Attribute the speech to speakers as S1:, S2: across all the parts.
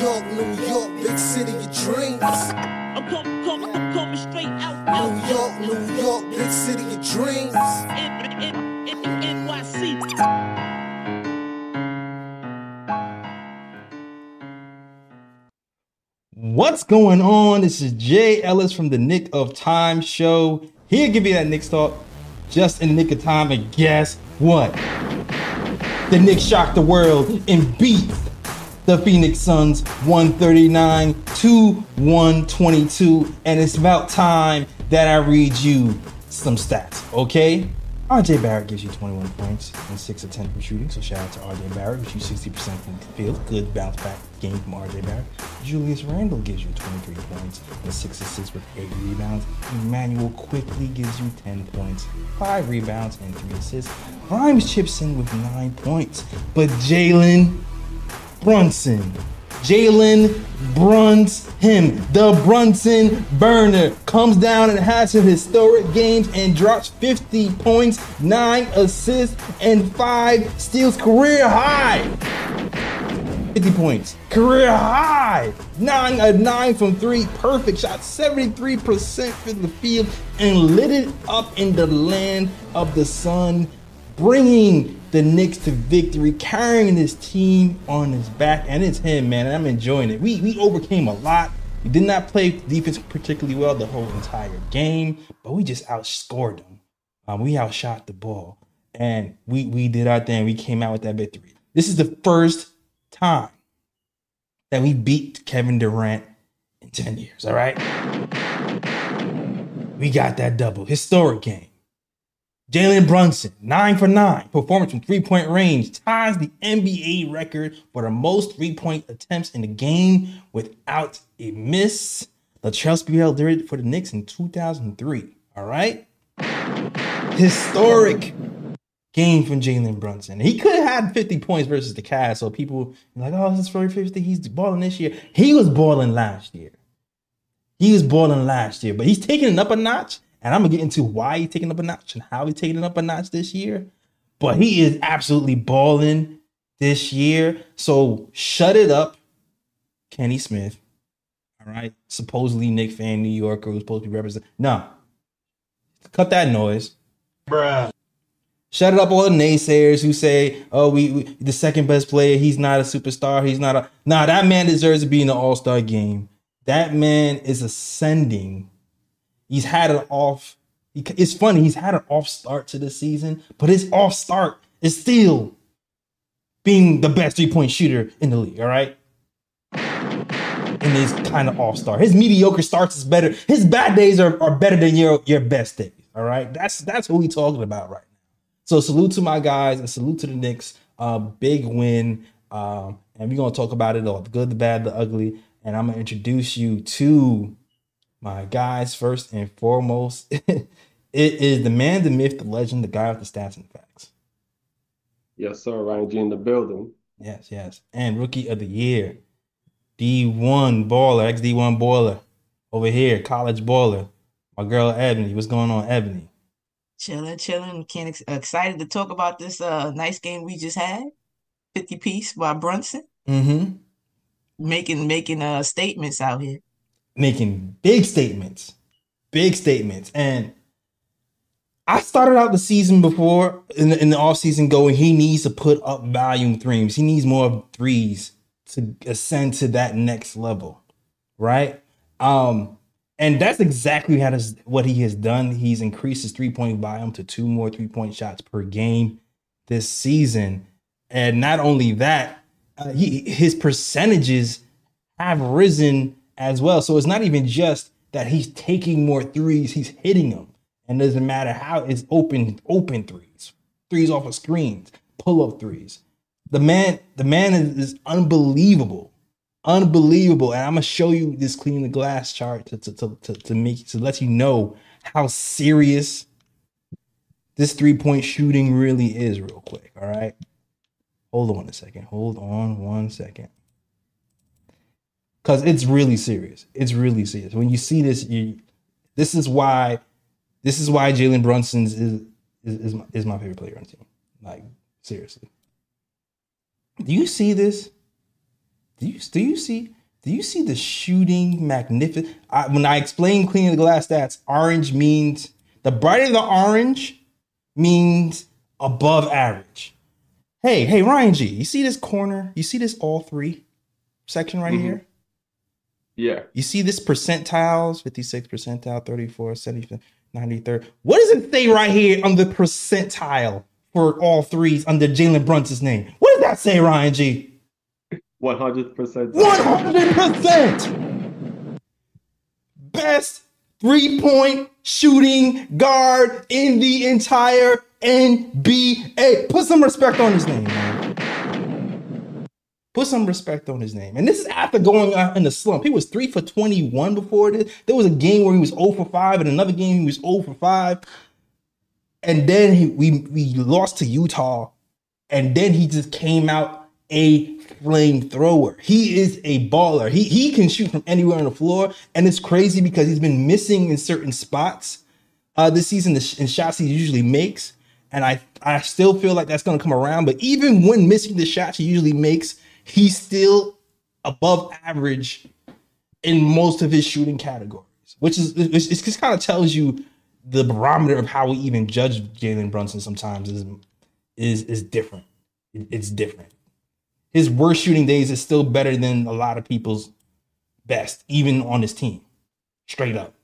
S1: York, New York, big city of dreams.
S2: I'm coming, coming, I'm coming straight out, out,
S1: New York, New York, big city of dreams.
S2: NYC.
S3: What's going on? This is J Ellis from the Knick of Time show. Here, to give you that Knicks talk just in the nick of time. And guess what? The Knicks shocked the world and beat the Phoenix Suns 139 to 122. And it's about time that I read you some stats, okay? RJ Barrett gives you 21 points and 6 of 10 from shooting, so shout out to RJ Barrett, gives you 60% from the field. Good bounce back game from RJ Barrett. Julius Randle gives you 23 points and 6 assists with 8 rebounds. Immanuel Quickley gives you 10 points, 5 rebounds, and 3 assists. Grimes chips in with 9 points, but Jalen Brunson. Jalen Bruns him. The Brunson burner comes down and has some historic games and drops 50 points, 9 assists, and 5 steals career high. 50 points. Career high. 9 of 9 from 3. Perfect shot. 73% from the field and lit it up in the land of the sun, bringing the Knicks to victory, carrying this team on his back. And it's him, man. And I'm enjoying it. We, we overcame a lot. We did not play defense particularly well the whole entire game, but we just outscored them. Um, we outshot the ball. And we, we did our thing. We came out with that victory. This is the first time that we beat Kevin Durant in 10 years, all right? We got that double. Historic game. Jalen Brunson, nine for nine. Performance from three point range ties the NBA record for the most three point attempts in the game without a miss. Latrell Sprewell did it for the Knicks in 2003. All right? Historic game from Jalen Brunson. He could have had 50 points versus the Cavs, so people like, oh, this is for 50. He's balling this year. He was balling last year. He was balling last year, but he's taking it up a notch. And I'm gonna get into why he's taking up a notch and how he's taking it up a notch this year. But he is absolutely balling this year. So shut it up, Kenny Smith. All right. Supposedly Knick fan, New Yorker who's supposed to be representing. No. Cut that noise.
S4: Bruh.
S3: Shut it up, all the naysayers who say, "Oh, we, we the second best player. He's not a superstar. He's not a nah." That man deserves to be in the All Star game. That man is ascending. He's had an off. It's funny. He's had an off start to the season, but his off start is still being the best three point shooter in the league. All right. And his kind of off start, his mediocre starts is better. His bad days are, are better than your your best days. All right. That's that's what we talking about right now. So salute to my guys and salute to the Knicks. Uh, big win. Um, and we're gonna talk about it all the good, the bad, the ugly. And I'm gonna introduce you to my guys first and foremost. it is the man, the myth, the legend, the guy with the stats and facts.
S4: Yes, sir. Ryan G in the building.
S3: Yes, yes. And rookie of the year, D1 baller, ex D1 baller over here, college baller. My girl Ebony. What's going on, Ebony?
S5: Chilling, chilling. Can't ex- excited to talk about this uh nice game we just had. 50 piece by Brunson.
S3: Mm-hmm.
S5: Making making uh statements out here.
S3: Making big statements, big statements. And I started out the season before in the, in the offseason going, he needs to put up volume threes. He needs more threes to ascend to that next level. Right. Um, and that's exactly how this, what he has done. He's increased his three point volume to two more three point shots per game this season. And not only that, uh, he, his percentages have risen as well. So it's not even just that he's taking more threes, he's hitting them. And doesn't matter how it's open, open threes, threes off of screens, pull-up threes. The man, the man is, is unbelievable. Unbelievable. And I'm gonna show you this clean the glass chart to, to, to, to, to make to let you know how serious this three-point shooting really is, real quick. All right. Hold on a second. Hold on one second because it's really serious. It's really serious. When you see this, you this is why this is why Jalen Brunson's is is is my, is my favorite player on the team. Like seriously, do you see this? Do you do you see do you see the shooting magnificent? I, when I explain cleaning the glass stats, orange means the brighter the orange means above average. Hey, hey, Ryan G, you see this corner? You see this all three section right
S4: Mhm.
S3: here?
S4: Yeah.
S3: You see this percentiles 56 percentile, 34, 70, 93rd. What does it say right here on the percentile for all threes under Jalen Brunson's name? What does that say, Ryan G?
S4: One hundred percent.
S3: 100%. Best three point shooting guard in the entire NBA. Put some respect on his name, man. Put some respect on his name. And this is after going out in the slump. He was three for 21 before this. There was a game where he was 0 for 5, and another game he was 0 for 5. And then he, we, we lost to Utah. And then he just came out a flamethrower. He is a baller. He he can shoot from anywhere on the floor, and it's crazy because he's been missing in certain spots uh, this season. In shots he usually makes, and I I still feel like that's going to come around. But even when missing the shots he usually makes, he's still above average in most of his shooting categories, which is it's, it just kind of tells you the barometer of how we even judge Jalen Brunson. Sometimes is is is different. It's different his worst shooting days is still better than a lot of people's best, even on his team. Straight up.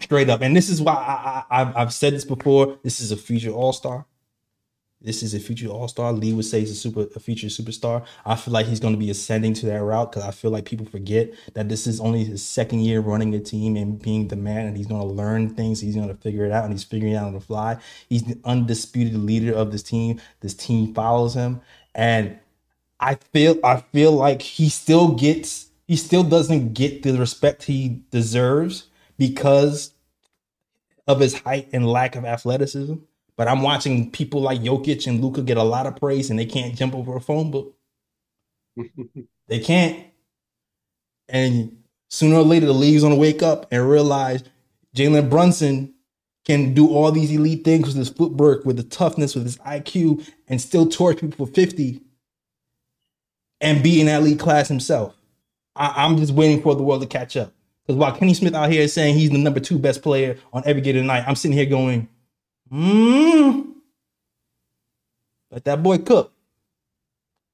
S3: Straight up. And this is why I, I, I've, I've said this before. This is a future all star. This is a future all star. Lee would say he's a super a future superstar. I feel like he's going to be ascending to that route because I feel like people forget that this is only his second year running the team and being the man, and he's going to learn things. He's going to figure it out, and he's figuring it out on the fly. He's the undisputed leader of this team. This team follows him, and I feel I feel like he still gets he still doesn't get the respect he deserves because of his height and lack of athleticism. But I'm watching people like Jokic and Luka get a lot of praise and they can't jump over a phone book. They can't. And sooner or later the league's gonna wake up and realize Jalen Brunson can do all these elite things with his footwork, with the toughness, with his IQ, and still torch people for 50 and be in that league class himself. I, am just waiting for the world to catch up. Because while Kenny Smith out here is saying he's the number two best player on every game tonight, I'm sitting here going, hmm. Let that boy cook.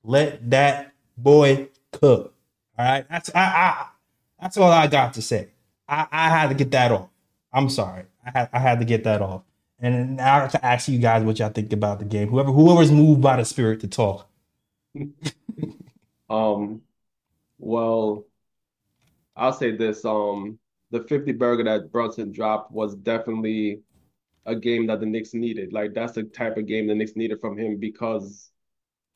S3: Let that boy cook. All right. That's I, I that's all I got to say. I, I had to get that off. I'm sorry. I had I had to get that off. And now to ask you guys what y'all think about the game. Whoever whoever's moved by the spirit to talk.
S4: Um, well, I'll say this. Um, the 50 burger that Brunson dropped was definitely a game that the Knicks needed. Like that's the type of game the Knicks needed from him because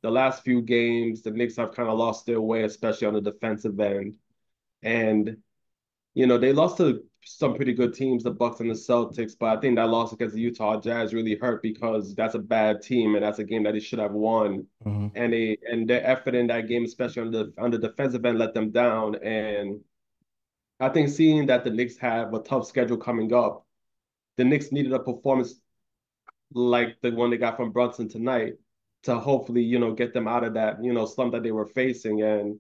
S4: the last few games the Knicks have kind of lost their way, especially on the defensive end. And you know, they lost to some pretty good teams, the Bucks and the Celtics, but I think that loss against the Utah Jazz really hurt because that's a bad team and that's a game that they should have won.
S3: Mhm.
S4: And they and their effort in that game, especially on the on the defensive end, let them down. And I think seeing that the Knicks have a tough schedule coming up, the Knicks needed a performance like the one they got from Brunson tonight to hopefully, you know, get them out of that, you know, slump that they were facing. And,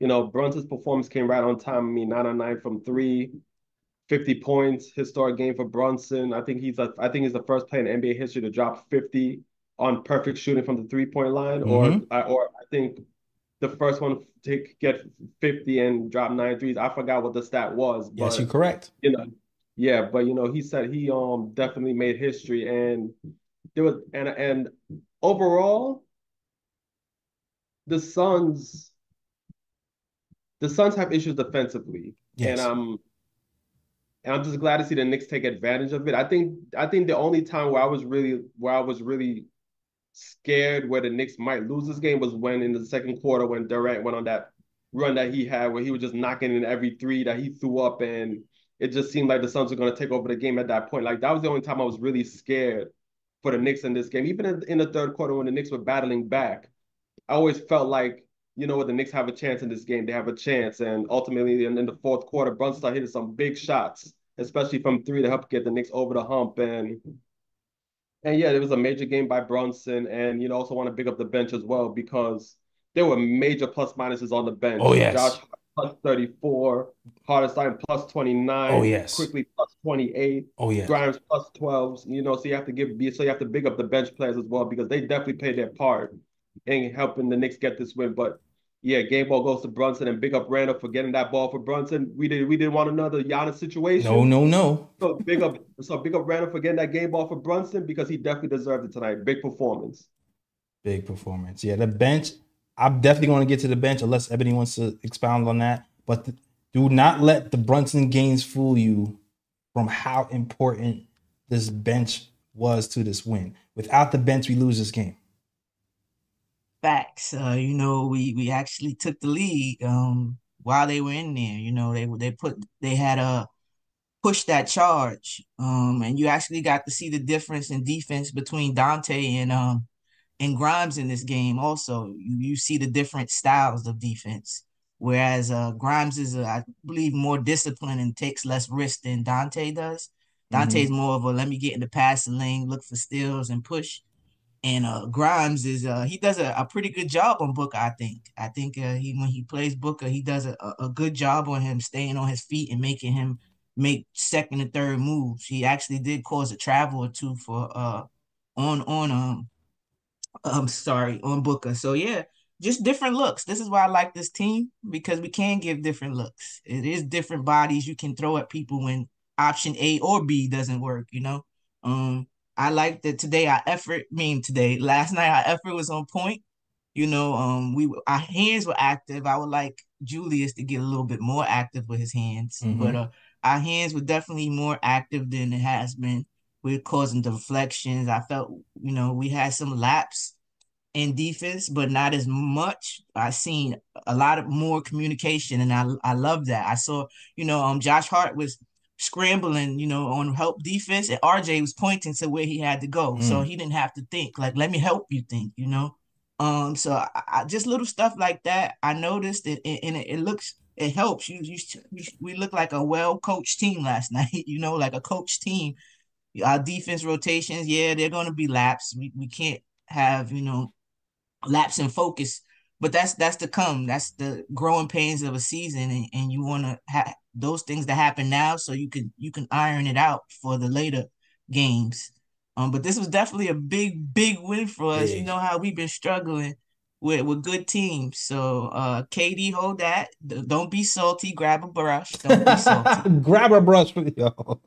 S4: you know, Brunson's performance came right on time. I mean, nine on nine from three, 50 points, historic game for Brunson. I think he's a, I think he's the first player in NBA history to drop 50 on perfect shooting from the three point line,
S3: Mhm.
S4: or or I think the first one to get 50 and drop nine threes. I forgot what the stat was,
S3: Yes, you're correct.
S4: you know, yeah, but you know, he said he um definitely made history, and there was and and overall, the Suns, the Suns have issues defensively,
S3: Yes.
S4: and um, and I'm just glad to see the Knicks take advantage of it. I think I think the only time where I was really where I was really scared where the Knicks might lose this game was when in the second quarter when Durant went on that run that he had where he was just knocking in every three that he threw up and it just seemed like the Suns were going to take over the game at that point. Like that was the only time I was really scared for the Knicks in this game. Even in, in the third quarter when the Knicks were battling back, I always felt like, you know what, the Knicks have a chance in this game. They have a chance. And ultimately in, in the fourth quarter, Brunson started hitting some big shots, especially from three to help get the Knicks over the hump. And and yeah, it was a major game by Brunson. And you know, also want to big up the bench as well because there were major plus minuses on the bench.
S3: Oh, yes.
S4: Josh plus 34, Hartenstein plus 29.
S3: Oh, yes.
S4: Quickley plus 28.
S3: Oh yeah.
S4: Grimes plus 12. You know, so you have to give so you have to big up the bench players as well because they definitely played their part in helping the Knicks get this win. But yeah, game ball goes to Brunson and big up Randle for getting that ball for Brunson. We did we didn't want another Giannis situation.
S3: No, no, no.
S4: So big up so big up Randle for getting that game ball for Brunson because he definitely deserved it tonight. Big performance.
S3: Big performance. Yeah, the bench. I'm definitely going to get to the bench unless Ebony wants to expound on that. But do not let the Brunson gains fool you from how important this bench was to this win. Without the bench, we lose this game.
S5: Facts. Uh, you know, we we actually took the lead um while they were in there. You know, they they put they had a push that charge. Um, and you actually got to see the difference in defense between Donte and um and Grimes in this game. Also, you you see the different styles of defense. Whereas uh Grimes is, uh, I believe, more disciplined and takes less risk than Donte does. Donte's more of a let me get in the passing lane, look for steals and push. And uh Grimes is uh he does a, a pretty good job on Booker, I think. I think uh, he when he plays Booker, he does a, a good job on him staying on his feet and making him make second and third moves. He actually did cause a travel or two for uh on on um I'm sorry, on Booker. So yeah, just different looks. This is why I like this team because we can give different looks. It is different bodies you can throw at people when option A or B doesn't work, you know. Um I like that today our effort, I mean today, last night our effort was on point. You know, um we our hands were active. I would like Julius to get a little bit more active with his hands,
S3: Mhm.
S5: but uh our hands were definitely more active than it has been. We're causing deflections. I felt, you know, we had some laps in defense, but not as much. I seen a lot of more communication, and I I love that. I saw, you know, um, Josh Hart was scrambling, you know, on help defense, and RJ was pointing to where he had to go, so he didn't have to think. Like, let me help you think, you know. Um, so I, I just little stuff like that. I noticed it, and it, it looks. It helps you, you. you- We look like a well coached team last night. You know, like a coached team. Our defense rotations, yeah, they're going to be laps. We we can't have you know laps in focus. But that's that's to come. That's the growing pains of a season, and, and you want to have those things to happen now, so you can you can iron it out for the later games. Um, but this was definitely a big big win for us. You know how we've been struggling with with good teams. So, uh, KD, hold that. Don't be salty. Grab a brush. Don't be salty.
S3: Grab a brush for yo.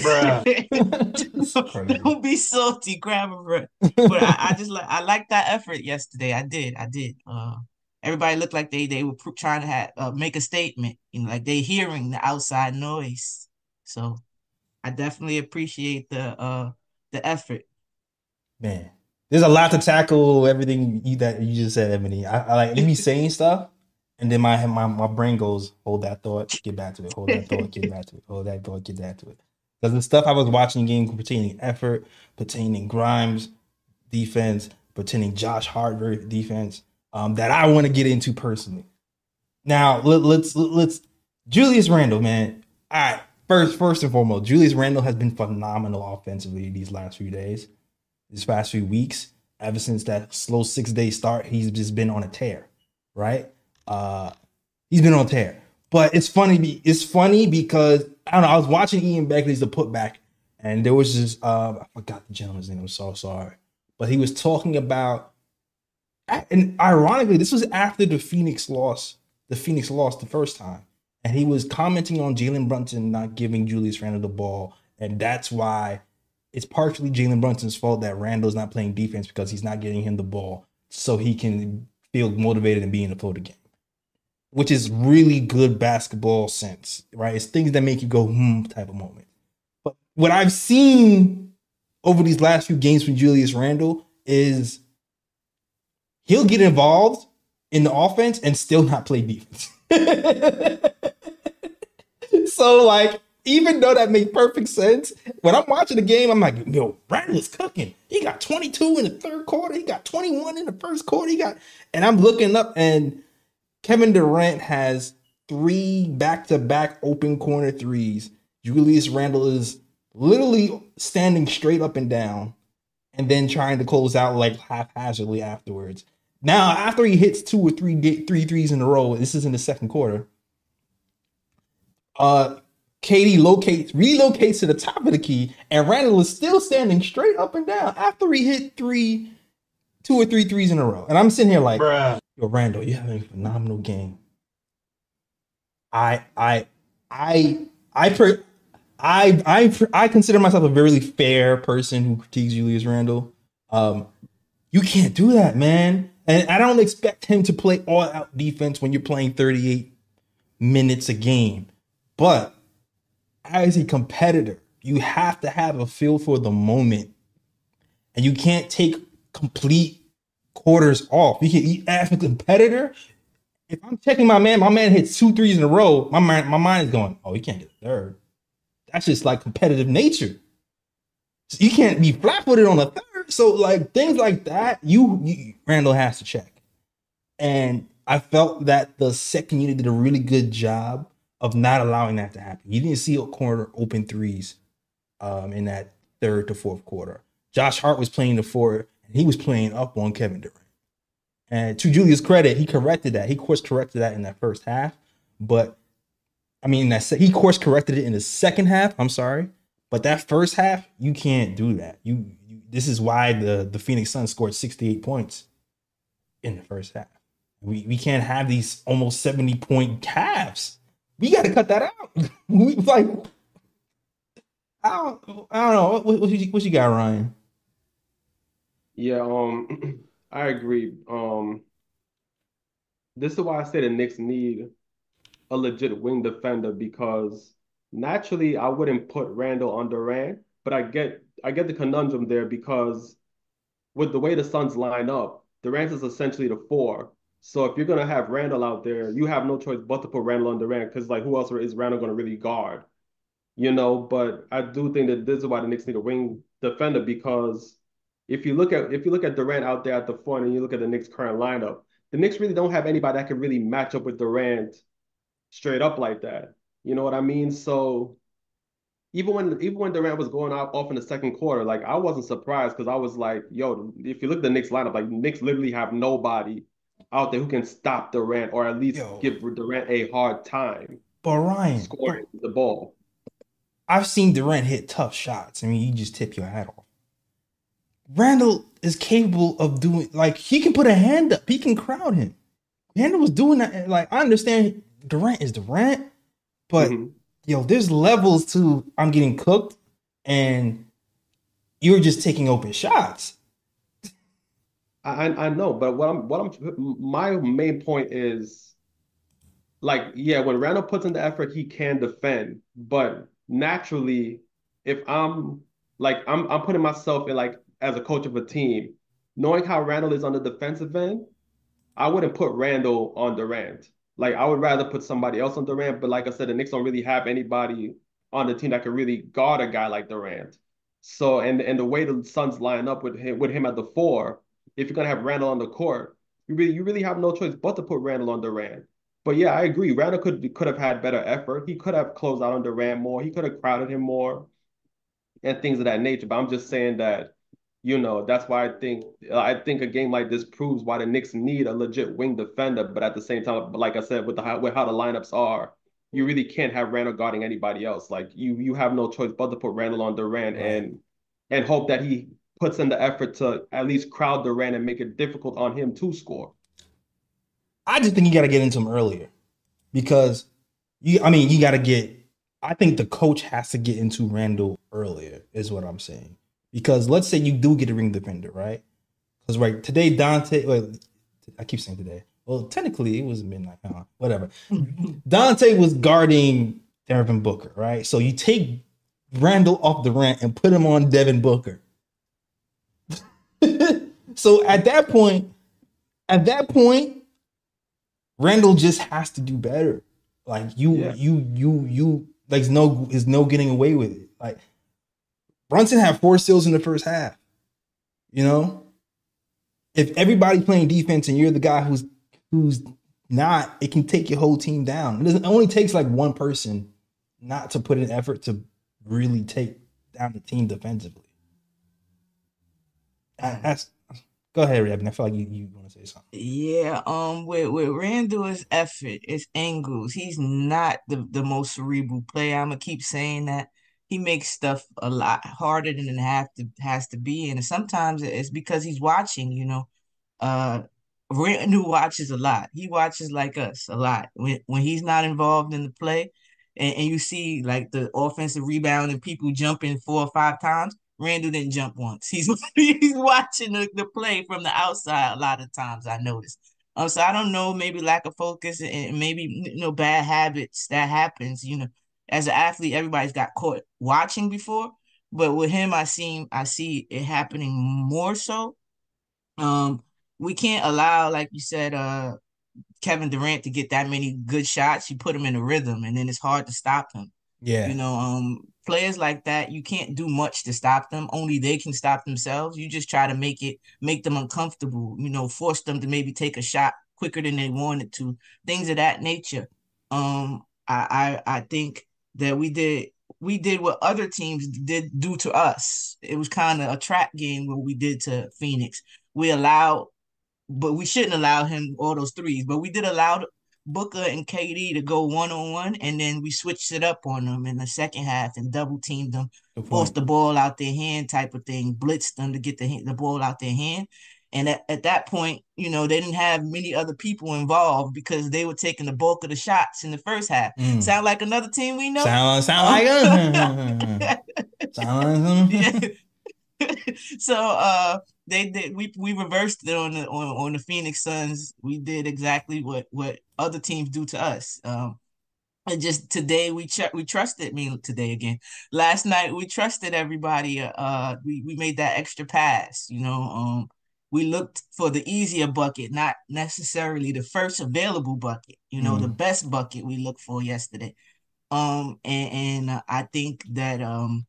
S3: Crazy.
S5: Don't be salty, grab a breath. But I, I just like I like that effort yesterday. I did, I did. Uh, everybody looked like they they were pr- trying to have, uh, make a statement. You know, like they hearing the outside noise. So I definitely appreciate the uh the effort.
S3: Man, there's a lot to tackle. Everything you that you just said, Ebony. I, I like me saying stuff, and then my my my brain goes, hold that thought, get back to it. Hold that thought, get back to it. Hold that thought, get back to it. Because the stuff I was watching game pertaining effort, pertaining Grimes defense, pertaining Josh Hart defense, um, that I want to get into personally. Now let, let's let's Julius Randle, man. All right, first first and foremost, Julius Randle has been phenomenal offensively these last few days these past few weeks. Ever since that slow six day start, he's just been on a tear, right? Uh, he's been on a tear. But it's funny. It's funny because I don't know. I was watching Ian Begley's the putback, and there was this. Uh, I forgot the gentleman's name. I'm so sorry, but he was talking about, and ironically, this was after the Phoenix loss. The Phoenix lost the first time, and he was commenting on Jalen Brunson not giving Julius Randle the ball, and that's why it's partially Jalen Brunson's fault that Randle's not playing defense because he's not getting him the ball so he can feel motivated and be in the flow game. Which is really good basketball sense, right? It's things that make you go, hmm, type of moment. But what I've seen over these last few games from Julius Randle is he'll get involved in the offense and still not play defense. so, like, even though that made perfect sense, when I'm watching the game, I'm like, yo, Randle is cooking. He got 22 in the third quarter. He got 21 in the first quarter. He got, and I'm looking up, and Kevin Durant has three back-to-back open corner threes. Julius Randle is literally standing straight up and down, and then trying to close out like haphazardly afterwards. Now, after he hits two or three three threes in a row, this is in the second quarter. Uh, KD locates relocates to the top of the key, and Randle is still standing straight up and down after he hit three, two or three threes in a row. And I'm sitting here like,
S6: Bruh.
S3: Yo, Randle, you're having a phenomenal game. I, I, I, I, per, I, I, I consider myself a very fair person who critiques Julius Randle. Um, you can't do that, man. And I don't expect him to play all out defense when you're playing 38 minutes a game. But as a competitor, you have to have a feel for the moment. And you can't take complete quarters off. You can you, as a competitor, if I'm checking my man, my man hits two threes in a row, my mind, my mind is going, oh, he can't get a third. That's just like competitive nature. So you can't be flat footed on a third. So like things like that, you, you Randle has to check. And I felt that the second unit did a really good job of not allowing that to happen. You didn't see a corner open threes um, in that third to fourth quarter. Josh Hart was playing the four, he was playing up on Kevin Durant. And to Julius' credit, he corrected that. He course corrected that in that first half. But I mean, that he course corrected it in the second half. I'm sorry, but that first half, you can't do that. You, you this is why the the Phoenix Suns scored 68 points in the first half. We we can't have these almost 70 point halves. We got to cut that out. we like. I don't, I don't know. What, what, you, what you got, Ryan?
S4: Yeah, um, I agree. Um, this is why I say the Knicks need a legit wing defender because naturally I wouldn't put Randle on Durant, but I get I get the conundrum there because with the way the Suns line up, Durant is essentially the four. So if you're gonna have Randle out there, you have no choice but to put Randle on Durant because like who else is Randle gonna really guard? You know, but I do think that this is why the Knicks need a wing defender because if you look at if you look at Durant out there at the front and you look at the Knicks current lineup, the Knicks really don't have anybody that can really match up with Durant straight up like that. You know what I mean? So even when even when Durant was going out off in the second quarter, like I wasn't surprised because I was like, yo, if you look at the Knicks lineup, like Knicks literally have nobody out there who can stop Durant or at least
S3: Yo.
S4: give Durant a hard time
S3: But Ryan,
S4: scoring the ball.
S3: I've seen Durant hit tough shots. I mean, you just tip your hat off. Randle is capable of doing like he can put a hand up. He can crowd him. Randle was doing that. Like I understand Durant is Durant, but
S4: Mhm.
S3: yo, there's levels to I'm getting cooked, and you're just taking open shots.
S4: I I I know, but what I'm what I'm my main point is like yeah, when Randle puts in the effort, he can defend. But naturally, if I'm like I'm I'm putting myself in like as a coach of a team, knowing how Randle is on the defensive end, I wouldn't put Randle on Durant. Like I would rather put somebody else on Durant. But like I said, the Knicks don't really have anybody on the team that could really guard a guy like Durant. So and and the way the Suns line up with him with him at the four if you're gonna have Randle on the court, you really you really have no choice but to put Randle on Durant. But yeah, I agree. Randle could could have had better effort. He could have closed out on Durant more. He could have crowded him more, and things of that nature. But I'm just saying that, you know, that's why I think I think a game like this proves why the Knicks need a legit wing defender. But at the same time, like I said, with the how, with how the lineups are, you really can't have Randle guarding anybody else. Like you you have no choice but to put Randle on Durant
S3: Right.
S4: and and hope that he puts in the effort to at least crowd Durant and make it difficult on him to score.
S3: I just think you got to get into him earlier because you. I mean, you got to get. I think the coach has to get into Randle earlier. Is what I'm saying. Because let's say you do get a ring defender, right? Because right today, Donte. Wait, I keep saying today. Well, technically, it was midnight. Huh? Whatever. Donte was guarding Devin Booker, right? So you take Randle off Durant and put him on Devin Booker. so at that point, at that point, Randle just has to do better. Like you,
S4: Yeah.
S3: you, you, you. Like no, is no getting away with it. Like Brunson had four steals in the first half. You know, if everybody's playing defense and you're the guy who's who's not, it can take your whole team down. It, it only takes like one person not to put an effort to really take down the team defensively. And that's Go ahead, Reb. I feel like you, you want to say something.
S5: Yeah, um, with with Randle's effort, it's angles. He's not the the most cerebral player. I'm gonna keep saying that. He makes stuff a lot harder than it have to has to be, and sometimes it's because he's watching. You know, uh, Randle watches a lot. He watches like us a lot. When when he's not involved in the play, and, and you see like the offensive rebound and people jumping four or five times, Randle didn't jump once. He's he's watching the, the play from the outside a lot of times. I noticed. Um, so I don't know, maybe lack of focus and maybe you know bad habits that happens. You know, as an athlete, everybody's got caught watching before, but with him, I see I see it happening more so. Um, we can't allow, like you said, uh, Kevin Durant to get that many good shots. You put him in a rhythm, and then it's hard to stop him.
S3: Yeah.
S5: You know, um, players like that, you can't do much to stop them. Only they can stop themselves. You just try to make it make them uncomfortable, you know, force them to maybe take a shot quicker than they wanted to, things of that nature. Um, I I, I think that we did we did what other teams did do to us. It was kind of a trap game what we did to Phoenix. We allowed, but we shouldn't allow him all those threes, but we did allow Booker and KD to go one on one, and then we switched it up on them in the second half and double teamed them, forced the ball out their hand type of thing, blitzed them to get the the ball out their hand. And at, at that point, you know, they didn't have many other people involved because they were taking the bulk of the shots in the first half.
S3: Mm.
S5: Sound like another team we know?
S3: Sound, sound like us. sound like
S5: Yeah.
S3: them.
S5: so uh they did we we reversed it on the on, on the Phoenix Suns. We did exactly what what other teams do to us. Um and just today we ch- we trusted me today again. Last night we trusted everybody. Uh we, we made that extra pass, you know. Um we looked for the easier bucket, not necessarily the first available bucket, you know, the best bucket we looked for yesterday. Um and, and uh, I think that um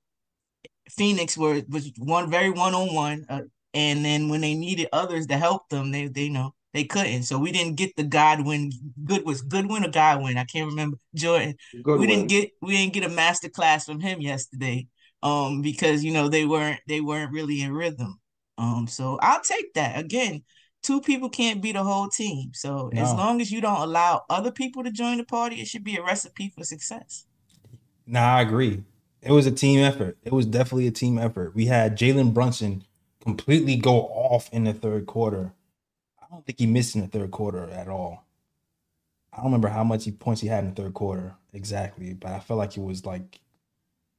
S5: Phoenix were was one very one on one, and then when they needed others to help them, they they you know they couldn't. So we didn't get the Godwin. Good was Goodwin or Godwin? I can't remember. Jordan.
S4: Good
S5: we didn't get we didn't get a master class from him yesterday. Um, because you know they weren't they weren't really in rhythm. Um, so I'll take that again. Two people can't be the whole team. So as long as you don't allow other people to join the party, it should be a recipe for success.
S3: Nah, I agree. It was a team effort. It was definitely a team effort. We had Jalen Brunson completely go off in the third quarter. I don't think he missed in the third quarter at all. I don't remember how much he points he had in the third quarter exactly, but I felt like it was like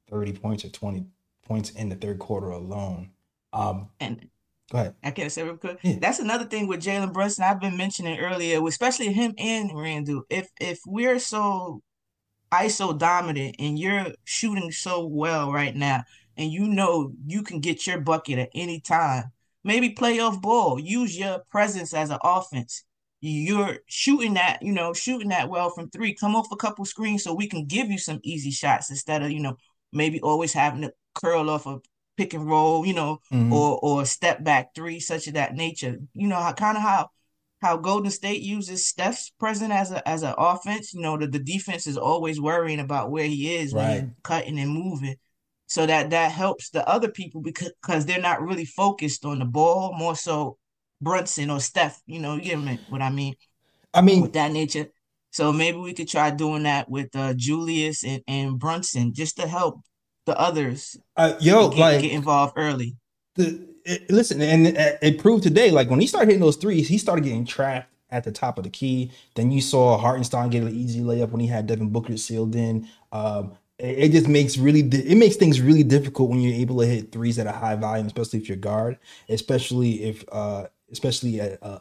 S3: 30 points or 20 points in the third quarter alone. Um,
S5: And
S3: go ahead.
S5: I can't say real quick.
S3: Yeah.
S5: That's another thing with Jalen Brunson. I've been mentioning earlier, especially him and Randle. If if we're so ISO dominant and you're shooting so well right now, and you know you can get your bucket at any time, maybe playoff ball. Use your presence as an offense. You're shooting that, you know, shooting that well from three. Come off a couple screens so we can give you some easy shots instead of, you know, maybe always having to curl off a pick and roll, you know,
S3: Mhm.
S5: or or step back three, such of that nature. You know, how kind of how how Golden State uses Steph's present as a as an offense. You know, the, the defense is always worrying about where he is when
S3: Right.
S5: he's cutting and moving. So that that helps the other people because because they're not really focused on the ball, more so Brunson or Steph. You know, you get me- what I mean
S3: I mean,
S5: with that nature. So maybe we could try doing that with uh, Julius and, and Brunson just to help the others
S3: uh, yo,
S5: get,
S3: like
S5: get involved early.
S3: the it, listen, and it, it proved today. Like when he started hitting those threes, he started getting trapped at the top of the key. Then you saw Hartenstein get an easy layup when he had Devin Booker sealed in. Um, it, it just makes really di- it makes things really difficult when you're able to hit threes at a high volume, especially if you're guard, especially if uh, especially at, uh,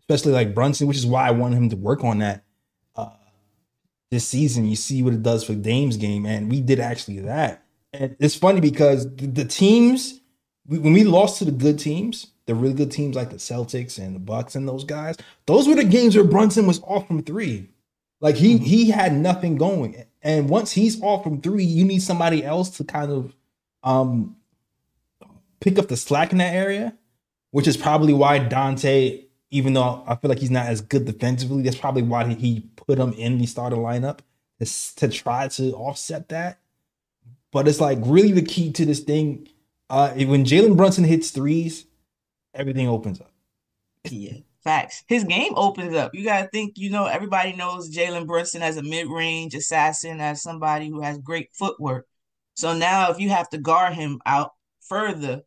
S3: especially like Brunson, which is why I wanted him to work on that uh, this season. You see what it does for Dame's game, and we did actually that. And it's funny because the, the teams we, when we lost to the good teams, the really good teams like the Celtics and the Bucks and those guys, those were the games where Brunson was off from three. Like he he had nothing going. And once he's off from three, you need somebody else to kind of um pick up the slack in that area, which is probably why Donte, even though I feel like he's not as good defensively, that's probably why he- put him in the starting lineup is to try to offset that. But it's like really the key to this thing. Uh, when Jalen Brunson hits threes, everything opens up.
S5: Yeah, facts. His game opens up. You gotta think, you know, everybody knows Jalen Brunson as a mid-range assassin, as somebody who has great footwork. So now if you have to guard him out further,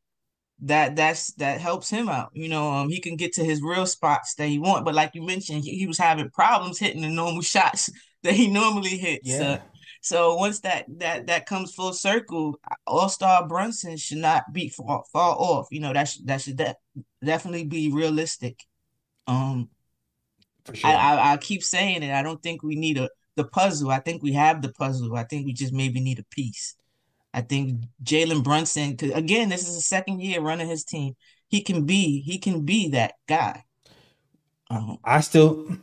S5: that that's that helps him out. You know, um, he can get to his real spots that he want. But like you mentioned, he, he was having problems hitting the normal shots that he normally hits.
S3: Yeah.
S5: So once that that that comes full circle, All Star Brunson should not be fall, fall off. You know that should, that should de- definitely be realistic. Um,
S3: For sure.
S5: I, I I keep saying it. I don't think we need a the puzzle. I think we have the puzzle. I think we just maybe need a piece. I think Jalen Brunson, 'cause again, this is the second year running his team. He can be he can be that guy. Um,
S3: I still,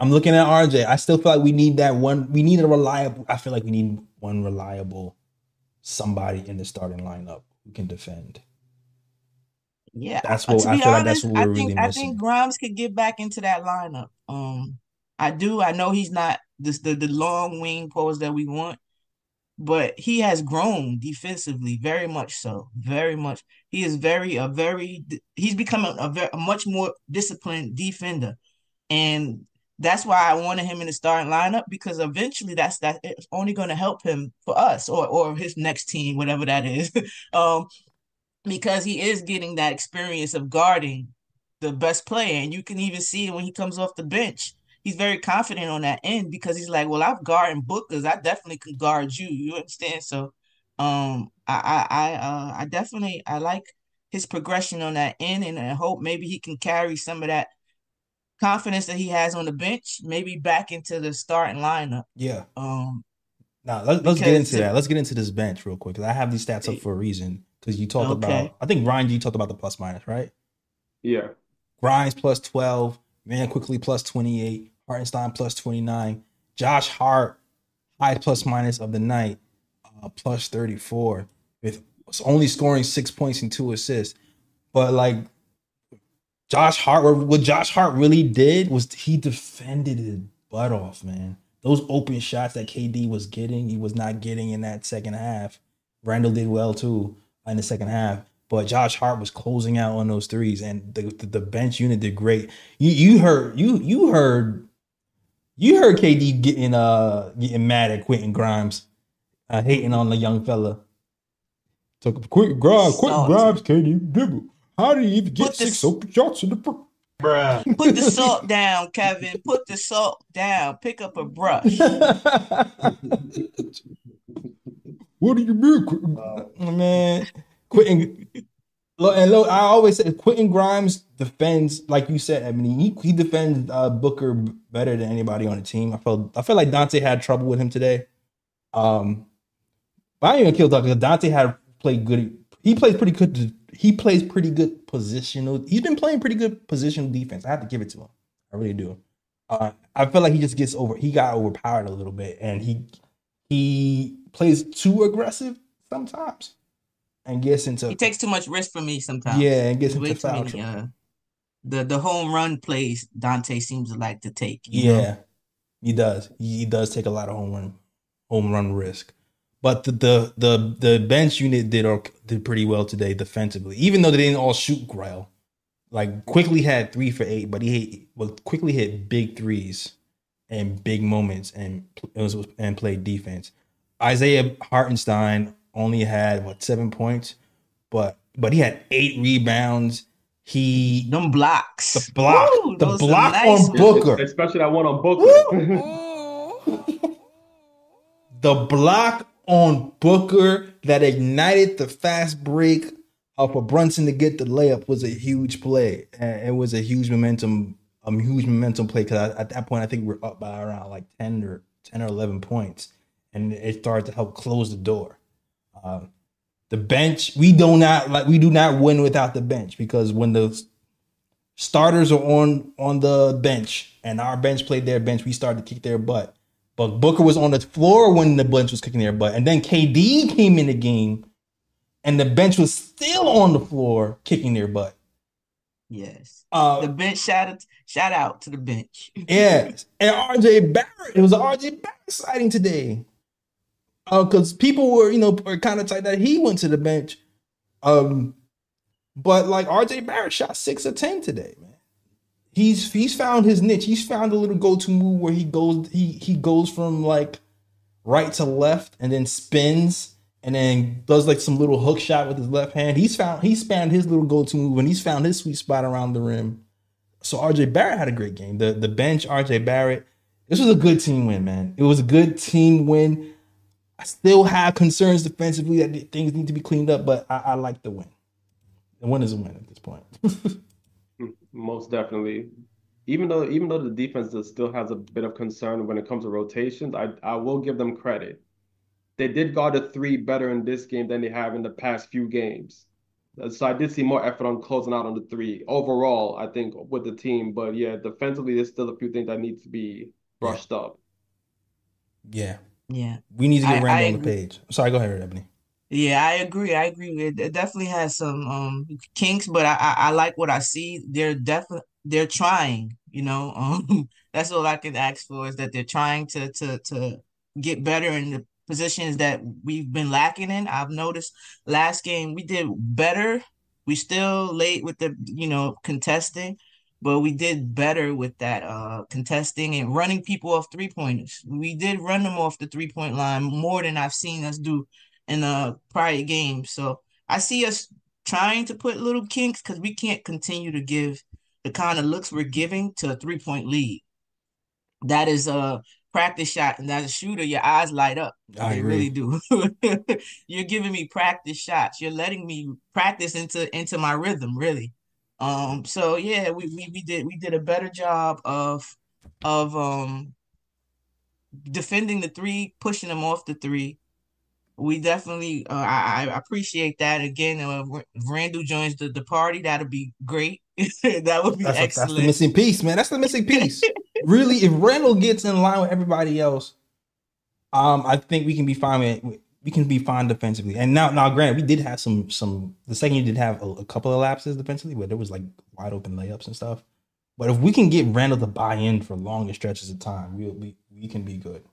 S3: I'm looking at RJ. I still feel like we need that one. We need a reliable. I feel like we need one reliable somebody in the starting lineup who can defend.
S5: Yeah,
S3: That's
S5: uh,
S3: what- I feel like that's
S5: honest,
S3: what
S5: I
S3: we're
S5: think
S3: really
S5: I think Grimes could get back into that lineup. Um, I do. I know he's not this the the long wing pose that we want, but he has grown defensively very much so, very much. He is very a very he's becoming a very a much more disciplined defender, and that's why I wanted him in the starting lineup because eventually that's that it's only going to help him for us or or his next team, whatever that is. um, because he is getting that experience of guarding the best player. And you can even see when he comes off the bench. He's very confident on that end because he's like, Well, I've guarded Bookers. I definitely can guard you. You understand? So um I I I uh I definitely I like his progression on that end and I hope maybe he can carry some of that confidence that he has on the bench, maybe back into the starting lineup.
S3: Yeah.
S5: Um
S3: Now let's let's get into that. Let's get into this bench real quick. 'cause I have these stats up for a reason. Because you talked
S5: Okay.
S3: about, I think Ryan, you talked about the plus minus, right?
S4: Yeah.
S3: Grimes plus 12, Van Quickley plus 28, Hartenstein plus 29, Josh Hart, high plus minus of the night, uh, plus 34, with only scoring six points and two assists. But like Josh Hart, what- Josh Hart really did was he defended his butt off, man. Those open shots that KD was getting, he was not getting in that second half. Randle did well too in the second half, but Josh Hart was closing out on those threes, and the the, bench unit did great. You you heard you you heard you heard KD getting uh getting mad at Quentin Grimes, uh, hating on the young fella. Took quick Grimes, quick
S5: Salt.
S3: Grimes dribble. How do you even get
S5: the
S3: six
S5: s-
S3: open shots in the first?
S5: put the salt down, Kevin. Put the salt down. Pick up a brush.
S3: what do you mean, Quentin? Oh, man, Quentin. And look, I always say Quentin Grimes defends, like you said. I mean, he, he defends uh, Booker better than anybody on the team. I felt I felt like Donte had trouble with him today. Um, but I ain't even kill Donte. Donte had played good. He plays pretty good. He plays pretty good positional. He's been playing pretty good positional defense. I have to give it to him. I really do. Uh, I feel like he just gets over. He got overpowered a little bit, and he he plays too aggressive sometimes, and gets into
S5: He takes too much risk for me sometimes.
S3: yeah, and gets into
S5: too
S3: foul
S5: many, uh, the the home run plays Donte seems to like to take. you know?
S3: Yeah, he does. He, he does take a lot of home run home run risk. But the the the, the bench unit did or did pretty well today defensively, even though they didn't all shoot well. Like Quickley had three for eight, but he hit, well Quickley hit big threes and big moments and it was and played defense. Isaiah Hartenstein only had what seven points, but but he had eight rebounds. He
S5: Them blocks.
S3: the block
S5: Woo,
S3: the
S5: those are
S3: block
S5: nice
S3: on
S5: ones.
S3: Booker.
S4: Especially that one on Booker.
S3: the block on Booker that ignited the fast break of for Brunson to get the layup was a huge play. And it was a huge momentum, a huge momentum play because at that point I think we're up by around like ten or ten or eleven points, and it started to help close the door. Um, the bench, we do not like we do not win without the bench because when the starters are on on the bench and our bench played their bench, we started to kick their butt. But Booker was on the floor when the bench was kicking their butt. And then KD came in the game and the bench was still on the floor kicking their butt.
S5: Yes.
S3: Uh,
S5: The bench shout out, shout out to the bench.
S3: Yes. And RJ Barrett, it was an RJ Barrett sighting today. Because people were, you know, were kind of tight that he went to the bench. Um, but like RJ Barrett shot six of ten today, man. He's he's found his niche. He's found a little go-to move where he goes he he goes from like right to left and then spins and then does like some little hook shot with his left hand. He's found he's found his little go-to move and he's found his sweet spot around the rim. So RJ Barrett had a great game. The the bench RJ Barrett. This was a good team win, man. It was a good team win. I still have concerns defensively that things need to be cleaned up, but I, I like the win. The win is a win at this point.
S4: Most definitely. Even though even though the defense does- still has a bit of concern when it comes to rotations, I I will give them credit. They did guard a three better in this game than they have in the past few games. Uh, So I did see more effort on closing out on the three overall, I think, with the team. But yeah, defensively, there's still a few things that need to be brushed up.
S3: yeah,
S5: Yeah.
S3: we need to get
S5: I-
S3: Randle
S5: I
S3: on the page. Sorry, go ahead, Ebony.
S5: Yeah, I agree. I agree. It, it definitely has some um kinks, but I, I I like what I see. They're definitely they're trying, you know. Um that's all I can ask for is that they're trying to to to get better in the positions that we've been lacking in. I've noticed last game we did better. We still late with the, you know, contesting, but we did better with that uh contesting and running people off three pointers. We did run them off the three point line more than I've seen us do in the prior games. So I see us trying to put little kinks because we can't continue to give the kind of looks we're giving to a three point lead. That is a practice shot, and as a shooter, your eyes light up.
S3: I
S5: They
S3: agree.
S5: really do. You're giving me practice shots. You're letting me practice into into my rhythm, really. Um, so yeah, we, we we did we did a better job of of um defending the three, pushing them off the three. We definitely uh, I, I appreciate that. Again, uh, if Randle joins the, the party, that'll be great. That would be
S3: That's, that's the
S5: excellent.
S3: missing piece, man. That's the missing piece. really, if Randle gets in line with everybody else, um, I think we can be fine with we can be fine defensively. And now, now, granted, we did have some some. The second you did have a, a couple of lapses defensively, where there was like wide open layups and stuff. But if we can get Randle to buy in for longer stretches of time, we'll be we can be good.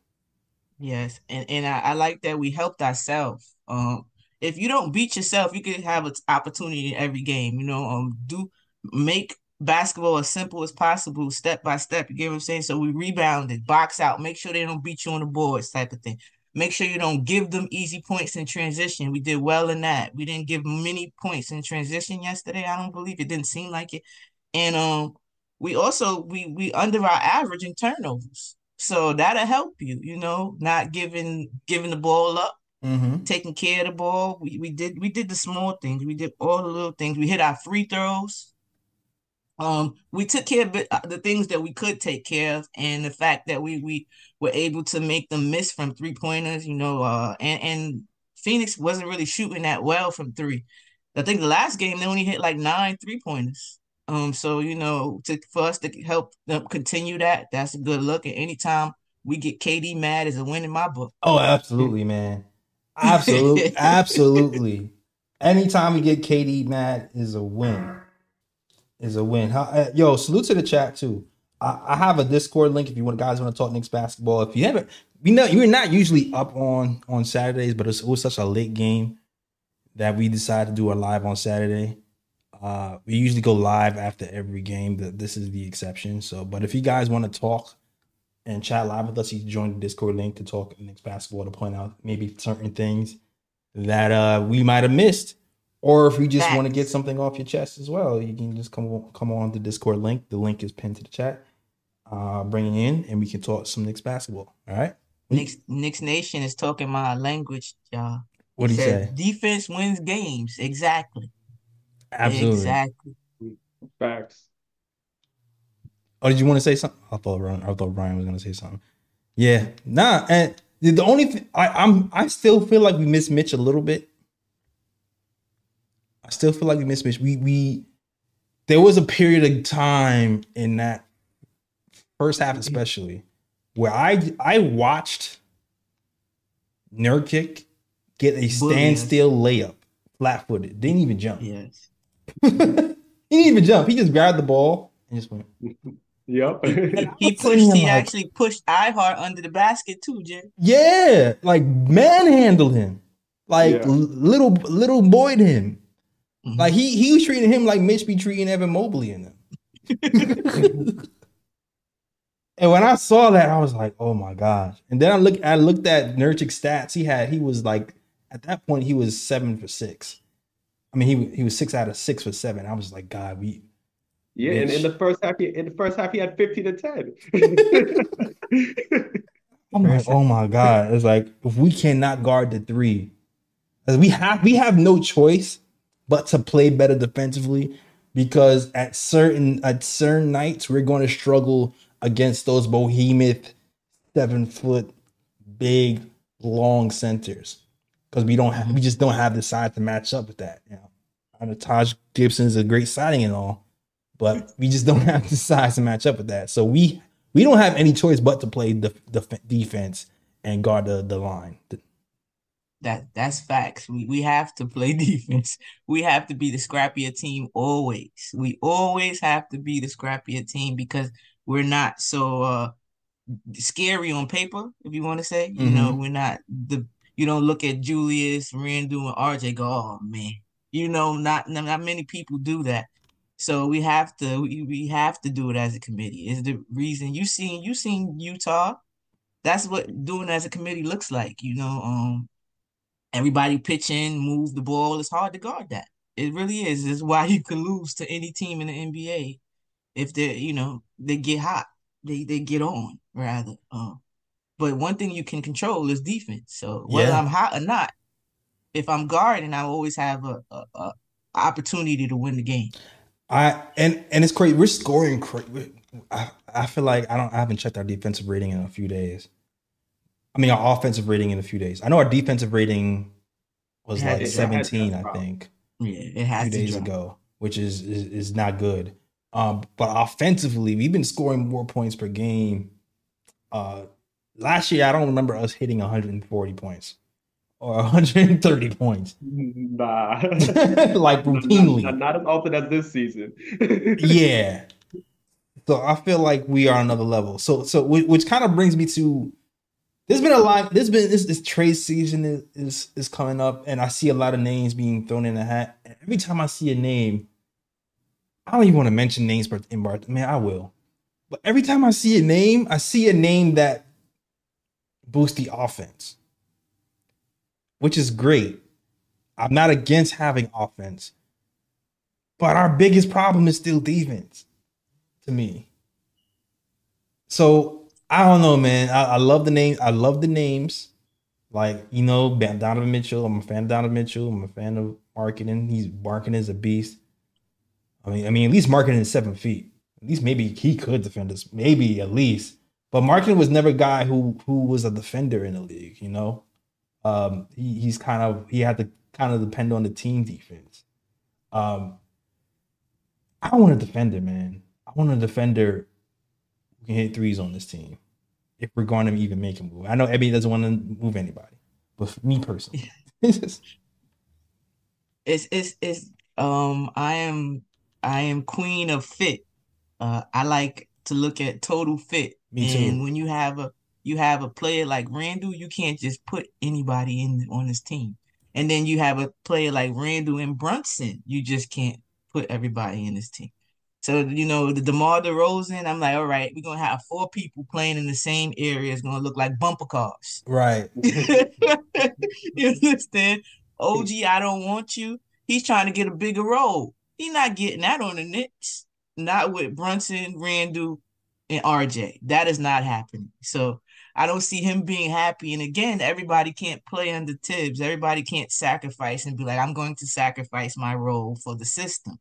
S5: Yes, and and I, I like that we helped ourselves. Um, if you don't beat yourself, you can have an opportunity in every game. You know, um, do make basketball as simple as possible, step by step. You get what I'm saying? So we rebounded, box out, make sure they don't beat you on the boards, type of thing. Make sure you don't give them easy points in transition. We did well in that. We didn't give many points in transition yesterday. I don't believe it didn't seem like it. And um, we also we we under our average in turnovers. So that'll help you, you know, not giving giving the ball up,
S3: Mm-hmm.
S5: taking care of the ball. We we did we did the small things. We did all the little things. We hit our free throws. Um, we took care of uh, the things that we could take care of, and the fact that we we were able to make them miss from three pointers, you know, uh, and and Phoenix wasn't really shooting that well from three. I think the last game they only hit like nine three pointers. Um, so you know, to for us to help them continue that, that's a good look. And anytime we get KD mad is a win in my book.
S3: Oh, absolutely, man. Absolutely, absolutely. Anytime we get KD mad is a win. Is a win. How, uh, yo, salute to the chat too. I, I have a Discord link if you want guys want to talk Knicks basketball. If you haven't, we know you're not usually up on on Saturdays, but it's, it was such a late game that we decided to do a live on Saturday. Uh, we usually go live after every game. That this is the exception. So, but if you guys want to talk and chat live with us, you can join the Discord link to talk Knicks basketball to point out maybe certain things that uh we might have missed. Or if you just want to get something off your chest as well, you can just come on, come on the Discord link. The link is pinned to the chat. Uh, bring it in and we can talk some Knicks basketball. All right.
S5: Knicks Knicks Nation is talking my language, y'all.
S3: What do you say?
S5: Defense wins games. Exactly.
S3: Absolutely.
S5: Exactly.
S4: Facts.
S3: Oh, did you want to say something? I thought Ryan, I thought Ryan was gonna say something. Yeah, nah. And the, the only thing I, I'm, I still feel like we miss Mitch a little bit. I still feel like we miss Mitch. We we there was a period of time in that first half, especially, where I I watched Nurkic get a standstill layup, flat footed, didn't even jump.
S5: Yes.
S3: He didn't even jump. He just grabbed the ball and just went.
S4: Yep.
S5: He pushed. He actually pushed iHeart under the basket too, Jay.
S3: Yeah, like manhandled him, like
S4: Yeah.
S3: little little boyed him.
S5: Mhm.
S3: Like he he was treating him like Mitch be treating Evan Mobley in them. And when I saw that, I was like, "Oh my gosh!" And then I look, I looked at Nurkic's stats. He had, he was like, at that point, he was seven for six. I mean, he he was six out of six for seven. I was like, God, we.
S4: Yeah, and in the first half, he, in the first half, he had 15 to 10.
S3: I'm like, oh my God! It's like if we cannot guard the three, 'cause we have we have no choice but to play better defensively because at certain at certain nights we're going to struggle against those behemoth seven foot big long centers because we don't have we just don't have the size to match up with that. You know, I know Taj Gibson is a great signing and all, but we just don't have the size to match up with that. So we we don't have any choice but to play the, the defense and guard the, the line.
S5: That that's facts. We we have to play defense. We have to be the scrappier team always. We always have to be the scrappier team because we're not so uh scary on paper, if you want to say. You know, we're not the you don't look at Julius, Randle, and RJ go, oh man. You know, not not many people do that. So we have to we, we have to do it as a committee. Is the reason you seen you seen Utah. That's what doing as a committee looks like. You know, um everybody pitching, move the ball. It's hard to guard that. It really is. It's why you can lose to any team in the NBA if they, you know, they get hot. They they get on rather. Um, but one thing you can control is defense. So whether
S3: Yeah.
S5: I'm hot or not, if I'm guarding, I always have a, a, a opportunity to win the game.
S3: I and and it's crazy. We're scoring. Cra- I I feel like I don't. I haven't checked our defensive rating in a few days. I mean, our offensive rating in a few days. I know our defensive rating was
S5: had-
S3: like seventeen. I think
S5: Yeah, it
S3: a
S5: has
S3: few
S5: to
S3: days
S5: drop.
S3: ago, which is, is is not good. Um, but offensively, we've been scoring more points per game. Uh, last year, I don't remember us hitting 140 points or 130 points
S4: nah.
S3: like routinely.
S4: Not, not as often as this season.
S3: yeah. So I feel like we are another level. So so which, which kind of brings me to there's been a lot there's been this this trade season is, is is coming up and I see a lot of names being thrown in the hat. And every time I see a name, I don't even want to mention names but in Bart. Man, I will. But every time I see a name, I see a name that boosts the offense. Which is great. I'm not against having offense. But our biggest problem is still defense to me. So I don't know, man. I, I love the name. I love the names. Like, you know, Donovan Mitchell. I'm a fan of Donovan Mitchell. I'm a fan of Markkanen. He's Markkanen is a beast. I mean, I mean, at least Markkanen is seven feet. At least maybe he could defend us. Maybe at least. But Markkanen was never a guy who who was a defender in the league, you know? Um, he, he's kind of he had to kind of depend on the team defense. Um, I want a defender, man. I want a defender who can hit threes on this team. If we're going to even make a move, I know Ebby doesn't want to move anybody, but me personally, It's
S5: it's it's um I am I am queen of fit. Uh I like to look at total fit.
S3: Me too.
S5: And when you have a you have a player like Randle, you can't just put anybody in on this team. And then you have a player like Randle and Brunson, you just can't put everybody in this team. So you know the DeMar DeRozan, I'm like, all right, we're gonna have four people playing in the same area. It's gonna look like bumper cars.
S3: right.
S5: you understand? OG, I don't want you. He's trying to get a bigger role. He's not getting that on the Knicks. Not with Brunson, Randle, and RJ. That is not happening. So I don't see him being happy. And again, everybody can't play under Thibs. Everybody can't sacrifice and be like, I'm going to sacrifice my role for the system.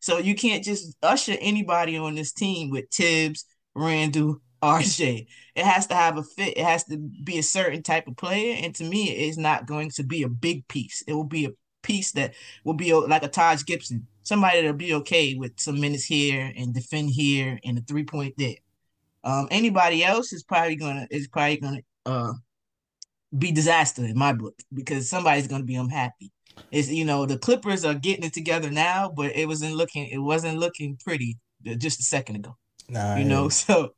S5: So you can't just usher anybody on this team with Thibs, Randle, RJ. It has to have a fit. It has to be a certain type of player. And to me, it's not going to be a big piece. It will be a piece that will be like a Taj Gibson, somebody that'll be okay with some minutes here and defend here and a three point there. Um, anybody else is probably gonna is probably gonna uh be disaster in my book because somebody's gonna be unhappy. It's you know the Clippers are getting it together now, but it wasn't looking it wasn't looking pretty just a second ago.
S3: Nah,
S5: You know, so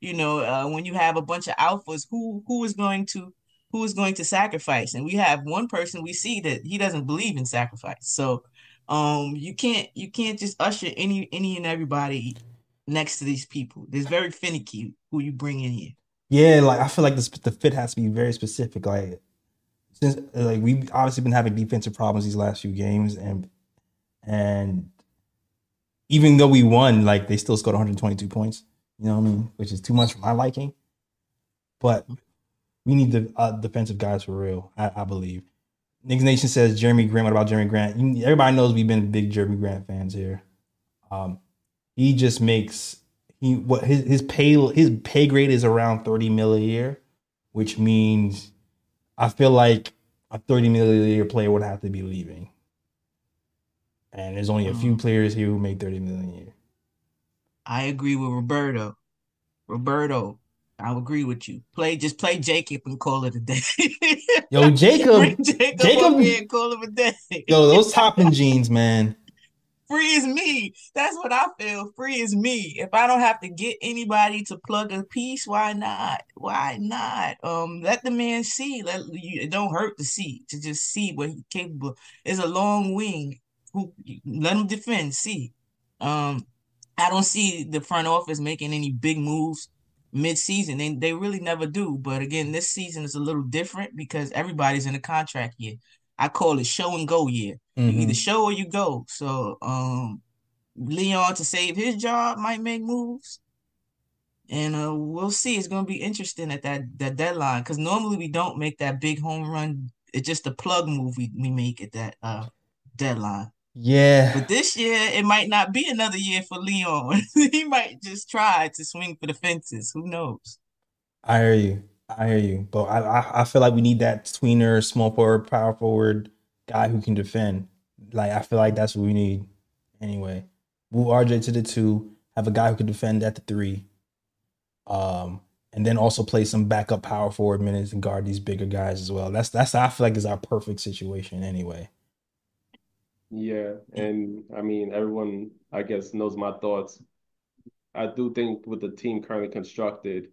S5: you know uh, when you have a bunch of alphas, who who is going to who is going to sacrifice? And we have one person we see that he doesn't believe in sacrifice. So Um, you can't you can't just usher any any and everybody next to these people. It's very finicky who you bring in here.
S3: Yeah, like I feel like this, the fit has to be very specific. Like since like we've obviously been having defensive problems these last few games, and and even though we won, like they still scored 122 points. You know what I mean? Which is too much for my liking. But we need the uh, defensive guys for real. I, I believe. Knicks Nation says Jerami Grant. What about Jerami Grant? You, everybody knows we've been big Jerami Grant fans here. Um, he just makes he what his his pay his pay grade is around 30 mil a year, which means I feel like a 30 mil a year player would have to be leaving. And there's only a few um, players here who make 30 million a year.
S5: I agree with Roberto. Roberto, I agree with you. Play just play Jacob and call it a day.
S3: Yo, Jacob,
S5: Jacob,
S3: Jacob-
S5: and call him a day.
S3: yo, those Toppin genes, man.
S5: Free is me. That's what I feel. Free is me. If I don't have to get anybody to plug a piece, why not? Why not? Um, let the man see. Let you. It don't hurt to see. To just see what he's capable. It's a long wing. Who let him defend? See. Um, I don't see the front office making any big moves mid-season. They really never do. But again, this season is a little different because everybody's in a contract year. I call it show and go year. You
S3: Mhm.
S5: either show or you go. So um Leon to save his job might make moves. And uh we'll see. It's gonna be interesting at that that deadline because normally we don't make that big home run. It's just a plug move we, we make at that uh deadline.
S3: Yeah,
S5: But this year it might not be another year for Leon. he might just try to swing for the fences. Who knows?
S3: I hear you. I hear you. But I, I I feel like we need that tweener, small forward, power forward guy who can defend. Like I feel like that's what we need. Anyway, move RJ to the two. Have a guy who can defend at the three. Um, and then also play some backup power forward minutes and guard these bigger guys as well. That's that's I feel like is our perfect situation anyway.
S4: Yeah, and I mean, everyone, I guess, knows my thoughts. I do think with the team currently constructed,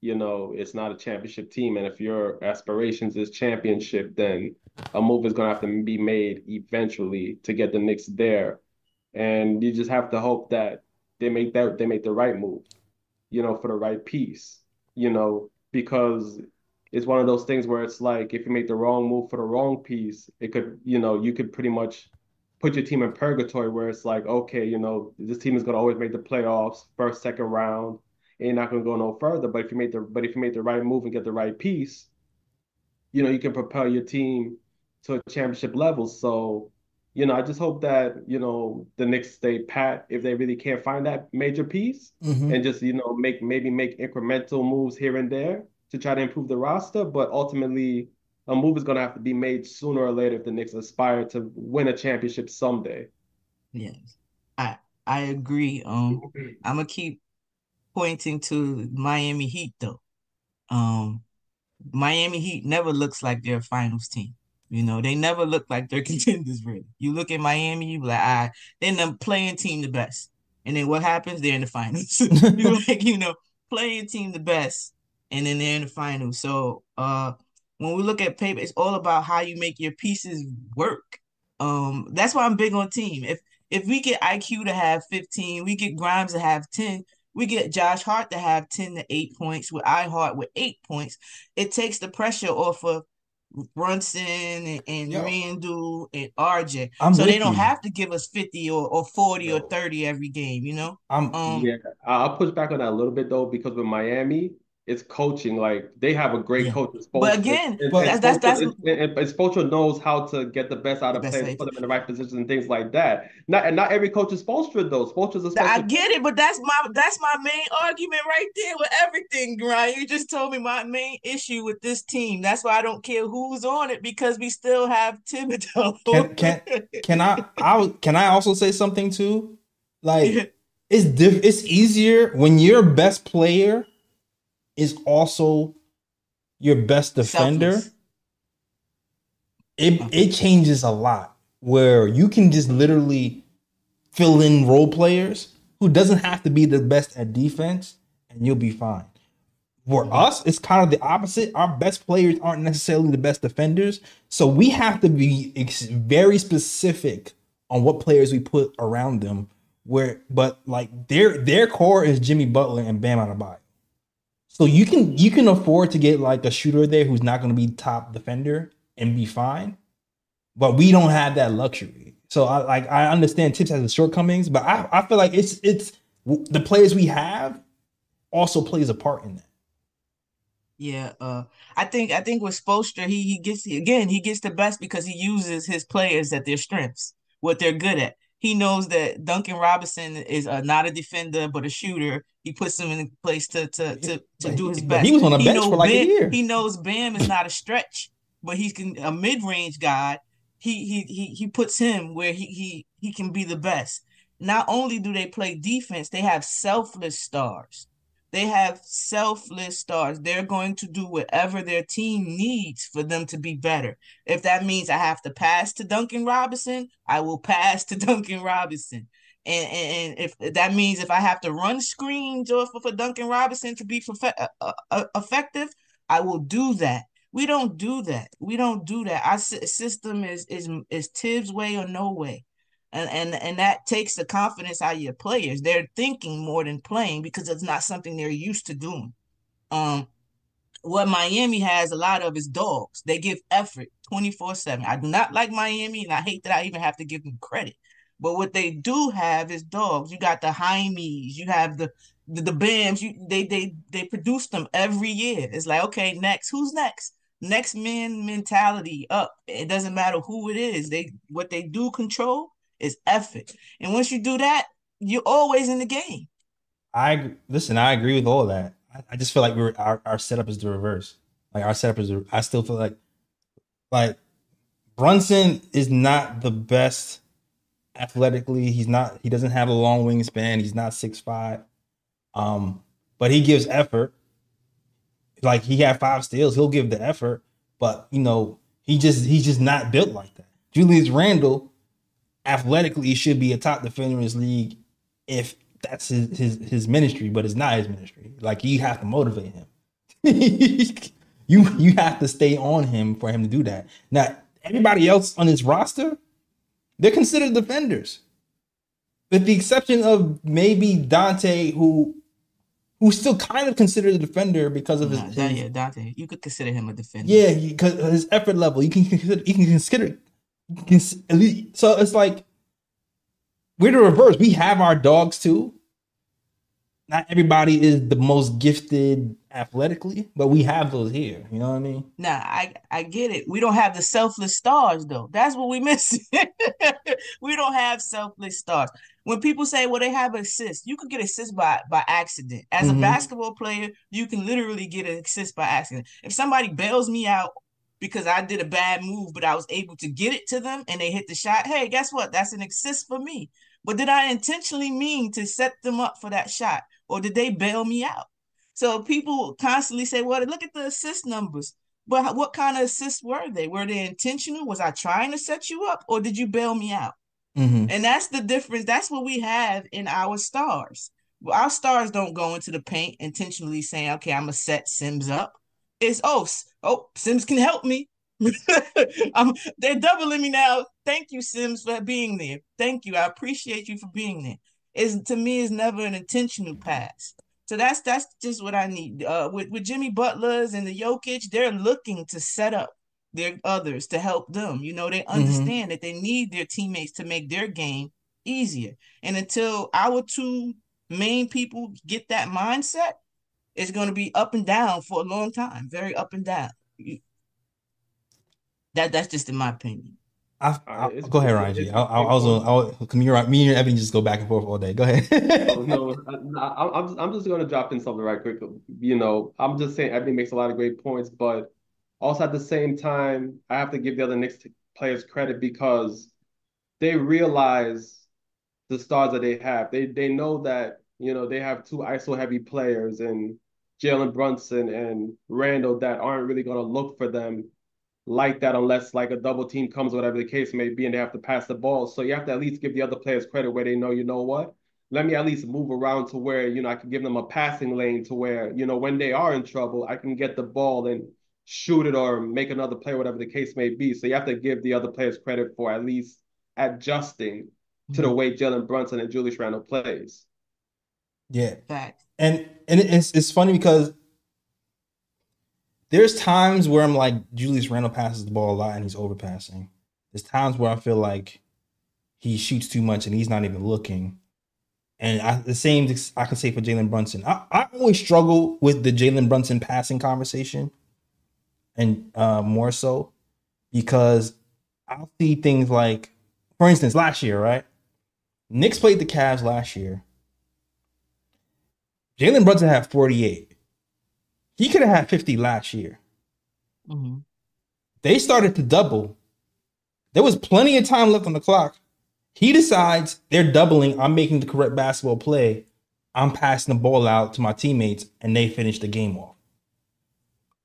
S4: you know, it's not a championship team. And if your aspirations is championship, then a move is going to have to be made eventually to get the Knicks there. And you just have to hope that they make that they make the right move, you know, for the right piece, you know, because it's one of those things where it's like if you make the wrong move for the wrong piece, it could, you know, you could pretty much put your team in purgatory where it's like, okay, you know, this team is going to always make the playoffs, first, second round, and you're not going to go no further. But if you make the but if you make the right move and get the right piece, you know, you can propel your team to a championship level. So, you know, I just hope that, you know, the Knicks stay pat if they really can't find that major piece and just, you know, make maybe make incremental moves here and there to try to improve the roster. But ultimately, a move is going to have to be made sooner or later if the Knicks aspire to win a championship someday.
S5: Yes. I I agree. Um I'm gonna keep pointing to Miami Heat though. Um, Miami Heat never looks like they're finals team. You know, they never look like they're contenders really. You look at Miami, you be like, ah, they're the playing team the best. And then what happens? They're in the finals. you like, you know, playing team the best, and then they're in the finals. So uh when we look at paper, it's all about how you make your pieces work. Um, that's why I'm big on team. If if we get IQ to have 15, we get Grimes to have 10, we get Josh Hart to have 10 to 8 points, with iHart with 8 points. It takes the pressure off of Brunson and, and
S3: Yo.
S5: Randall and RJ.
S3: I'm
S5: so they don't
S3: you.
S5: have to give us 50 or, or 40 or 30 every game, you know?
S3: I'm
S5: Um
S4: Yeah, I'll push back on that a little bit though, because with Miami, it's coaching. Like they have a great
S5: Yeah.
S4: coach. It's
S5: But again,
S4: And-
S3: But-
S4: and
S5: that's- that's-
S4: Spoelstra- and, and, and knows how to get the best out of
S5: Best
S4: players,
S5: out-
S4: put them in the right positions and things like that. Not and not every coach is Spoelstra though. Spoelstra's a
S5: I
S4: I
S5: get it, but that's my that's my main argument right there with everything, Ryan. You just told me my main issue with this team. That's why I don't care who's on it because we still have Thibodeau.
S3: Can- can- can I I can I also say something too? Like it's diff- it's easier when your best player is also your best defender.
S5: Selfless.
S3: It it changes a lot where you can just literally fill in role players who doesn't have to be the best at defense and you'll be fine. For us, it's kind of the opposite. Our best players aren't necessarily the best defenders, so we have to be ex- very specific on what players we put around them. Where, but like their their core is Jimmy Butler and Bam Adebayo. So you can you can afford to get like a shooter there who's not going to be top defender and be fine, but we don't have that luxury. So I like I understand Thibs has the shortcomings, but I, I feel like it's it's the players we have also plays a part in that.
S5: Yeah, uh, I think I think with Spoelstra, he he gets again he gets the best because he uses his players at their strengths, what they're good at. He knows that Duncan Robinson is not a defender but a shooter. He puts him in a place to to to, to do his best.
S3: He was on the bench for like
S5: Bam,
S3: a year.
S5: He knows Bam is not a stretch, but he's can a mid range guy. He he he he puts him where he he he can be the best. Not only do they play defense, they have selfless stars. They have selfless stars. They're going to do whatever their team needs for them to be better. If that means I have to pass to Duncan Robinson, I will pass to Duncan Robinson. And, and, if that means if I have to run screens or for, Duncan Robinson to be profe- uh, uh, effective, I will do that. We don't do that. We don't do that. Our system is is is Thibs way or no way and and and that takes the confidence out of your players. They're thinking more than playing because it's not something they're used to doing. Um, what Miami has a lot of is dogs. They give effort 24-7. I do not like Miami, and I hate that I even have to give them credit. But what they do have is dogs. You got the Jaimes, you have the the, the Bams, you they they they produce them every year. It's like, okay, next, who's next? Next man mentality up. It doesn't matter who it is. They what they do control is effort. And once you do that, you're always in the game.
S3: I listen. I agree with all that. I, I just feel like we're our, our setup is the reverse. Like our setup is. I still feel like like Brunson is not the best athletically. He's not. He doesn't have a long wingspan. He's not six five. Um, but he gives effort. Like he had five steals, he'll give the effort. But you know, he just he's just not built like that. Julius Randle athletically should be a top defender in this league if that's his, his his ministry, but it's not his ministry. Like you have to motivate him. you you have to stay on him for him to do that. Now, everybody else on his roster, they're considered defenders. With the exception of maybe Donte, who who's still kind of considered a defender because of his,
S5: Nah,
S3: his
S5: yeah, Donte, you could consider him a defender.
S3: yeah, because his effort level, you can consider you can consider you can at least so it's like we're the reverse. We have our dogs too. Not everybody is the most gifted athletically, but we have those here. You know what I mean?
S5: Nah, I I get it. We don't have the selfless stars though. That's what we miss. we don't have selfless stars. When people say, "Well, they have assists," you could get assists by by accident. As
S3: Mhm.
S5: a basketball player, you can literally get an assist by accident. If somebody bails me out because I did a bad move, but I was able to get it to them and they hit the shot, hey, guess what? That's an assist for me. But did I intentionally mean to set them up for that shot, or did they bail me out? So people constantly say, well, look at the assist numbers. But what kind of assists were they? Were they intentional? Was I trying to set you up or did you bail me out?
S3: Mm-hmm.
S5: And that's the difference. That's what we have in our stars. Well, Our stars don't go into the paint intentionally saying, okay, I'm going to set Sims up. It's, oh, oh, Sims can help me. I'm, they're doubling me now. Thank you, Sims, for being there. Thank you. I appreciate you for being there. It's, to me, it's never an intentional pass. So that's that's just what I need. Uh, with with Jimmy Butler's and the Jokic, they're looking to set up their others to help them. You know, they understand that they need their teammates to make their game easier. And until our two main people get that mindset, it's going to be up and down for a long time. Very up and down. That that's just in my opinion.
S3: I, I,
S4: it's-
S3: go ahead, Ryan G. I, I, I was on. I me, and- me and Evan just go back and forth all day. Go ahead.
S4: Oh, no, I, I, I'm just, I'm just going to drop in something right quick. You know, I'm just saying Ebony makes a lot of great points, but also at the same time, I have to give the other Knicks players credit because they realize the stars that they have. They they know that you know they have two ISO heavy players and Jalen Brunson and Randle that aren't really going to look for them like that unless like a double team comes, whatever the case may be, and they have to pass the ball. So you have to at least give the other players credit where they know, you know what? Let me at least move around to where, you know, I can give them a passing lane to where, you know, when they are in trouble, I can get the ball and shoot it or make another play, whatever the case may be. So you have to give the other players credit for at least adjusting to the mm-hmm. way Jalen Brunson and Julius Randle plays.
S3: Yeah.
S5: Fact.
S3: And and it's it's funny because there's times where I'm like Julius Randle passes the ball a lot and he's overpassing. There's times where I feel like he shoots too much and he's not even looking. And I, the same I can say for Jalen Brunson. I, I always struggle with the Jalen Brunson passing conversation, and uh, more so because I'll see things like, for instance, last year, right? Knicks played the Cavs last year. Jalen Brunson had 48. He could have had 50 last year.
S5: Mm-hmm.
S3: They started to double. There was plenty of time left on the clock. He decides they're doubling. I'm making the correct basketball play. I'm passing the ball out to my teammates, and they finish the game off.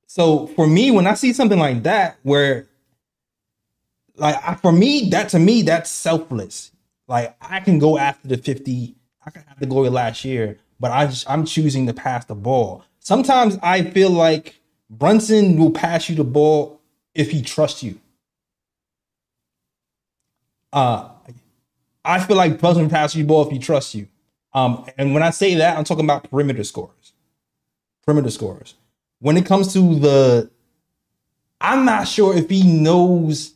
S3: So for me, when I see something like that, where like I- for me, that to me, that's selfless. Like I can go after the 50, I can have the glory last year, but I just I'm choosing to pass the ball. Sometimes I feel like Brunson will pass you the ball if he trusts you. Uh I feel like Brunson will pass you the ball if he trusts you. Um, and when I say that, I'm talking about perimeter scores. Perimeter scores. When it comes to the, I'm not sure if he knows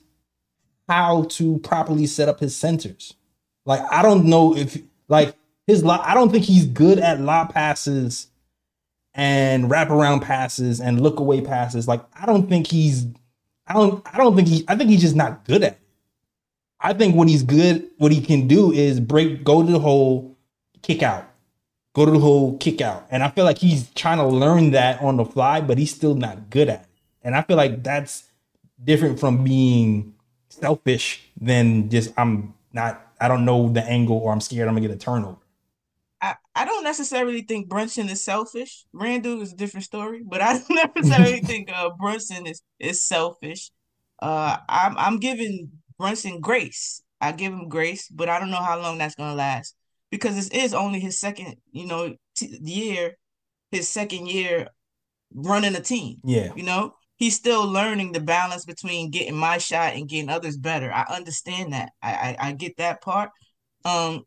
S3: how to properly set up his centers. Like I don't know if like his I don't think he's good at lob passes and wraparound passes and look away passes. Like I don't think he's I don't I don't think he I think he's just not good at it. I think what he's good, what he can do is break, go to the hole, kick out, go to the hole, kick out. And I feel like he's trying to learn that on the fly, but he's still not good at it. And I feel like that's different from being selfish than just I'm not, I don't know the angle or I'm scared I'm gonna get a turnover.
S5: I, I don't necessarily think Brunson is selfish. Randle is a different story, but I don't necessarily think uh Brunson is is selfish. Uh, I'm I'm giving Brunson grace. I give him grace, but I don't know how long that's gonna last because this is only his second, you know, t- year, his second year running a team.
S3: Yeah.
S5: You know, he's still learning the balance between getting my shot and getting others better. I understand that. I I, I get that part. Um,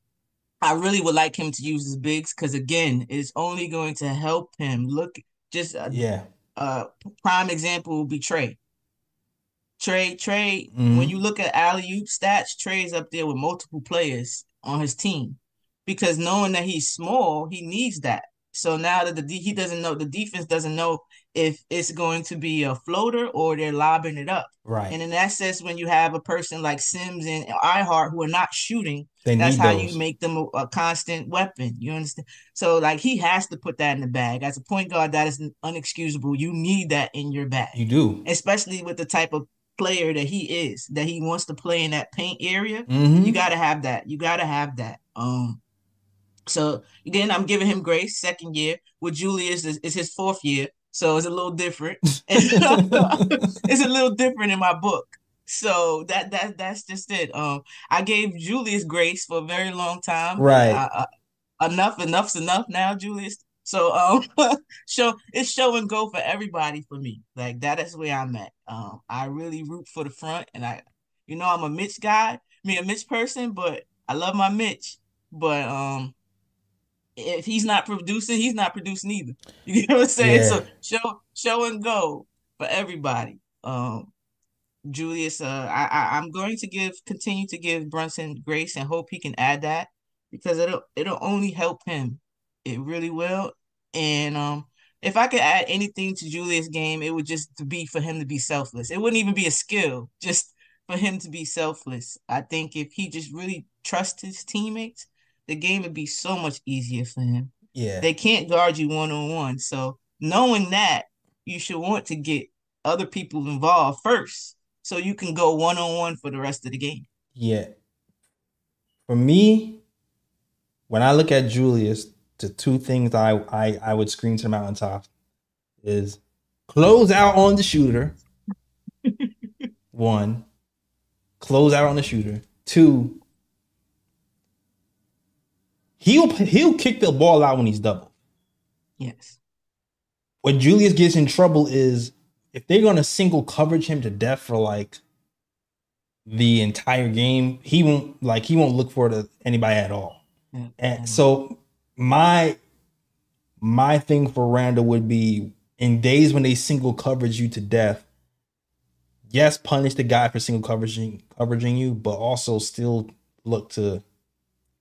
S5: I really would like him to use his bigs because again, it's only going to help him. Look, just a,
S3: Yeah.
S5: a prime example will be Trae. Trae, Trae.
S3: Mhm.
S5: When you look at alley oop stats, Trae's up there with multiple players on his team because knowing that he's small, he needs that. So now that the he doesn't know the defense doesn't know if it's going to be a floater or they're lobbing it up.
S3: Right.
S5: And in that sense, when you have a person like Sims and iHeart who are not shooting,
S3: they
S5: that's how
S3: those.
S5: you make them a, a constant weapon. You understand? So like he has to put that in the bag. As a point guard, that is unexcusable. You need that in your bag,
S3: you do.
S5: especially with the type of player that he is, that he wants to play in that paint area.
S3: Mhm.
S5: You gotta have that. You gotta have that. Um so again, I'm giving him grace, second year. With Julius is, is his fourth year. So it's a little different. it's a little different in my book. So that that that's just it. Um, I gave Julius grace for a very long time.
S3: Right.
S5: I, I, enough, enough's enough now, Julius. So um, show it's show and go for everybody for me. Like that is where I'm at. Um, I really root for the front, and I, you know, I'm a Mitch guy, me a Mitch person, but I love my Mitch. But um, if he's not producing, he's not producing either. You know what I'm saying?
S3: Yeah.
S5: So show show and go for everybody. Um, Julius, uh, I, I I'm going to give continue to give Brunson grace and hope he can add that because it'll it'll only help him. It really will. And um, if I could add anything to Julius' game, it would just be for him to be selfless. It wouldn't even be a skill, just for him to be selfless. I think if he just really trusts his teammates, the game would be so much easier for him.
S3: yeah.
S5: They can't guard you one on one. So knowing that, you should want to get other people involved first, so you can go one on one for the rest of the game.
S3: Yeah. For me, when I look at Julius, the two things I I, I would scream to the mountaintop is close out on the shooter. One, close out on the shooter. Two, he'll he'll kick the ball out when he's double.
S5: Yes.
S3: What Julius gets in trouble is if they're gonna single coverage him to death for like the entire game, he won't like he won't look for to anybody at all.
S5: Yeah.
S3: And so my my thing for Randle would be in days when they single coverage you to death. Yes, punish the guy for single coveraging coveraging you, but also still look to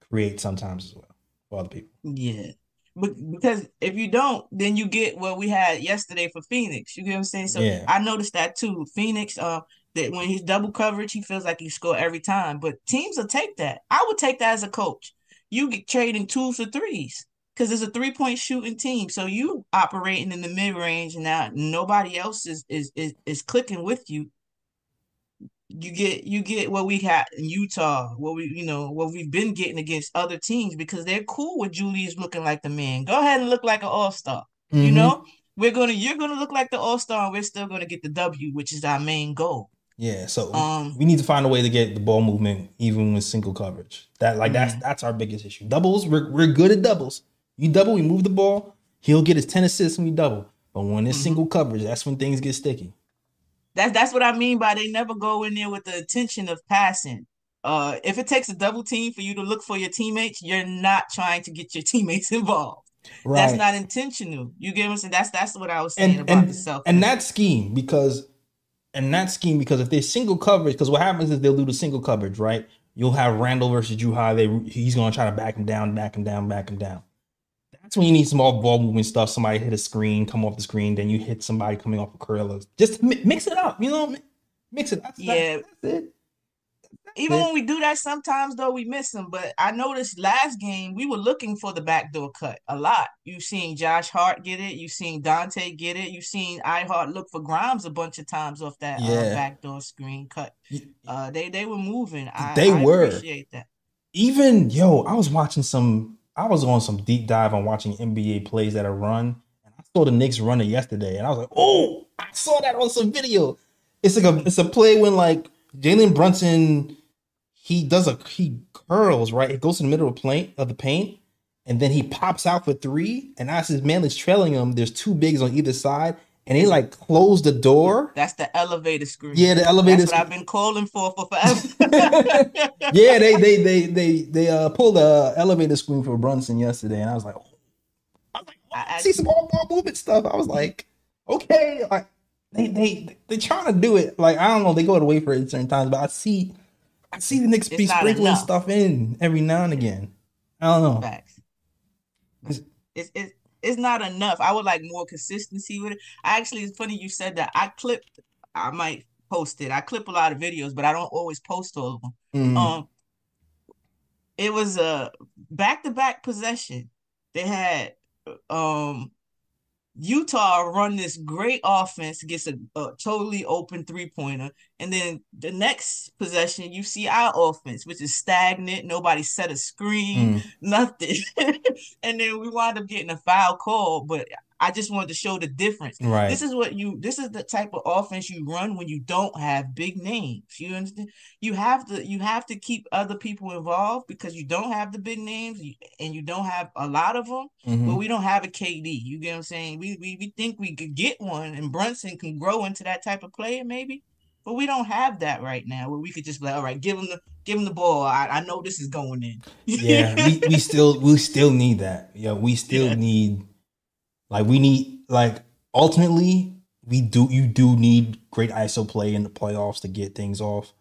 S3: create sometimes as well for other people.
S5: Yeah. But because if you don't, then you get what we had yesterday for Phoenix. You get what I'm saying? So
S3: Yeah.
S5: I noticed that too. Phoenix, uh, that when he's double coverage, he feels like he score every time. But teams will take that. I would take that as a coach. You get trading twos for threes because it's a three point shooting team. So you operating in the mid range and now nobody else is is is, is clicking with you. You get you get what we had in Utah, what we you know what we've been getting against other teams because they're cool with Julius looking like the man. Go ahead and look like an all star. You
S3: Mhm.
S5: know, we're gonna you're gonna look like the all star, and we're still gonna get the W, which is our main goal.
S3: Yeah, so
S5: Um,
S3: we need to find a way to get the ball movement even with single coverage. That like that's that's our biggest issue. Doubles, we're we're good at doubles. You double, we move the ball. He'll get his ten assists when we double. But when it's
S5: Mhm.
S3: single coverage, that's when things get sticky.
S5: That's that's what I mean by they never go in there with the intention of passing. Uh, if it takes a double team for you to look for your teammates, you're not trying to get your teammates involved.
S3: Right.
S5: That's not intentional. You get what I'm saying? That's that's what I was saying
S3: and
S5: about
S3: and,
S5: the self.
S3: and that scheme because and that scheme because if there's single coverage, because what happens is they'll do the single coverage, right? You'll have Randle versus High. They he's gonna try to back him down, back him down, back him down. That's when you need some off ball movement stuff. Somebody hit a screen, come off the screen, then you hit somebody coming off a curl. Just mi- mix it up, you know. Mix it. That's,
S5: Yeah.
S3: that's, that's it.
S5: Even
S3: it.
S5: when we do that, sometimes though we miss them. But I noticed last game we were looking for the backdoor cut a lot. You've seen Josh Hart get it. You've seen Donte get it. You've seen I iHeart look for Grimes a bunch of times off that uh,
S3: Yeah.
S5: backdoor screen cut. Uh, they they were moving. I,
S3: They
S5: I
S3: were.
S5: appreciate that.
S3: even yo, I was watching some. I was on some deep dive on watching NBA plays that are run, and I saw the Knicks run it yesterday, and I was like, oh, I saw that on some video. It's like a it's a play when like Jalen Brunson, he does a he curls right. It goes in the middle of the paint of the paint, and then he pops out for three. And as his man is trailing him, there's two bigs on either side, and they like closed the door.
S5: That's the elevator screen.
S3: Yeah, the elevator. Screen.
S5: That's what I've been calling for for forever.
S3: yeah, they they they they they uh pulled the elevator screen for Brunson yesterday, and I was like, oh. I was like, oh, I see some all ball movement stuff. I was like, okay, like they they they trying to do it. Like I don't know, they go away for it at certain times, but I see I see the Knicks be sprinkling
S5: enough.
S3: stuff in every now and again. I don't know.
S5: Facts.
S3: It's-
S5: It's it's it's not enough. I would like more consistency with it. I actually, it's funny you said that. I clipped. I might post it. I clip a lot of videos, but I don't always post all of them.
S3: Mhm.
S5: Um, it was a back to back possession. They had um Utah run this great offense gets a, a totally open three pointer, and then the next possession you see our offense, which is stagnant. Nobody set a screen,
S3: Mm.
S5: nothing, and then we wind up getting a foul call. But I just wanted to show the difference.
S3: Right.
S5: This is what you this is the type of offense you run when you don't have big names. You understand? You have to you have to keep other people involved because you don't have the big names and you don't have a lot of them,
S3: Mhm.
S5: but we don't have a KD. You get what I'm saying? We we we think we could get one and Brunson can grow into that type of player maybe. But we don't have that right now where we could just be like, all right, give him the give him the ball. I, I know this is going in.
S3: yeah, we, we still we still need that. Yeah, we still
S5: Yeah.
S3: need like we need like ultimately we do you do need great ISO play in the playoffs to get things off.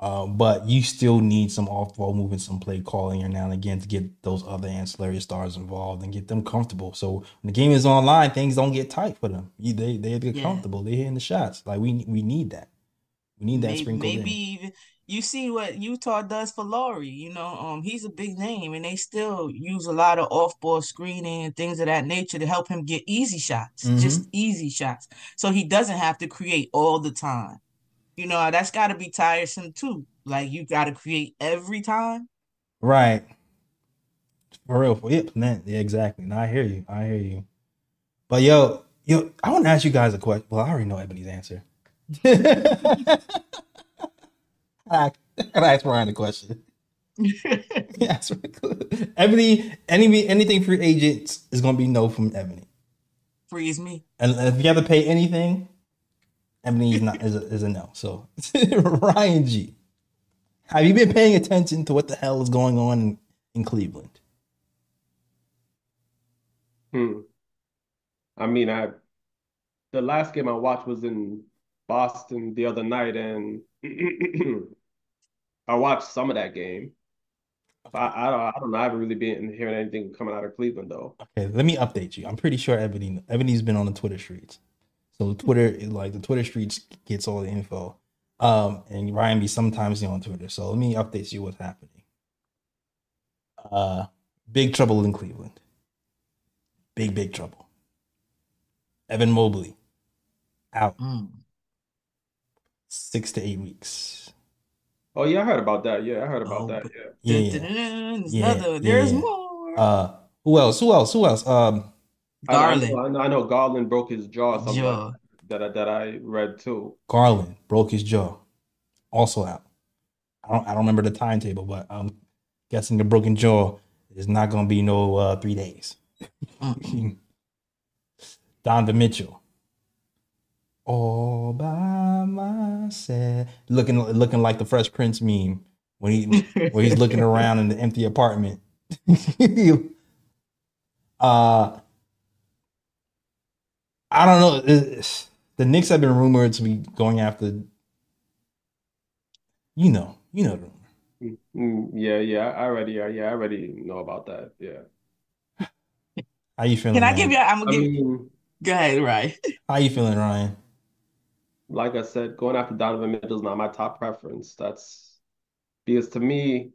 S3: Uh, but you still need some off ball movement, some play calling here now and again to get those other ancillary stars involved and get them comfortable. So when the game is online, things don't get tight for them. You, they they get
S5: Yeah.
S3: comfortable. They're hitting the shots. Like we we need that. We need that
S5: maybe,
S3: sprinkled
S5: maybe
S3: in.
S5: even you see what Utah does for Lauri. You know, um, he's a big name, and they still use a lot of off-ball screening and things of that nature to help him get easy shots,
S3: Mm-hmm.
S5: just easy shots, so he doesn't have to create all the time. You know, that's got to be tiresome too. Like you got to create every time.
S3: Right. For real. For, yep. Man, yeah, exactly. No, I hear you. I hear you. But yo, yo, I want to ask you guys a question. Well, I already know Ebony's answer. I gotta ask Ryan a question. Yes, Ebony, any anything free agents is gonna be no from Ebony.
S5: Freeze me.
S3: And if you have to pay anything, Ebony is not is a, is a no. So Ryan G. Have you been paying attention to what the hell is going on in, in Cleveland?
S4: Hmm. I mean, I the last game I watched was in Boston the other night, and I watched some of that game. I, I don't I don't know. I haven't really been hearing anything coming out of Cleveland though.
S3: Okay, let me update you. I'm pretty sure Ebony Ebony's been on the Twitter streets. So Twitter, like the Twitter streets, gets all the info. Um, and Ryan be sometimes on Twitter. So let me update you what's happening. Uh, big trouble in Cleveland. Big big trouble. Evan Mobley out
S5: Mm.
S3: Six to eight weeks.
S4: Oh yeah, I heard about that. Yeah, I heard about
S5: Oh,
S4: that.
S5: but-
S4: Yeah.
S3: Yeah.
S5: There's
S3: Yeah,
S5: another. There's
S3: yeah.
S5: more.
S3: Uh, who else? Who else? Who else? Um,
S4: I, I
S5: Garland.
S4: I know, I know Garland broke his jaw. Something
S5: Jaw.
S4: that I, that I read too.
S3: Garland broke his jaw, also out. I don't I don't remember the timetable, but I'm guessing the broken jaw is not going to be no uh, three days. Donovan Mitchell, all by myself, looking looking like the Fresh Prince meme when he where he's looking around in the empty apartment. uh I don't know. It's- the Knicks have been rumored to be going after. You know, you know the rumor.
S4: Mm, yeah, yeah, I already, yeah, yeah, I already know about that. Yeah.
S3: How you feeling?
S5: Can I
S3: Ryan?
S5: give you? I'm gonna give.
S4: mean,
S5: Go ahead, Ryan.
S3: How you feeling, Ryan?
S4: Like I said, going after Donovan Mitchell is not my top preference. That's because to me,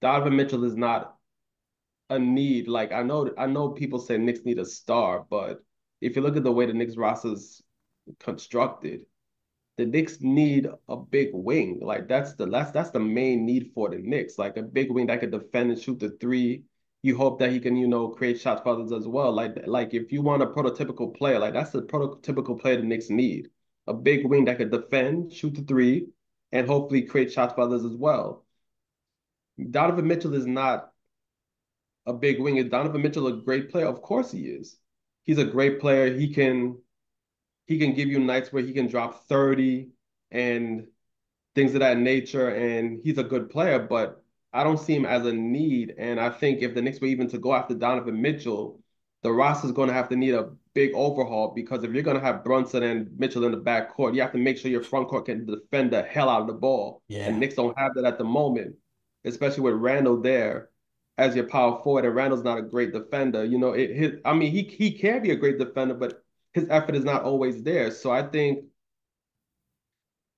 S4: Donovan Mitchell is not a need. Like I know, I know people say Knicks need a star, but if you look at the way the Knicks roster's constructed, the Knicks need a big wing. Like that's the that's that's the main need for the Knicks. Like a big wing that could defend and shoot the three. You hope that he can, you know, create shots for others as well. Like like if you want a prototypical player, like that's the prototypical player the Knicks need. A big wing that could defend, shoot the three, and hopefully create shots for others as well. Donovan Mitchell is not a big wing. Is Donovan Mitchell a great player? Of course he is. He's a great player. He can he can give you nights where he can drop 30 and things of that nature, and he's a good player, but I don't see him as a need. And I think if the Knicks were even to go after Donovan Mitchell, the roster's going to have to need a big overhaul because if you're going to have Brunson and Mitchell in the backcourt, you have to make sure your front court can defend the hell out of the ball.
S3: Yeah.
S4: And Knicks don't have that at the moment, especially with Randle there as your power forward. And Randle's not a great defender. You know, it, his, I mean, he he can be a great defender, but his effort is not always there. So I think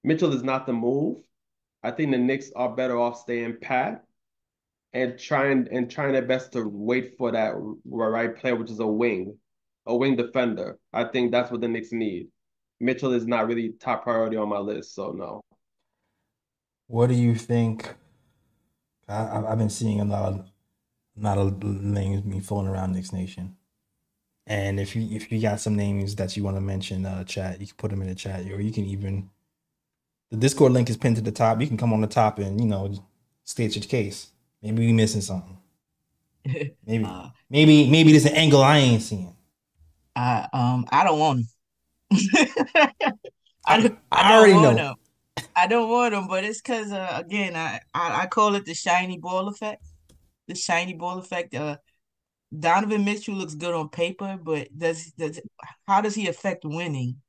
S4: Mitchell is not the move. I think the Knicks are better off staying pat and trying and trying their best to wait for that right player, which is a wing, a wing defender. I think that's what the Knicks need. Mitchell is not really top priority on my list, so no.
S3: What do you think? I, I've been seeing a lot of, a lot of names being floating around Knicks Nation. And if you if you got some names that you want to mention, uh, chat, you can put them in the chat, or you can even the Discord link is pinned to the top. You can come on the top and you know state your case. Maybe we missing something. Maybe
S5: Uh,
S3: maybe maybe there's an angle I ain't seeing.
S5: I um I don't want him. I, don't-
S3: I
S5: don't
S3: already know.
S5: him. I don't want him, but it's because uh, again I, I I call it the shiny ball effect. The shiny ball effect. Uh, Donovan Mitchell looks good on paper, but does does how does he affect winning?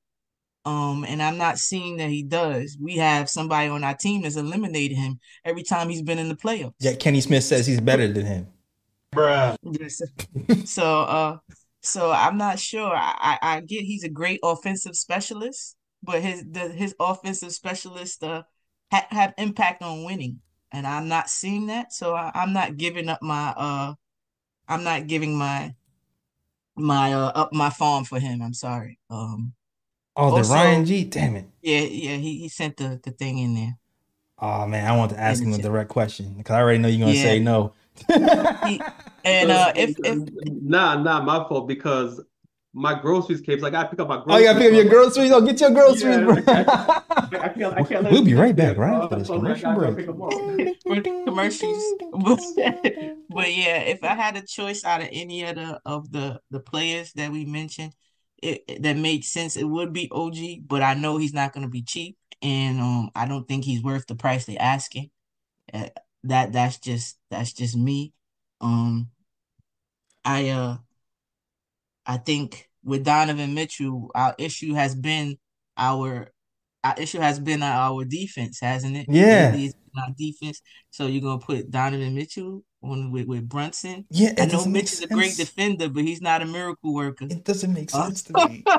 S5: Um, and I'm not seeing that he does. We have somebody on our team that's eliminated him every time he's been in the playoffs.
S3: Yet Kenny Smith says he's better than him.
S5: Yes. So uh so I'm not sure. I, I I get he's a great offensive specialist, but his the his offensive specialist uh ha have impact on winning. And I'm not seeing that. So I, I'm not giving up my uh I'm not giving my my uh up my farm for him. I'm sorry. Um
S3: Oh, the
S5: Also-
S3: Ryan G. Damn it.
S5: yeah, yeah, he, he sent the, the thing in there.
S3: Oh man, I want to ask
S5: In
S3: him a direct question because I already know you're gonna
S5: Yeah.
S3: say no.
S5: He, and uh if if
S4: nah, not my fault because my groceries came. Like I gotta pick up my
S3: oh, you gotta pick up your groceries. Oh, get your groceries,
S4: Yeah,
S3: bro.
S4: I can't, I can't let
S3: We'll be right back, right
S4: bro.
S3: after this commercial
S4: gotta
S3: break.
S4: pick 'em up.
S5: commercials. but yeah, if I had a choice out of any of the of the the players that we mentioned, it, that made sense, it would be OG. But I know he's not going to be cheap, and um, I don't think he's worth the price they're asking. Uh, that that's just that's just me. Um, I uh, I think with Donovan Mitchell, our issue has been our our issue has been our defense, hasn't it?
S3: Yeah.
S5: Lately it's been our defense. So you're gonna put Donovan Mitchell on with, with Brunson.
S3: Yeah,
S5: I know Mitch is a great defender, but he's not a miracle worker.
S3: It doesn't make sense to me.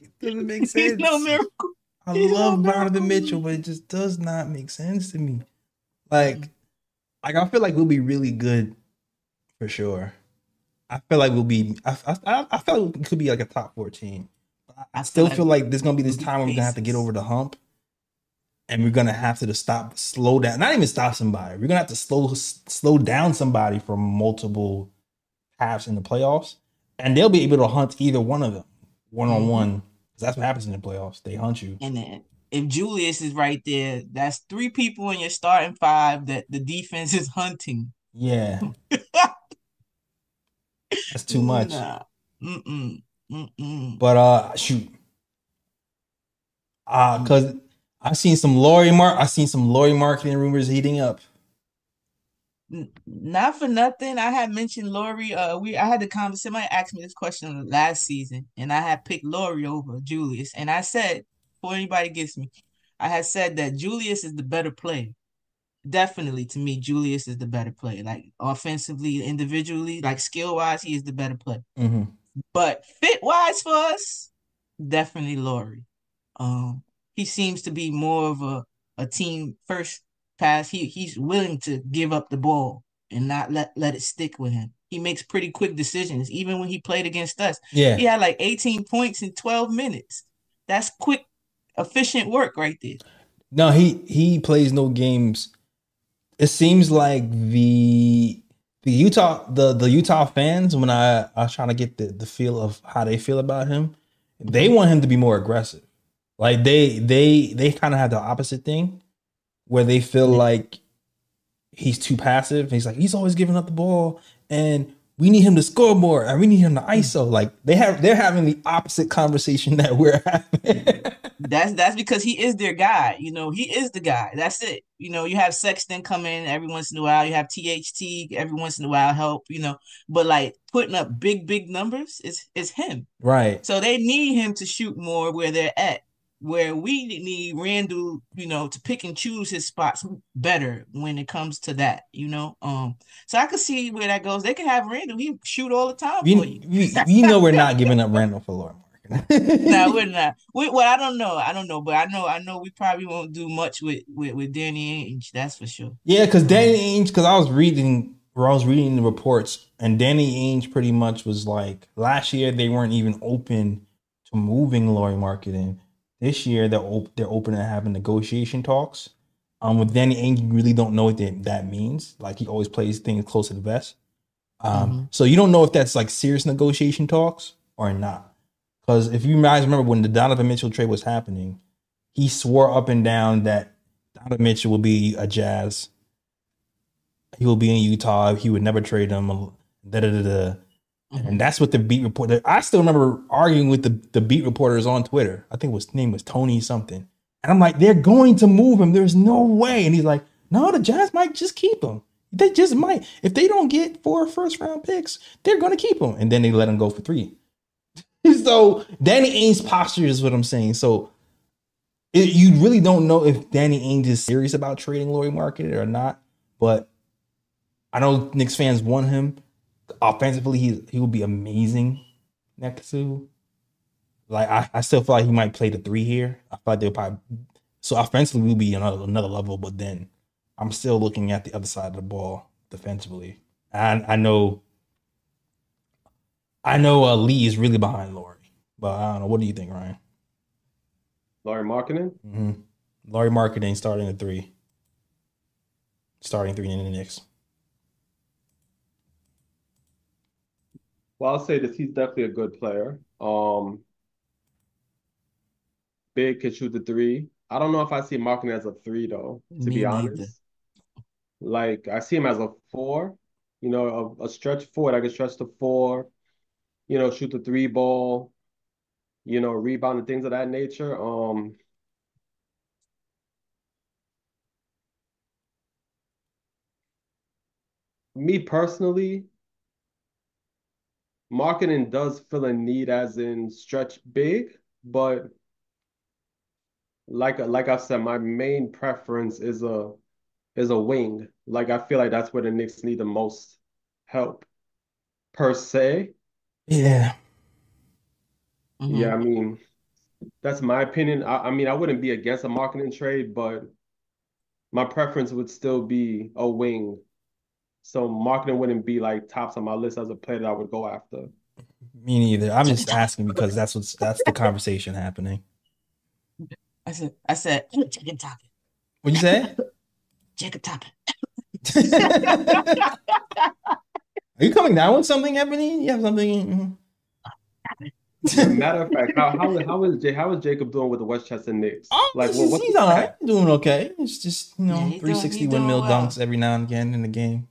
S3: It doesn't make sense.
S5: He's no miracle.
S3: I
S5: He's no
S3: love Donovan
S5: miracle.
S3: Mitchell, but it just does not make sense to me. Like,
S5: Mm.
S3: like I feel like we'll be really good for sure. I feel like we'll be. I I, I feel like we could be like a top four I, I still
S5: feel like
S3: there's gonna be this time where we're gonna have to get over the hump, and we're gonna have to stop, slow down. Not even stop somebody. We're gonna have to slow slow down somebody from multiple halves in the playoffs, and they'll be able to hunt either one of them one on mm-hmm. one. Because that's what happens in the playoffs. They hunt you.
S5: And then if Julius is right there, that's three people in your starting five that the defense is hunting.
S3: Yeah. That's too much.
S5: Nah. Mm-mm. Mm-mm.
S3: But uh shoot. Uh cause I've seen some Lauri Mark I seen some Lauri Markkanen rumors heating up.
S5: Not for nothing. I had mentioned Lauri. Uh, we I had the conversation. Somebody asked me this question last season, and I had picked Lauri over Julius. And I said, before anybody gets me, I had said that Julius is the better player. Definitely, to me, Julius is the better player. Like offensively, individually, like skill wise, he is the better player.
S3: hmm
S5: But fit wise for us, definitely Lauri. Um, he seems to be more of a, a team first pass. He he's willing to give up the ball and not let let it stick with him. He makes pretty quick decisions. Even when he played against us,
S3: Yeah.
S5: he had like 18 points in 12 minutes. That's quick, efficient work right there.
S3: No, he he plays no games. It seems like the the Utah the the Utah fans when I I was trying to get the the feel of how they feel about him, they want him to be more aggressive. Like they they they kind of have the opposite thing where they feel like he's too passive. He's like he's always giving up the ball and we need him to score more and we need him to ISO. Like they have they're having the opposite conversation that we're having.
S5: That's that's because he is their guy. You know, he is the guy. That's it. You know, you have Sexton come in every once in a while. You have THT every once in a while help. You know, but like putting up big big numbers is is him.
S3: right.
S5: So they need him to shoot more where they're at. Where we need Randle, you know, to pick and choose his spots better when it comes to that, you know. Um, so I could see where that goes. They can have Randle; he shoot all the time
S3: We,
S5: for you.
S3: we, we know we're not giving up Randle for Lauri Markkanen.
S5: no, we're not. We, well, I don't know. I don't know, but I know. I know we probably won't do much with with, with Danny Ainge. That's for sure.
S3: Yeah, because Danny Ainge, because I was reading, where I was reading the reports, and Danny Ainge pretty much was like, last year they weren't even open to moving Lauri Markkanen. This year they're op- they're open to having negotiation talks. Um, with Danny Ainge, you really don't know what that, that means. Like he always plays things close to the vest. Um,
S5: Mhm.
S3: so you don't know if that's like serious negotiation talks or not. Because if you guys remember when the Donovan Mitchell trade was happening, he swore up and down that Donovan Mitchell will be a Jazz. He will be in Utah. He would never trade him. Da, da, da, da. And that's what the beat reporter. I still remember arguing with the, the beat reporters on Twitter. I think his name was Tony something. And I'm like, they're going to move him. There's no way. And he's like, no, the Jazz might just keep him. They just might. If they don't get four first round picks, they're going to keep him. And then they let him go for three. so Danny Ainge's posture is what I'm saying. So it, you really don't know if Danny Ainge is serious about trading Lauri Markkanen or not. But I know Knicks fans want him. Offensively, he he will be amazing next to. Like I, I still feel like he might play the three here. I feel like they'll probably so offensively we'll be another another level, but then I'm still looking at the other side of the ball defensively. And I know I know uh, Lee is really behind Lauri, but I don't know. What do you think, Ryan?
S4: Lauri Markkanen.
S3: Mm-hmm. Lauri Markkanen starting at three, starting three in the Knicks.
S4: Well, I'll say this: he's definitely a good player. Um, big can shoot the three. I don't know if I see Markkanen as a three though. To
S5: Me
S4: be honest, neither. like I see him as a four. You know, a, a stretch forward. I can stretch the four. You know, shoot the three ball. You know, rebound and things of that nature. Um, me personally, Markkanen does fill a need as in stretch big, but like like I said, my main preference is a is a wing. Like I feel like that's where the Knicks need the most help per se.
S3: Yeah.
S5: Mhm.
S4: Yeah, I mean, that's my opinion. I, I mean, I wouldn't be against a Markkanen trade, but my preference would still be a wing. So Markkanen wouldn't be like tops on my list as a player that I would go after.
S3: Me neither. I'm just asking because that's what's that's the conversation happening.
S5: I said, I said, chicken topping,
S3: What you say?
S5: chicken topping.
S3: Are you coming down with something, Ebony? You have something? Mm-hmm.
S4: Matter of fact, how how how is J, how is Jacob doing with the Westchester Knicks?
S3: Oh,
S4: Like,
S3: he's,
S4: what, what's
S3: he's
S4: the
S3: all
S4: stat?
S3: right, doing okay. It's just you know,
S5: Yeah, he's
S3: 360
S5: he's doing
S3: windmill
S5: well.
S3: dunks every now and again in the game.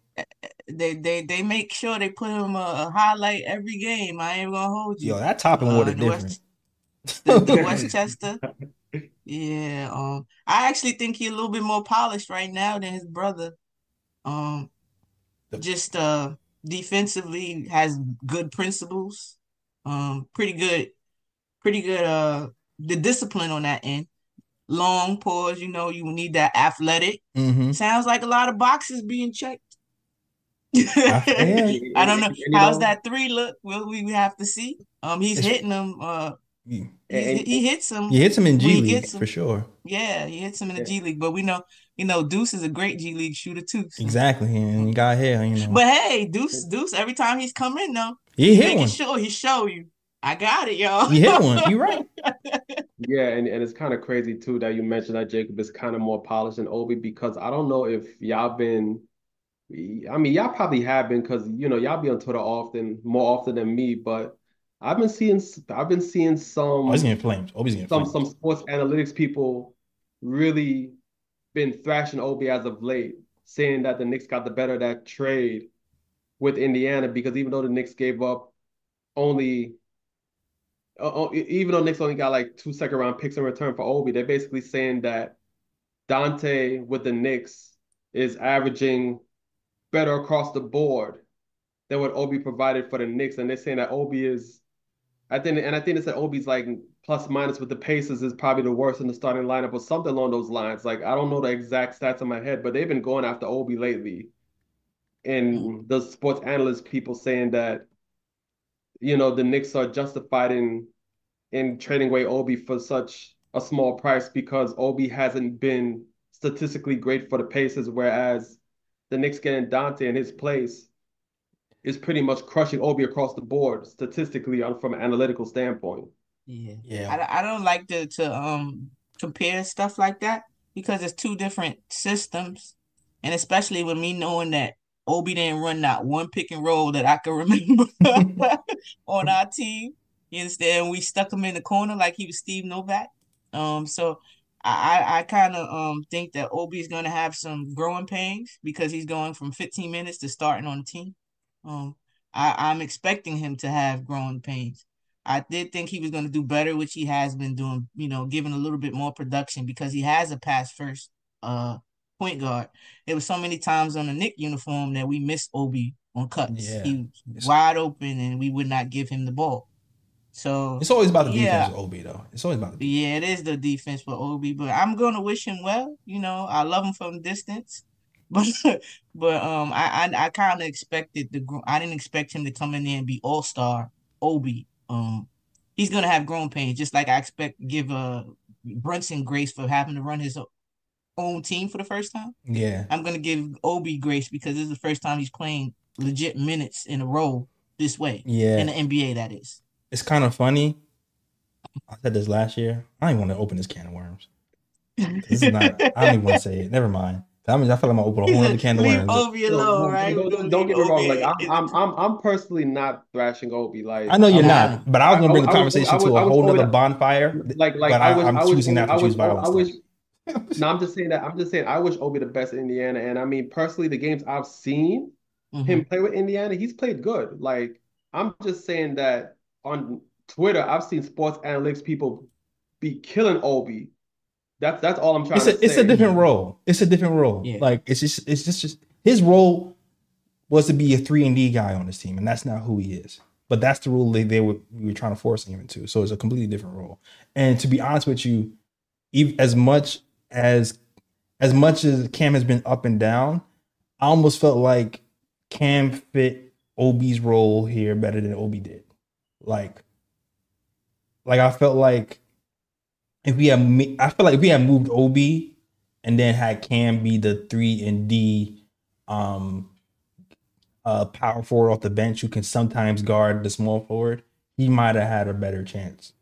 S5: They they they make sure they put him a, a highlight every game. I ain't gonna hold you.
S3: Yo, that topping
S5: Uh,
S3: water
S5: the
S3: different.
S5: West, the, the Westchester. Yeah, um, I actually think he's a little bit more polished right now than his brother. Um, just uh defensively has good principles. Um, pretty good, pretty good. Uh, the discipline on that end. Long pause, you know, you need that athletic.
S3: hmm
S5: Sounds like a lot of boxes being checked.
S3: yeah.
S5: I don't know
S4: And,
S5: how's
S4: know,
S5: that three look. Well, we we have to see. Um, he's
S3: It's-
S5: hitting them. Uh,
S3: You,
S5: he's,
S4: And-
S5: he hits them.
S3: you hit him in G
S5: he
S3: League
S5: gets
S3: for sure.
S5: Yeah, he hits him in the
S4: Yeah.
S5: G League. But we know, you know, Deuce is a great G League shooter too. so-
S3: Exactly, and you got here, you know.
S5: But hey, Deuce, Deuce, every time he's come in though,
S3: he hit
S5: making
S3: one.
S5: sure he show you, I got it, y'all.
S3: He hit one. You're right.
S4: Yeah, and, and it's kind of crazy too that you mentioned that Jacob is kind of more polished than Obi because I don't know if y'all been, I mean, y'all probably have been because you know y'all be on Twitter often, more often than me, but I've been seeing I've been seeing some
S3: he's getting flamed. He's getting
S4: some
S3: flamed.
S4: some sports analytics people really been thrashing Obi as of late, saying that the Knicks got the better of that trade with Indiana because even though the Knicks gave up only, uh, even though Knicks only got like two second round picks in return for Obi, they're basically saying that Donte with the Knicks is averaging better across the board than what Obi provided for the Knicks, and they're saying that Obi is, I think, and I think they said Obi's like plus minus with the Pacers is probably the worst in the starting lineup or something along those lines. Like I don't know the exact stats in my head, but they've been going after Obi lately, and mm-hmm. the sports analyst people saying that, you know, the Knicks are justified in in trading away Obi for such a small price because Obi hasn't been statistically great for the Pacers, whereas the Knicks getting Donte in his place is pretty much crushing Obi across the board statistically on from an analytical standpoint.
S5: Yeah.
S3: Yeah.
S5: I, I don't like to to um compare stuff like that because it's two different systems, and especially with me knowing that Obi didn't run not one pick and roll that I can remember on our team. You understand? We stuck him in the corner like he was Steve Novak. Um, so I I, kind of um think that Obi is gonna have some growing pains because he's going from 15 minutes to starting on the team. Um, I I'm expecting him to have growing pains. I did think he was going to do better, which he has been doing, you know, giving a little bit more production because he has a pass first uh point guard. It was so many times on the Knick uniform that we missed Obi on cuts.
S3: Yeah.
S5: He was wide open and we would not give him the ball. So
S3: It's always about the
S5: Yeah.
S3: defense with Obi though. It's always about the defense.
S5: yeah, it is the defense for Obi, but I'm gonna wish him well. You know, I love him from distance, but but um, I I, I kind of expected the I didn't expect him to come in there and be all star Obi. Um, he's gonna have growing pains, just like I expect give uh Brunson grace for having to run his own team for the first time.
S3: Yeah.
S5: I'm gonna give Obi grace because this is the first time he's playing legit minutes in a row this way
S3: Yeah.
S5: in the NBA. That is.
S3: It's kind of funny. I said this last year. I don't even want to open this can of worms. This is not. I don't even want to say it. Never mind. I mean, I feel like I'm gonna open a whole other can of
S5: Leave
S3: worms.
S5: Obi
S4: No,
S5: alone,
S4: no,
S5: right?
S4: don't,
S5: We're
S4: don't get me wrong. Like I'm, I'm, I'm, I'm personally not thrashing Obi. Like
S3: I know you're
S5: Okay.
S3: not, but I was gonna bring the
S4: I- I was-
S3: conversation
S4: I was-
S3: to a whole
S4: other
S3: bonfire.
S4: like, like
S3: But
S4: I,
S3: I-
S4: was,
S3: I'm
S4: I was,
S3: choosing not to
S4: I was,
S3: choose violence,
S4: I wish. No, I'm just saying that. I'm just saying I wish Obi the best in Indiana, and I mean personally, the games I've seen
S5: Mhm.
S4: him play with Indiana, he's played good. Like I'm just saying that on Twitter, I've seen sports analytics people be killing Obi. That's that's all I'm trying
S3: It's
S4: to
S3: a it's
S4: say.
S3: a different role. It's a different role.
S5: Yeah.
S3: Like it's just it's just just his role was to be a three and D guy on this team, and that's not who he is. But that's the rule they, they were we were trying to force him into. So it's a completely different role. And to be honest with you, even as much as as much as Cam has been up and down, I almost felt like Cam fit Obi's role here better than Obi did. Like, like I felt like if we had, me- I feel like if we had moved Obi and then had Cam be the three and D, um, uh, power forward off the bench who can sometimes guard the small forward, he might have had a better chance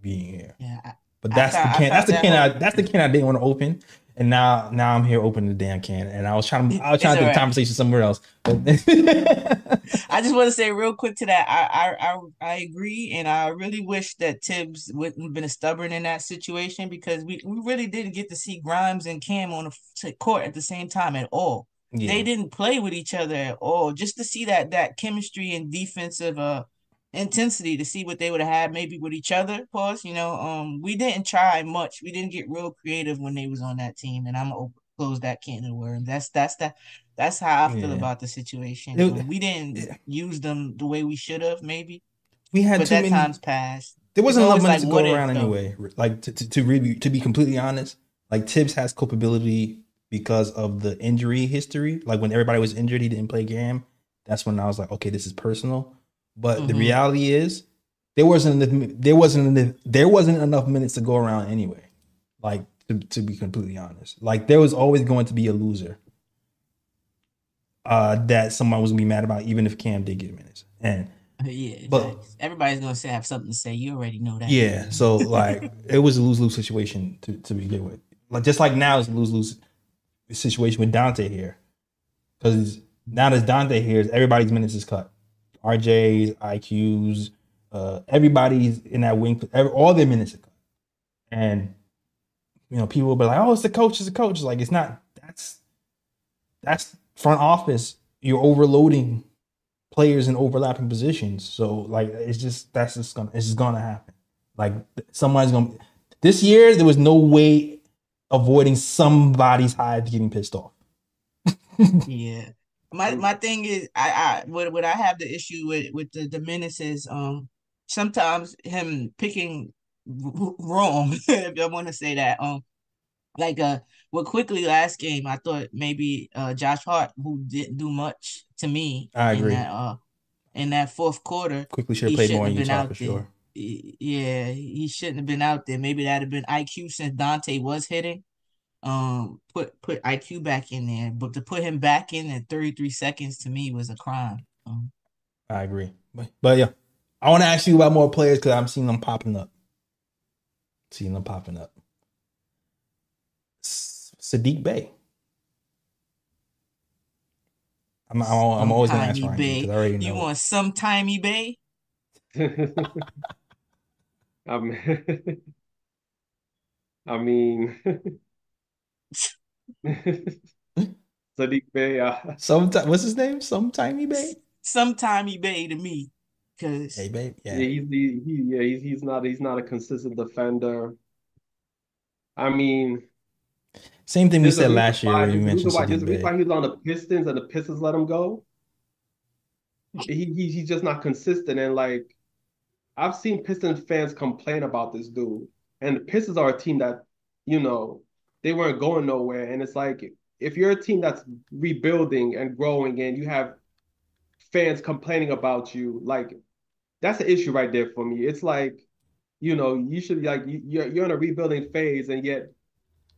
S3: being here.
S5: Yeah,
S3: But that's
S5: thought-
S3: the can. That's the can. I, that's the can I didn't want to open, and now now I'm here opening the damn can. And I was trying to I was trying to take
S5: It's
S3: the conversation somewhere else. But
S5: I just want to say real quick to that. I, I I I agree, and I really wish that Thibs wouldn't have been stubborn in that situation because we, we really didn't get to see Grimes and Cam on the court at the same time at all.
S3: yeah,
S5: They didn't play with each other at all. Just to see that that chemistry and defensive uh intensity to see what they would have had maybe with each other. Pause. You know, um, we didn't try much. We didn't get real creative when they was on that team, and I'm gonna close that can of worms. That's that's that. That's how I feel
S3: Yeah.
S5: about the situation.
S3: It-
S5: we didn't
S3: yeah.
S5: use them the way we should have, maybe,
S3: we had
S5: but
S3: too
S5: that
S3: many.
S5: time's passed.
S3: there wasn't enough minutes
S5: like,
S3: to go
S5: if,
S3: around
S5: though?
S3: anyway. Like to, to, to really to be completely honest, like Thibs has culpability because of the injury history. Like when everybody was injured, he didn't play game. That's when I was like, okay, this is personal. But the
S5: Mhm.
S3: reality is, there wasn't enough, there wasn't enough, there wasn't enough minutes to go around anyway. Like to, to be completely honest, like there was always going to be a loser. Uh, that someone was gonna be mad about, even if Cam did get minutes. And
S5: yeah,
S3: But-
S5: everybody's gonna say have something to say. You already know that.
S3: yeah, so like it was a lose lose situation to, to begin with. Like just like now it's a lose lose situation with Donte here, because now that Donte here, everybody's minutes is cut. RJ's, IQ's, uh, everybody's in that wing. Every, all their minutes are cut, and you know people will be like, "Oh, it's the coach, it's the coach." Like it's not. That's that's front office. You're overloading players in overlapping positions. So like it's just that's just gonna it's just gonna happen. Like somebody's gonna this year there was no way avoiding somebody's hive getting pissed off.
S5: Yeah. My my thing is I I what what I have the issue with with the the minutes is um sometimes him picking wrong if I want to say that um like uh well quickly last game I thought maybe uh Josh Hart who didn't do much to me
S3: I
S5: in
S3: agree.
S5: that uh in that fourth quarter
S3: Quickley should have played more in Utah for
S5: there.
S3: sure.
S5: yeah he shouldn't have been out there maybe that'd have been IQ since Donte was hitting um put put IQ back in there but to put him back in at 33 seconds to me was a crime um,
S3: I agree. But, but yeah. I want to ask you about more players because I'm seeing them popping up. Seeing them popping up. S- Saddiq Bey. I'm, I'm, I'm always gonna ask
S5: Sometimey
S3: Ryan
S5: Bey.
S3: I already know.
S5: you want some timey bay
S4: I mean, I mean, Saddiq Bey. Uh,
S3: Sometime, what's his name? Sometime Bay.
S5: some timey bay to me because
S3: Hey, babe.
S4: yeah,
S3: Yeah.
S4: he's he, he yeah he's he's not he's not a consistent defender. I mean,
S3: Same thing we said last year
S4: why
S3: when you
S4: there's a reason
S3: mentioned
S4: why
S3: Saddiq
S4: there's a why he was on the Pistons and the Pistons let him go. He, he he's just not consistent and like I've seen Pistons fans complain about this dude, and the Pistons are a team that you know they weren't going nowhere, and it's like if you're a team that's rebuilding and growing, and you have fans complaining about you, like that's an issue right there for me. It's like you know you should be like you- you're you're in a rebuilding phase, and yet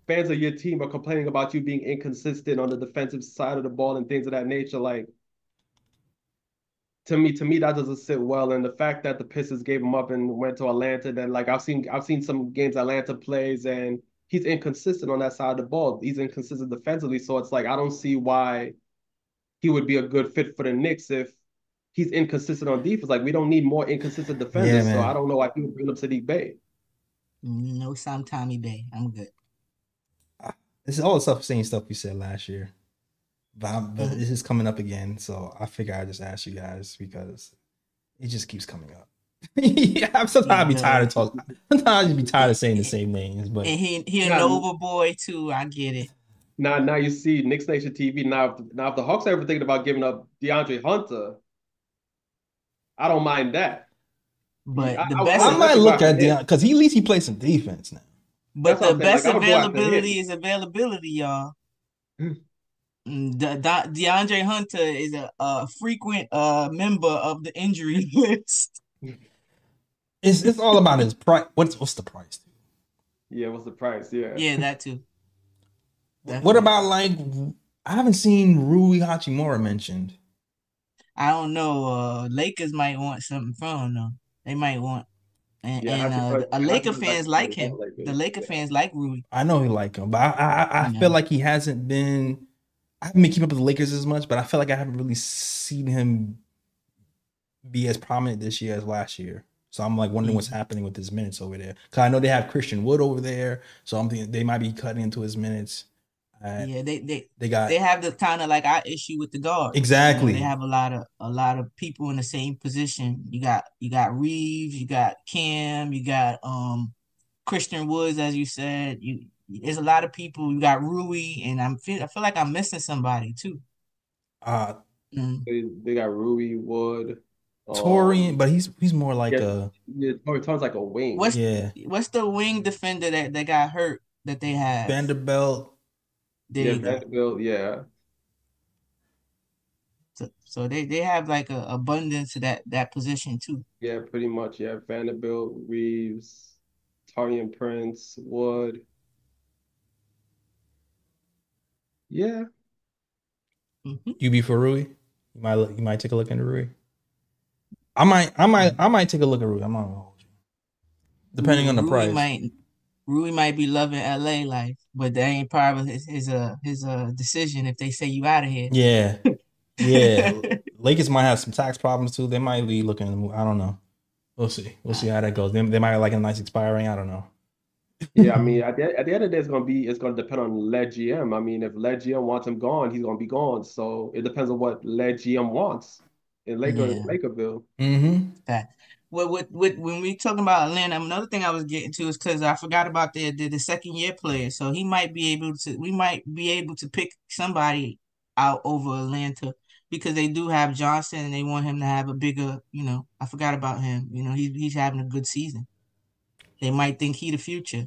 S4: fans of your team are complaining about you being inconsistent on the defensive side of the ball and things of that nature. Like to me, to me, that doesn't sit well. And the fact that the Pistons gave him up and went to Atlanta, then like I've seen I've seen some games Atlanta plays and he's inconsistent on that side of the ball. He's inconsistent defensively. So it's like I don't see why he would be a good fit for the Knicks if he's inconsistent on defense. Like we don't need more inconsistent defenders. so. I don't know why people bring up Saddiq Bey.
S5: no some Tommy bay I'm good
S3: This is all the stuff, same stuff we said last year. But, I'm, but
S5: Mhm.
S3: this is coming up again, so I figure I just ask you guys because it just keeps coming up. Yeah, I'm sometimes I be tired of talking. Sometimes I just be tired of saying the same names, but
S5: and he he a
S4: Yeah.
S5: Nova boy too I get it
S4: now now you see Knicks Nation TV. Now, if, now if the Hawks are ever thinking about giving up DeAndre Hunter, I don't mind that.
S5: But
S4: I-
S5: the
S4: I-
S5: best,
S3: I
S4: I'm
S3: might look at
S4: him.
S3: Deion because he at least he plays some defense now.
S5: but
S4: That's
S5: the best
S4: like, I would go after
S5: availability is availability, y'all.
S4: Hmm.
S5: De- De- DeAndre Hunter is a, a frequent uh member of the injury list.
S3: It's it's all about his price. What's what's the price?
S4: Yeah, what's the price? Yeah.
S5: Yeah, that too.
S3: What about like I haven't seen Rui Hachimura mentioned.
S5: I don't know. Uh, Lakers might want something from him. though. They might want, and,
S4: Yeah,
S5: and
S4: Hachimura-
S5: uh, a Laker fans
S4: like-
S5: like him.
S4: Lakers,
S5: The Laker
S4: yeah.
S5: fans like Rui.
S3: I know he like him, but I I, I, I
S5: Yeah.
S3: feel like he hasn't been. I haven't been keeping up with the Lakers as much, but I feel like I haven't really seen him be as prominent this year as last year. So I'm like wondering what's
S5: Mhm.
S3: happening with his minutes over there. Cause I know they have Christian Wood over there, so I'm thinking they might be cutting into his minutes. Uh,
S5: Yeah, they they
S3: They got
S5: they have the kind of like our issue with the guard.
S3: Exactly.
S5: they have a lot of a lot of people in the same position. You got you got Reaves, you got Cam, you got um Christian Woods, as you said. You there's a lot of people. You got Rui, and I'm feel I feel like I'm missing somebody too.
S3: uh
S5: Mm.
S4: They, they got Rui Wood. Um,
S3: Taurean, but he's he's more like
S4: yeah.
S3: a
S4: Yeah, Tori Taurean's like a wing.
S5: What's
S3: yeah
S5: what's the wing defender that, that got hurt that they have?
S3: Vanderbilt.
S5: There
S4: yeah. Vanderbilt, yeah.
S5: So, so they, they have like a abundance of that that position too.
S4: Yeah, pretty much. Yeah, Vanderbilt, Reaves, Taurean Prince, Wood. Yeah,
S5: Mhm.
S3: You be for Rui? You might you might take a look into Rui. I might I might I might take a look at Rui. I'm not gonna hold you. Depending on the
S5: Rui
S3: price.
S5: might Rui might be loving LA life, but that ain't part of his his uh his uh decision if they say you out of here.
S3: Yeah. Yeah. Lakers might have some tax problems too. They might be looking to move. I don't know. We'll see. We'll see how that goes. They, they might like a nice expiring. I don't know.
S4: yeah. I mean, at the, at the end of the day, it's gonna be it's gonna depend on LeGM. I mean, if LeGM wants him gone, he's gonna be gone. So it depends on what LeGM wants in Laker
S5: Yeah.
S4: Lakerville.
S3: Mm-hmm.
S5: That with, with with when we talking about Atlanta, another thing I was getting to is because I forgot about the, the the second year player, so he might be able to. We might be able to pick somebody out over Atlanta because they do have Johnson and they want him to have a bigger. You know, I forgot about him. You know, he's he's having a good season. They might think he the future.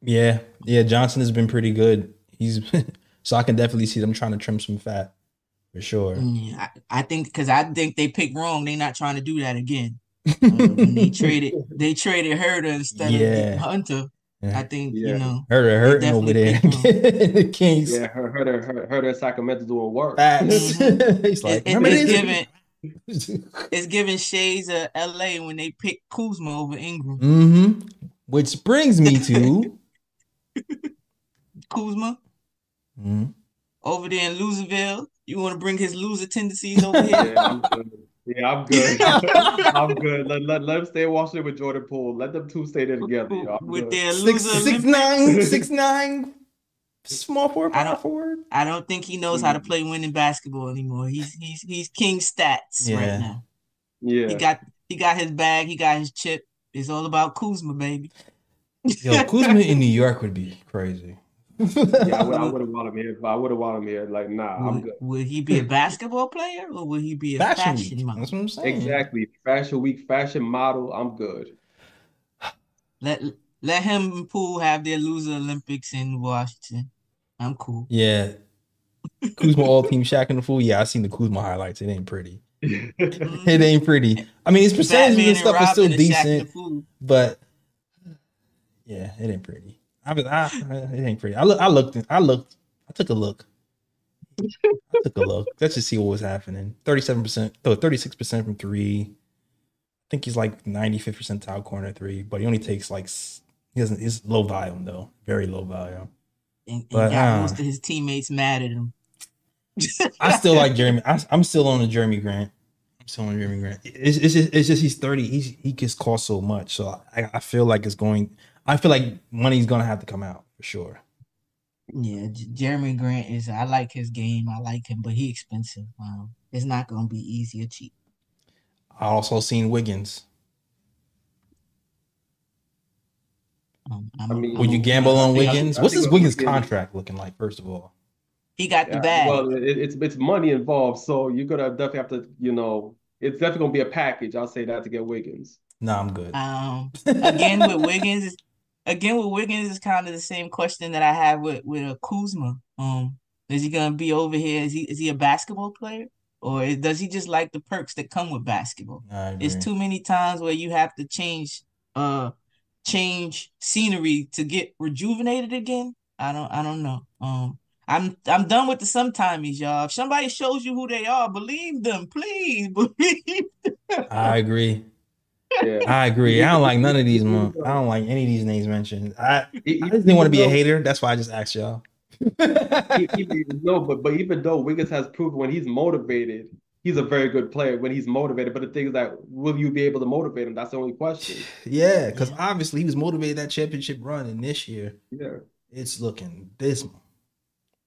S3: Yeah. Yeah. Johnson has been pretty good. He's so I can definitely see them trying to trim some fat for sure.
S5: Yeah, I, I think because I think they picked wrong. They're not trying to do that again. Uh, when they traded they traded Huerter instead
S3: Yeah.
S5: of Hunter.
S3: Yeah.
S5: I think
S4: Yeah.
S5: you know.
S3: Hurting, hurting over there. the Kings.
S4: Yeah, her her her, her, her Sacramento doing work.
S3: Facts.
S5: Mhm.
S3: He's like,
S5: It- it- it's giving it's giving shades of LA when they pick Kuzma over Ingram.
S3: Mm-hmm. Which brings me to
S5: Kuzma
S3: Mhm.
S5: over there in Loserville. You want to bring his loser tendencies over here?
S4: Yeah, I'm good. Yeah, I'm good. I'm good. Let, let, let them stay in Washington with Jordan Poole. Let them two stay there together. yo. I'm
S5: With
S4: good.
S5: their
S3: six
S5: loser
S3: six
S5: Olympics?
S3: nine six nine small forward,
S5: I don't-
S3: forward.
S5: I don't think he knows how to play winning basketball anymore. He's he's he's king stats
S3: Yeah.
S5: right now.
S4: Yeah.
S5: He got he got his bag, he got his chip. It's all about Kuzma, baby.
S3: Yo, Kuzma in New York would be crazy.
S4: Yeah, I would, have wanted him here. I would have wanted him here. Like, nah, I'm good.
S5: would he be a basketball player or would he be a
S3: fashion
S5: fashion,
S3: week.
S5: model?
S3: That's what I'm saying.
S4: Exactly. Fashion week, fashion model. I'm good.
S5: Let let him and Poole have their loser Olympics in Washington. I'm cool.
S3: Yeah. Kuzma all team Shaq and the fool. Yeah, I seen the Kuzma highlights. It ain't pretty. It ain't pretty. I mean, his percentages
S5: Batman
S3: and stuff is still
S5: and Shaq and
S3: decent, but yeah, it ain't pretty. I I, it ain't pretty. I look, I looked, I looked, I took a look. I took a look. Let's just see what was happening. Thirty-seven percent, no, thirty-six percent from three. I think he's like ninety-fifth percentile corner three, but he only takes like he doesn't. He's low volume though, very low volume.
S5: And, and
S3: But,
S5: got
S3: uh,
S5: most of his teammates mad at him.
S3: I still like Jerami. I, I'm still on the Jerami Grant. I'm still on Jerami Grant. It's, it's just it's just he's 30. He's he gets cost so much. So I, I feel like it's going. I feel like money's gonna have to come out for sure.
S5: Yeah, J- Jerami Grant is. I like his game. I like him, but he expensive. Um, it's not gonna be easy or cheap.
S3: I also seen Wiggins.
S5: Um, I'm-
S4: mean-
S3: Would you gamble on Wiggins?
S4: I
S3: What's
S4: think
S3: this Wiggins
S4: Wiggins-
S3: contract looking like? First of all,
S5: he got the bag.
S4: Well, it, it's it's money involved, so you're gonna definitely have to, you know, it's definitely gonna be a package. I'll say that to get Wiggins.
S3: no, I'm good.
S5: Um, again with Wiggins, is- again with Wiggins is kind of the same question that I have with with a Kuzma. Um, is he gonna be over here? Is he is he a basketball player, or does he just like the perks that come with basketball? It's too many times where you have to change uh change scenery to get rejuvenated again. I don't I don't know. Um I'm I'm done with the sometimes, y'all. If somebody shows you who they are, believe them, please believe.
S3: I agree.
S4: Yeah.
S3: I agree. I don't like none of these. Mon- I don't like any of these names mentioned. I, just didn't want to be a hater. That's why I just asked y'all.
S4: even, no, but but even though Wiggins has proven when he's motivated, he's a very good player when he's motivated. But the thing is that will you be able to motivate him? That's the only question.
S3: yeah, because obviously he was motivated that championship run, and this year
S4: Yeah.
S3: it's looking dismal.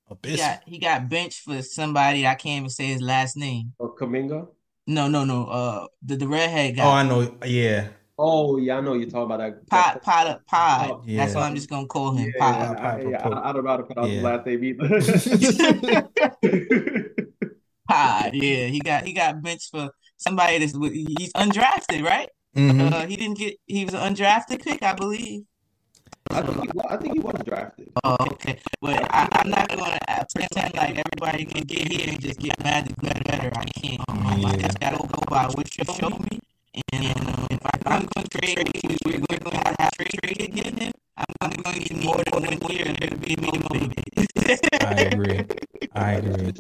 S5: He
S3: Abysmal.
S5: got he got benched for somebody I can't even say his last name.
S4: Oh, or Kuminga.
S5: No, no, no. Uh the, the redhead guy.
S3: Oh, I know. Yeah,
S4: Oh yeah, I know you're talking about that.
S5: Pod
S4: that-
S5: Pod Pod.
S4: Oh,
S5: That's
S3: yeah.
S5: what I'm just gonna call him.
S4: Yeah,
S5: Pod.
S4: I,
S3: Pod,
S4: yeah, I, I don't know how to pronounce his
S3: Yeah.
S4: last name either.
S5: Pod. Yeah, he got he got benched for somebody that's he's undrafted, right?
S3: Mhm.
S5: Uh, he didn't get. He was an undrafted pick, I believe.
S4: I think he, wa- I think he was drafted.
S5: Oh, okay. But I, I'm not gonna uh, pretend like everybody can get here and just get mad at better. better. I can't. Um, I
S3: Yeah.
S5: just gotta go by what you show me. And um, if I, I'm going to trade, with you, we're going to have to trade trade again. Him. I'm going to need more than one year to be motivated.
S3: I agree. I agree.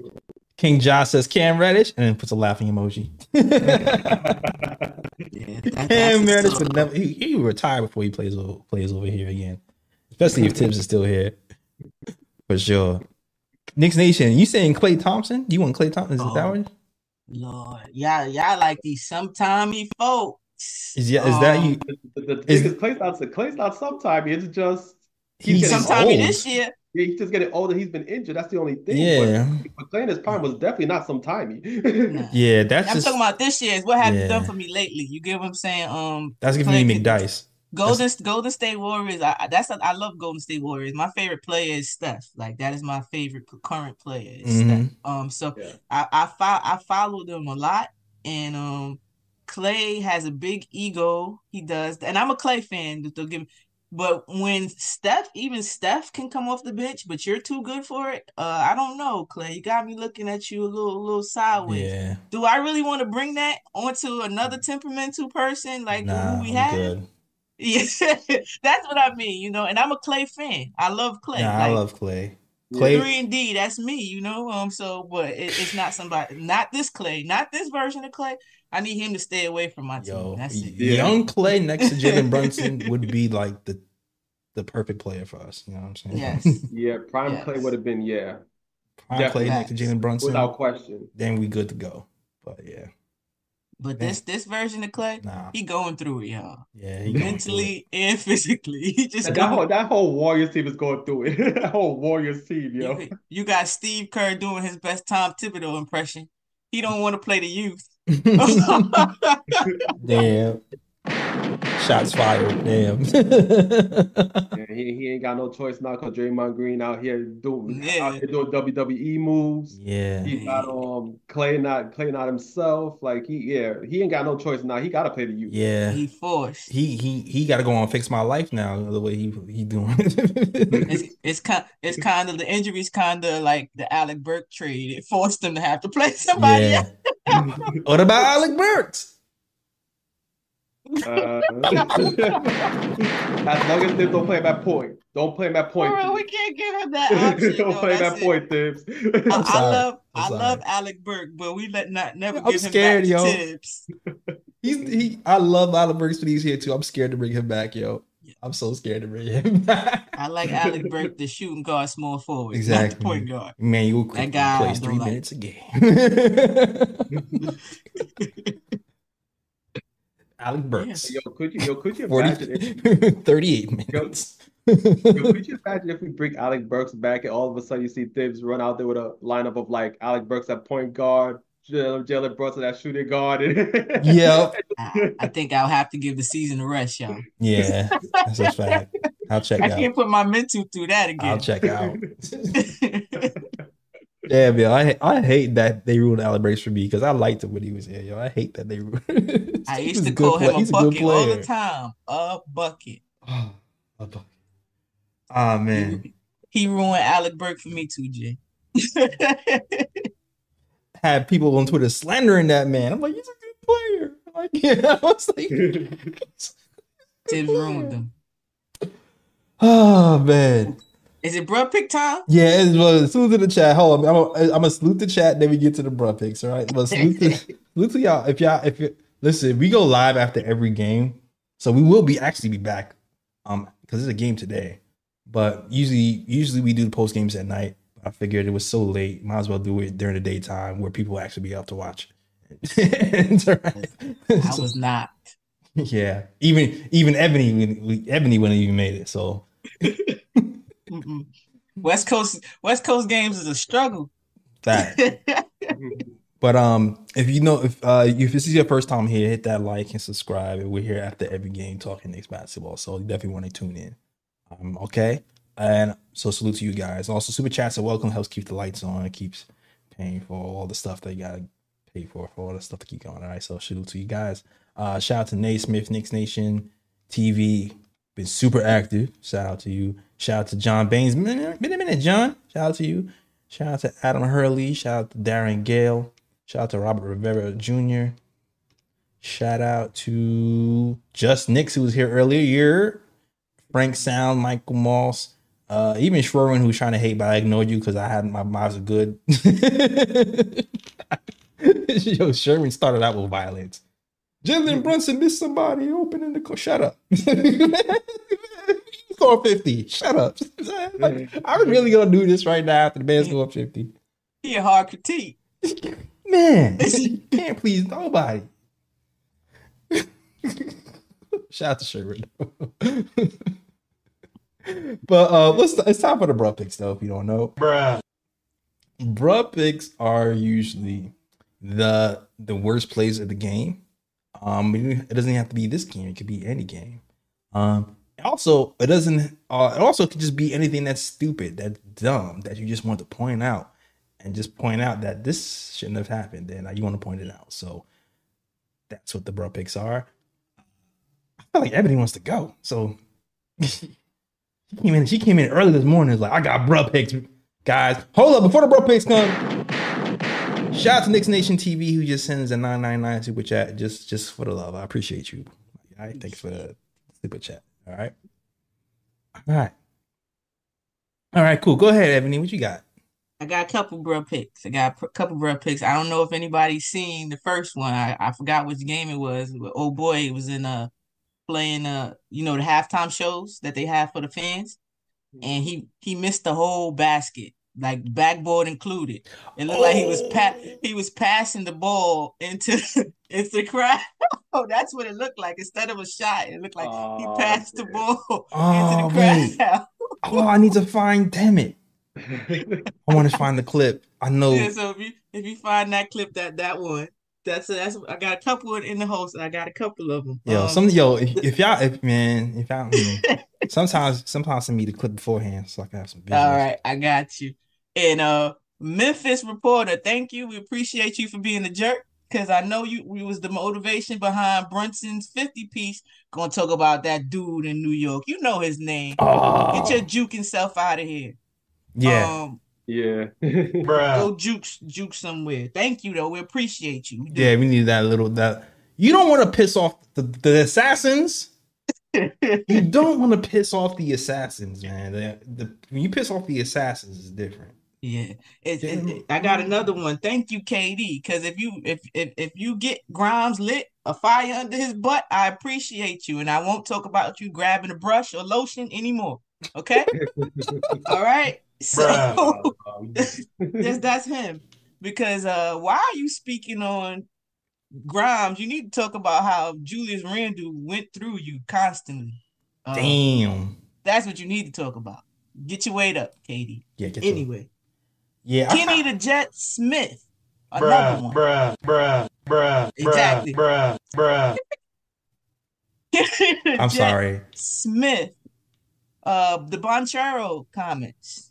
S3: King Josh says Cam Reddish and then puts a laughing emoji.
S5: Yeah,
S3: Cam
S5: the
S3: Reddish would never. He, he would retire before he plays over, plays over here again, especially if Thibs is still here. For sure. Knicks Nation, you saying Klay Thompson? You want Klay Thompson? Is that one?
S5: Lord, y'all, y'all like these sometimey folks.
S3: Is, yeah, is that
S5: Um,
S3: you?
S4: The, the
S3: Is-
S4: thing is, Klay's not Klay's not sometime. It's just
S3: He's
S4: getting
S5: Sometimey
S3: old.
S5: this year.
S4: Yeah, he's just getting older. He's been injured. That's the only thing.
S3: Yeah,
S4: But, but Klay in his prime was definitely not sometimey.
S5: Nah.
S3: yeah. That's
S5: I'm
S3: just
S5: talking about this year. Is what have you done for me lately? You get what I'm saying? Um,
S3: that's giving
S5: Clay
S3: me
S5: could-
S3: McDice.
S5: Golden Golden State Warriors. I I- that's I love Golden State Warriors. My favorite player is Steph. Like that is my favorite current player. Is Steph.
S3: Mhm.
S5: Um, so
S4: Yeah.
S5: I I fo- I follow them a lot, and um, Klay has a big ego. He does, and I'm a Klay fan. Don't give me. But when Steph, even Steph can come off the bench, but you're too good for it. Uh, I don't know, Klay. You got me looking at you a little, a little sideways.
S3: Yeah,
S5: Do I really want to bring that onto another temperamental person like
S3: nah,
S5: who we
S3: I'm
S5: have?
S3: good.
S5: Yeah, that's what I mean, you know. And I'm a Klay fan. I love Klay.
S3: Nah, I love Klay. Klay,
S5: three and D. That's me, you know. Um, so but it, it's not somebody, not this Klay, not this version of Klay. I need him to stay away from my team.
S3: yo,
S5: That's it.
S4: Yeah.
S3: young Klay next to Jalen Brunson would be like the the perfect player for us. You know what I'm saying?
S5: Yes.
S4: yeah, prime
S5: Yes.
S4: Klay would have been yeah,
S3: Prime Klay next to
S5: Facts.
S3: Jalen Brunson,
S4: without question.
S3: then we good to go. But yeah,
S5: But this this version of Klay,
S3: nah,
S5: he going through it, y'all.
S3: yeah, he going it.
S5: Mentally and physically. He just
S4: That
S5: going
S4: whole that whole Warriors team is going through it. that whole Warriors team, yo.
S5: You, you got Steve Kerr doing his best Tom Thibodeau impression. He don't want to play the youth.
S3: Damn. Shots fired. Damn.
S4: Yeah, he, he ain't got no choice now because Draymond Green out here doing
S5: Yeah.
S4: out here doing WWE moves.
S3: yeah.
S4: He got um Klay not Klay not himself. Like he yeah he ain't got no choice now. He got to play the youth.
S3: Yeah.
S5: he forced.
S3: He he he got to go on fix my life now. The way he he doing.
S5: It's it's kind it's kind of the injuries kind of like the Alec Burke trade. It forced him to have to play somebody
S3: yeah.
S5: else.
S3: what about Alec Burks?
S4: Uh, as long as they don't play him at point, don't play him at point.
S5: For real, we can't give him that option.
S4: don't
S5: No,
S4: play him
S5: that's
S4: at
S5: it.
S4: point, Thibs.
S5: I, I love
S3: I'm
S5: I
S3: sorry.
S5: love Alec Burke, but we let not never
S3: I'm
S5: give him
S3: scared,
S5: back to
S3: yo.
S5: Thibs.
S3: He's he. I love Alec Burks, but he's here too. I'm scared to bring him back, yo. I'm so scared to bring him back.
S5: I like Alec Burke, the shooting guard, small forward, not
S3: Exactly.
S5: the point guard.
S3: Man, you
S5: That guy I
S3: plays three
S5: like.
S3: minutes a game. Alec Burks,
S4: Yo, could you yo could you imagine if
S3: 38 minutes.
S4: yo, could you imagine if we bring Alec Burks back and all of a sudden you see Thibs run out there with a lineup of like Alec Burks at point guard, Jalen Jalen Brunson at shooting guard. And
S3: Yep.
S5: I, I think I'll have to give the season a rest, y'all.
S3: Yeah, that's a fact. I'll check out
S5: I
S3: out.
S5: can't put my mental through that again.
S3: I'll check out. Damn, yo, I I hate that they ruined Alec Burks for me because I liked him when he was here, yo. I hate that they. ruined
S5: I used to call him a bucket all the time. A bucket.
S3: Oh, a bucket. Ah man,
S5: He ruined Alec Burke for me too, Jay.
S3: had people on Twitter slandering that man. I'm like, he's a good player. Like, yeah, I was like,
S5: Thibs ruined him.
S3: oh man.
S5: Is it bruh pick time?
S3: Yeah, it's, well, salute to the chat. Hold on, I'm gonna salute the chat. Then we get to the bruh picks. All right, well, salute to, salute to y'all. If y'all, if you listen, we go live after every game, so we will be actually be back. Um, because it's a game today, but usually usually we do the post games at night. I figured it was so late, might as well do it during the daytime where people actually be up to watch.
S5: I was not.
S3: yeah, even even Ebony, Ebony wouldn't even made it. So.
S5: West Coast West Coast games is a struggle.
S3: that. But um, if you know if uh if this is your first time here, hit that like and subscribe. And we're here after every game talking Knicks basketball, so you definitely want to tune in. Um, okay, and so salute to you guys. Also, super chats are welcome. Helps keep the lights on. It keeps paying for all the stuff that you gotta pay for for all the stuff to keep going. All right, so salute to you guys. Uh, shout out to Nate Smith, Knicks Nation TV. Been super active. Shout out to you. Shout out to John Baines. A minute, John. Shout out to you. Shout out to Adam Hurley. Shout out to Darren Gale. Shout out to Robert Rivera Jr. Shout out to Just Nix, who was here earlier. Year. Frank Sound, Michael Moss, uh, even Schwerman, who's trying to hate, but I ignored you because I had my miles are good. Yo, Sherman started out with violence. Jalen Brunson missed somebody opening the co- shut up. Score 50. Shut up. Like, I'm really gonna do this right now after the band score 50.
S5: He a hard critique.
S3: Man, can't please nobody. Shout out to Sherman. but uh let's it's time for the bruh picks though, if you don't know.
S6: Bruh.
S3: Bruh picks are usually the the worst plays of the game. Um it doesn't have to be this game, it could be any game. Um also it doesn't uh it also could just be anything that's stupid, that's dumb, that you just want to point out and just point out that this shouldn't have happened. And you want to point it out. So that's what the bro picks are. I feel like everybody wants to go. So she came in. She came in early this morning. Was like, I got bro picks, guys. Hold up before the bro picks come. Shout out to Knicks Nation TV who just sends a 999 super chat just just for the love. I appreciate you. All right, thanks for the super chat. All right, all right, all right. Cool. Go ahead, Ebony. What you got?
S5: I got a couple bruh picks. I got a couple bruh picks. I don't know if anybody's seen the first one. I, I forgot which game it was. Oh boy, it was in uh playing uh you know the halftime shows that they have for the fans, and he he missed the whole basket, like backboard included. It looked like he was pa- oh. he was passing the ball into into the crowd. oh, that's what it looked like. Instead of a shot, it looked like he
S4: Oh,
S5: passed the ball
S3: Oh,
S5: into the oh, crowd.
S3: Oh, I need to find. Damn it! I want to find the clip. I know.
S5: Yeah, so if you if you find that clip, that that one, that's that's I got a couple in the host. I got a couple of them.
S3: Yo,
S5: Um,
S3: some yo, if, if y'all, if man, if y'all, mm, sometimes, sometimes send me the clip beforehand so I can have some. Visuals.
S5: all right, I got you. And uh, Memphis reporter, thank you. We appreciate you for being a jerk because I know you. We was the motivation behind Brunson's fifty piece. Gonna talk about that dude in New York. You know his name.
S3: Oh,
S5: Get your juking self out of here.
S3: yeah,
S5: Um,
S4: yeah.
S6: Bruh.
S5: go juke juke somewhere. Thank you though. We appreciate you. We
S3: yeah. We need that little that. You don't want to piss off the, the assassins. You don't want to piss off the assassins, man. The, the when you piss off the assassins, is different.
S5: Yeah, it, it- it- I got another one. Thank you, KD. Because if you if, if if you get Grimes lit, a fire under his butt, I appreciate you, and I won't talk about you grabbing a brush or lotion anymore. Okay, all right. So
S4: Um,
S5: that's that's him. Because uh, why are you speaking on Grimes? You need to talk about how Julius Randle went through you constantly. Uh,
S3: Damn.
S5: that's what you need to talk about. Get your weight up, KD.
S3: Yeah.
S5: Anyway.
S3: yeah.
S5: Kenny the Jet Smith. Another
S6: Bruh,
S5: one.
S6: bruh, bruh, bruh,
S5: Exactly.
S6: bruh, bruh, bruh.
S3: I'm
S5: Jet
S3: sorry.
S5: Smith Uh, the Banchero comments.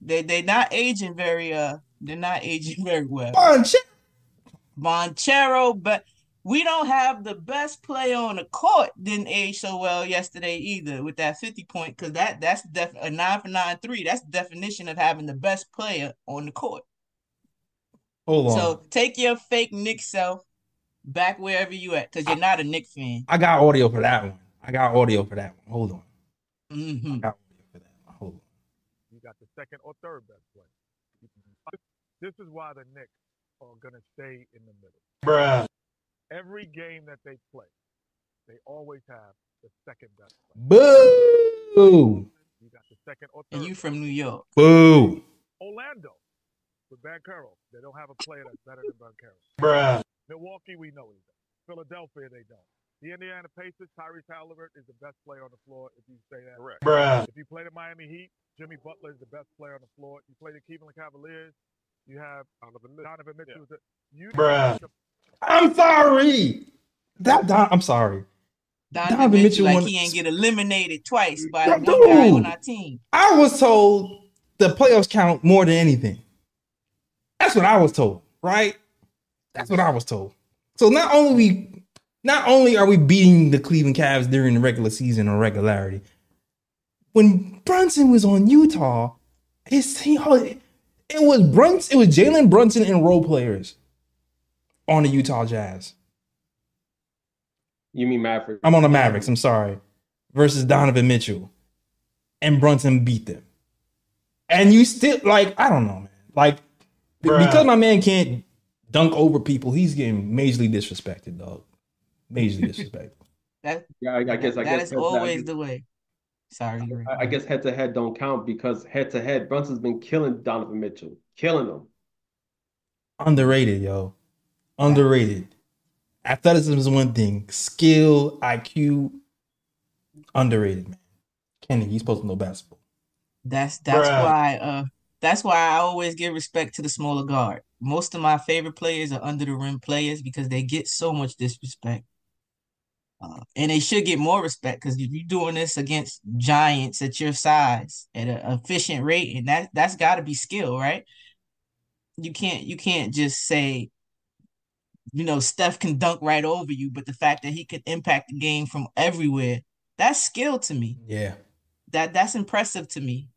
S5: They they not aging very uh. They're not aging very well.
S3: Bunch.
S5: Banchero, but we don't have the best player on the court didn't age so well yesterday either with that 50 point because that that's def- a nine for nine three. That's the definition of having the best player on the court.
S3: Hold on.
S5: So take your fake Knick self back wherever you at because you're not a Knick fan.
S3: I got audio for that one. I got audio for that one. Hold on.
S5: hmm
S3: I got audio for that one. Hold on.
S7: You got the second or third best player. This is why the Knicks are going to stay in the middle.
S6: bruh,
S7: Every game that they play, they always have the second best player.
S3: Boo.
S7: You got the second or third.
S5: And you from New York.
S3: Boo.
S7: Orlando with Banchero. They don't have a player that's better than Banchero.
S6: bruh,
S7: Milwaukee, we know he's there. Philadelphia, they don't. The Indiana Pacers, Tyrese Halliburton is the best player on the floor. If you say that, correct.
S6: bruh,
S7: If you play the Miami Heat, Jimmy Butler is the best player on the floor. If You play the Cleveland Cavaliers, you have Donovan, Donovan Mitchell. is the- You
S6: Bruh.
S3: I'm sorry. That Don, I'm sorry.
S5: Donovan,
S3: Donovan
S5: Mitchell,
S3: Mitchell
S5: like
S3: won-
S5: he ain't get eliminated twice by
S3: Yeah,
S5: one guy on our team.
S3: I was told the playoffs count more than anything. That's what I was told, right? That's what I was told. So not only not only are we beating the Cleveland Cavs during the regular season on regularity, when Brunson was on Utah, his team oh, it was Brunson, it was Jalen Brunson and role players on the Utah Jazz.
S4: You mean Maverick?
S3: I'm on the Mavericks, I'm sorry, versus Donovan Mitchell. And Brunson beat them. And you still like, I don't know, man. Like
S6: Bruh.
S3: because my man can't dunk over people, he's getting majorly disrespected, dog. Majorly disrespected.
S5: That
S4: Yeah, I, I guess. I
S5: that
S4: guess
S5: is always the way. Sorry,
S4: I I guess head to head don't count because head to head, Brunson's been killing Donovan Mitchell, killing him.
S3: Underrated, yo. Underrated. Athleticism is one thing. Skill, IQ, underrated, man. Kenny, he's supposed to know basketball.
S5: That's that's
S6: Bruh.
S5: why uh that's why I always give respect to the smaller guard. Most of my favorite players are under the rim players because they get so much disrespect. Uh, and they should get more respect because if you're doing this against giants at your size at an efficient rate, and that that's got to be skill, right? You can't you can't just say, you know, Steph can dunk right over you, but the fact that he could impact the game from everywhere, that's skill to me
S3: Yeah.
S5: that that's impressive to me.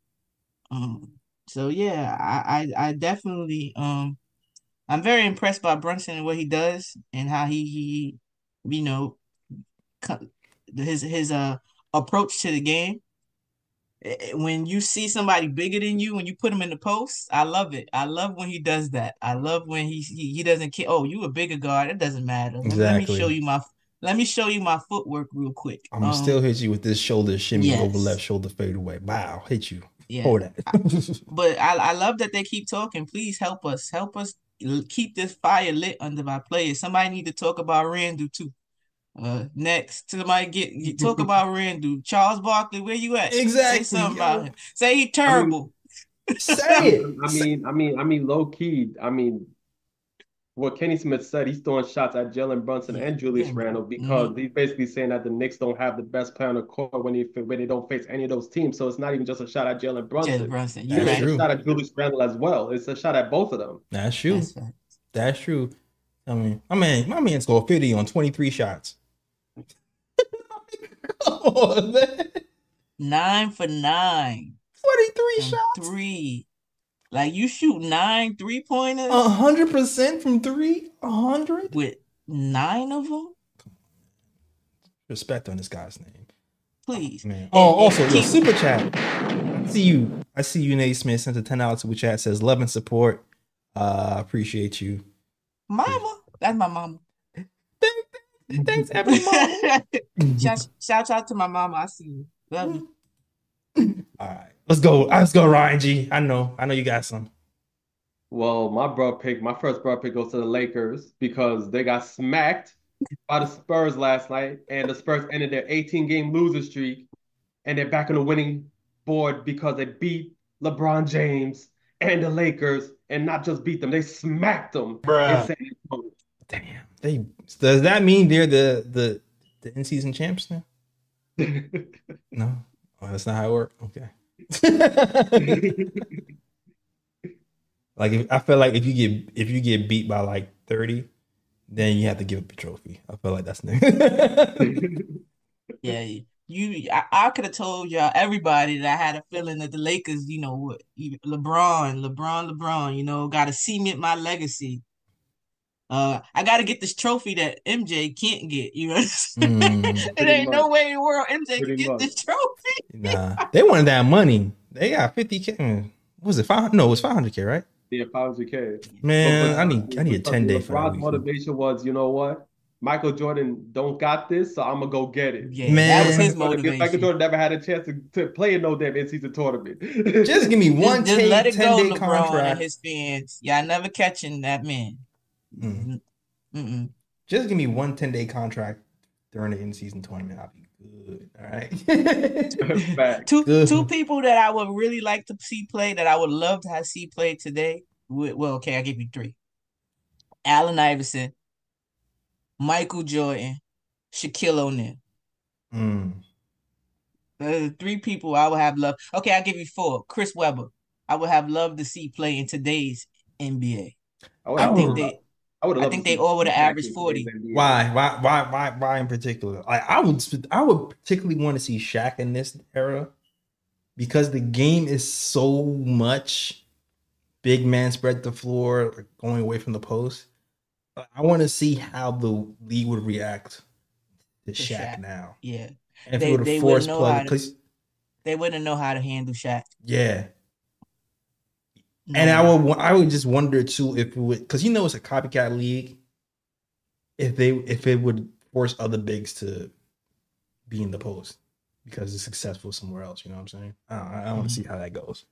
S5: Um, so yeah, I, I I definitely um I'm very impressed by Brunson and what he does and how he he you know his his uh approach to the game. When you see somebody bigger than you, when you put him in the post, I love it. I love when he does that. I love when he he, he doesn't care. Oh, you a bigger guard. It doesn't matter. Let- Let me show you my let me show you my footwork real quick.
S3: I'm gonna
S5: Um,
S3: still hit you with this shoulder shimmy
S5: yes.
S3: over left shoulder fade away. Wow, hit you.
S5: yeah.
S3: Hold that.
S5: But I, I love that they keep talking. Please help us. Help us keep this fire lit under our players. Somebody need to talk about Randle too. Uh, next, somebody get, get talk about Randle. Charles Barkley, where you at?
S3: Exactly,
S5: Say something
S3: yo.
S5: about him. Say he terrible.
S3: Say it.
S4: I mean, I mean, I mean, low key. I mean, what Kenny Smith said, he's throwing shots at Jalen Brunson and Julius
S5: Yeah.
S4: Randle because he's basically saying that the Knicks don't have the best player on the court when they when they don't face any of those teams. So it's not even just a shot at Jalen Brunson.
S5: Jalen Brunson,
S3: That's
S5: you're
S4: It's
S5: right.
S3: true.
S4: a shot at Julius Randle as well. It's a shot at both of them.
S3: That's true.
S5: That's right.
S3: That's true. I mean, my man, my man scored 50 on 23 shots. Come on, man.
S5: Nine for nine
S3: 23
S5: and
S3: shots.
S5: three. Like you shoot nine three pointers
S3: A hundred percent from three. A hundred.
S5: with nine of them.
S3: Respect on this guy's name,
S5: Please.
S3: man. Oh,
S5: and
S3: also, super chat. I see you. I see you, Nate Smith sent a ten dollars super chat. Says love and support. Uh, appreciate you.
S5: Mama. That's my mama.
S3: Thanks, everyone.
S5: shout, shout out to my mama. I see you. Love you.
S3: All right, let's go. Let's go, Ryan G. I know. I know you got some.
S4: Well, my bro pick, my first bro pick goes to the Lakers because they got smacked by the Spurs last night, and the Spurs ended their 18 game loser streak, and they're back on the winning board because they beat LeBron James and the Lakers, and not just beat them, they smacked them in
S6: bruh,
S4: San Antonio.
S3: Damn. They does that mean they're the the the in season champs now? No. Oh, that's not how it works. Okay. like if, I feel like if you get if you get beat by like thirty, then you have to give up the trophy. I feel like that's new.
S5: Yeah, you. I, I could have told y'all everybody that I had a feeling that the Lakers, you know, what LeBron, LeBron, LeBron, you know, got to cement my legacy. Uh, I got to get this trophy that MJ can't get. You know,
S3: Mm.
S5: it ain't no way in the world MJ can get
S4: much.
S5: this trophy.
S3: nah, they wanted that money. They got fifty k. What was it five? No, it was five hundred k, right?
S4: Yeah, 500K.
S3: Man,
S4: But-
S3: I need I need a ten day
S4: LeBron's
S3: for
S4: motivation was, you know what? Michael Jordan don't got this, so I'm gonna go get it.
S5: Yeah,
S3: Man.
S5: that was his motivation. Michael.
S4: Jordan never had a chance to, to play in no damn in-season tournament.
S3: Just give me one
S5: Just, just let it go,
S3: 10 day
S5: LeBron
S3: contract.
S5: and his fans. Y'all never catching that man.
S3: Mm.
S5: Mm-mm.
S3: Just give me one 10 day contract during the in season tournament. I'll be good. All right.
S5: Two
S3: Good.
S5: two people that I would really like to see play that I would love to have see play today. Well, okay, I'll give you three: Allen Iverson, Michael Jordan, Shaquille O'Neal.
S3: Mm.
S5: The three people I would have loved. Okay, I'll give you four: Chris Webber. I would have loved to see play in today's NBA.
S4: would-
S5: I
S3: I
S5: think
S3: would-
S5: they
S4: I would
S5: I think they all would have averaged 40.
S3: Why? Why? Why? Why? Why in particular? Like I would, I would particularly want to see Shaq in this era because the game is so much big man spread the floor, like going away from the post. I want to see how the league would react to
S5: To
S3: Shaq,
S5: Shaq.
S3: now,
S5: yeah
S3: and if
S5: They-
S3: it would
S5: they
S3: have
S5: wouldn't
S3: forced
S5: know
S3: play,
S5: how to-
S3: because
S5: they wouldn't know how to handle Shaq.
S3: yeah, And I would I would just wonder too if it would because you know it's a copycat league. If they if it would force other bigs to be in the post because it's successful somewhere else, you know what I'm saying? I, don't- I, want to see how that goes.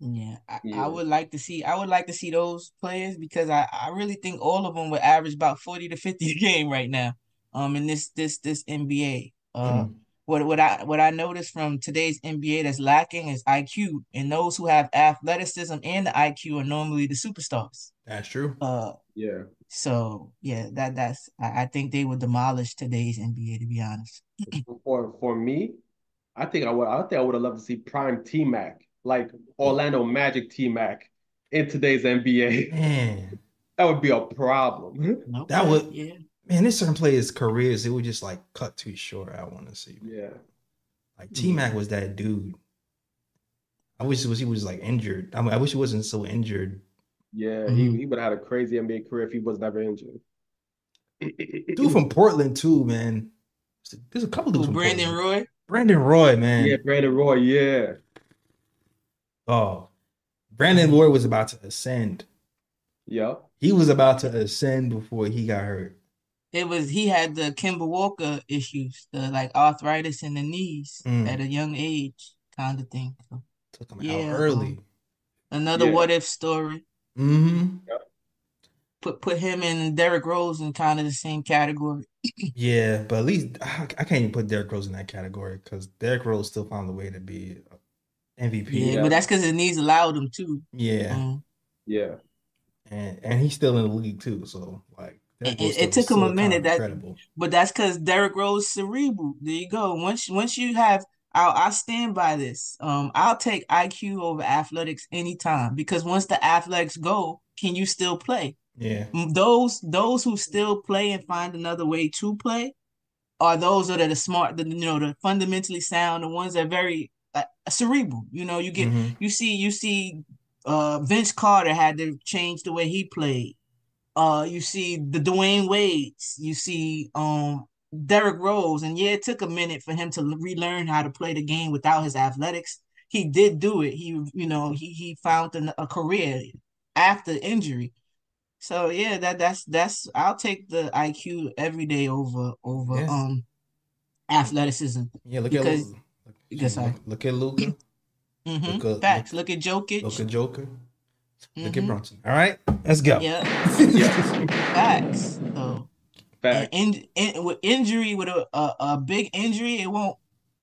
S5: Yeah, I,
S4: Yeah.
S5: I would like to see I would like to see those players because I, I really think all of them would average about 40 to 50 a game right now. Um in this this this NBA. Uh
S3: Mhm.
S5: What what I what I noticed from today's NBA that's lacking is IQ. And those who have athleticism and the IQ are normally the superstars.
S3: That's true.
S5: Uh
S4: Yeah.
S5: so yeah, that that's I, I think they would demolish today's NBA to be honest.
S4: For for me, I think I would I think I would have loved to see prime T Mac, like Orlando Magic T Mac in today's NBA.
S3: Man,
S4: That would be a problem.
S3: That would-
S5: yeah.
S3: Man, this certain players' careers it would just like cut too short. I want to see
S4: Yeah.
S3: like T Mac was that dude. I wish it was he was like injured. I mean, I wish he wasn't so injured.
S4: Yeah, he,
S5: Mhm.
S4: he would have had a crazy NBA career if he was never injured.
S3: Dude from Portland too, man. There's a couple dudes
S5: Who,
S3: from
S5: Brandon
S3: Portland.
S5: Roy?
S3: Brandon Roy, man.
S4: Yeah, Brandon Roy, yeah.
S3: Oh, Brandon Roy was about to ascend.
S4: Yep.
S3: He was about to ascend before he got hurt.
S5: It was he had the Kemba Walker issues, the like arthritis in the knees
S3: Mm.
S5: at a young age, kind of thing. So,
S3: Took him
S5: Yeah,
S3: out early.
S5: another
S4: Yeah.
S5: what if story.
S3: hmm
S5: Put put him and Derrick Rose in kind of the same category.
S3: Yeah, but at least I, I can't even put Derrick Rose in that category because Derrick Rose still found a way to be MVP.
S5: Yeah,
S4: Yeah.
S5: but that's because his knees allowed him to.
S3: Yeah,
S5: Um,
S4: Yeah.
S3: and and he's still in the league too. So like, Derrick
S5: It- it- took him a minute, that-
S3: incredible.
S5: but that's because Derrick Rose cerebral. There you go. Once once you have, I'll I stand by this. Um, I'll take IQ over athletics anytime because once the athletics go, can you still play?
S3: Yeah,
S5: Those those who still play and find another way to play are those that are the smart, the you know, the fundamentally sound, the ones that are very uh, cerebral. You know, you get
S3: Mhm.
S5: you see you see uh Vince Carter had to change the way he played. Uh you see the Dwyane Wades, you see um Derrick Rose, and yeah, it took a minute for him to relearn how to play the game without his athletics. He did do it. He you know, he he found an, a career after injury. So yeah, that that's that's I'll take the IQ every day over over
S3: Yeah.
S5: um athleticism.
S3: yeah. Look
S5: Because-
S3: at Lu-
S5: because I-
S3: look, look at Luka.
S5: hmm
S3: Look at-
S5: Facts.
S3: look-
S5: Look at Jokic.
S3: Look at Joker. Look at
S5: Mhm.
S3: Brunson. All right, let's go.
S5: Yeah. Facts. So
S4: Fact.
S5: and in, in, with injury with a, a a big injury, it won't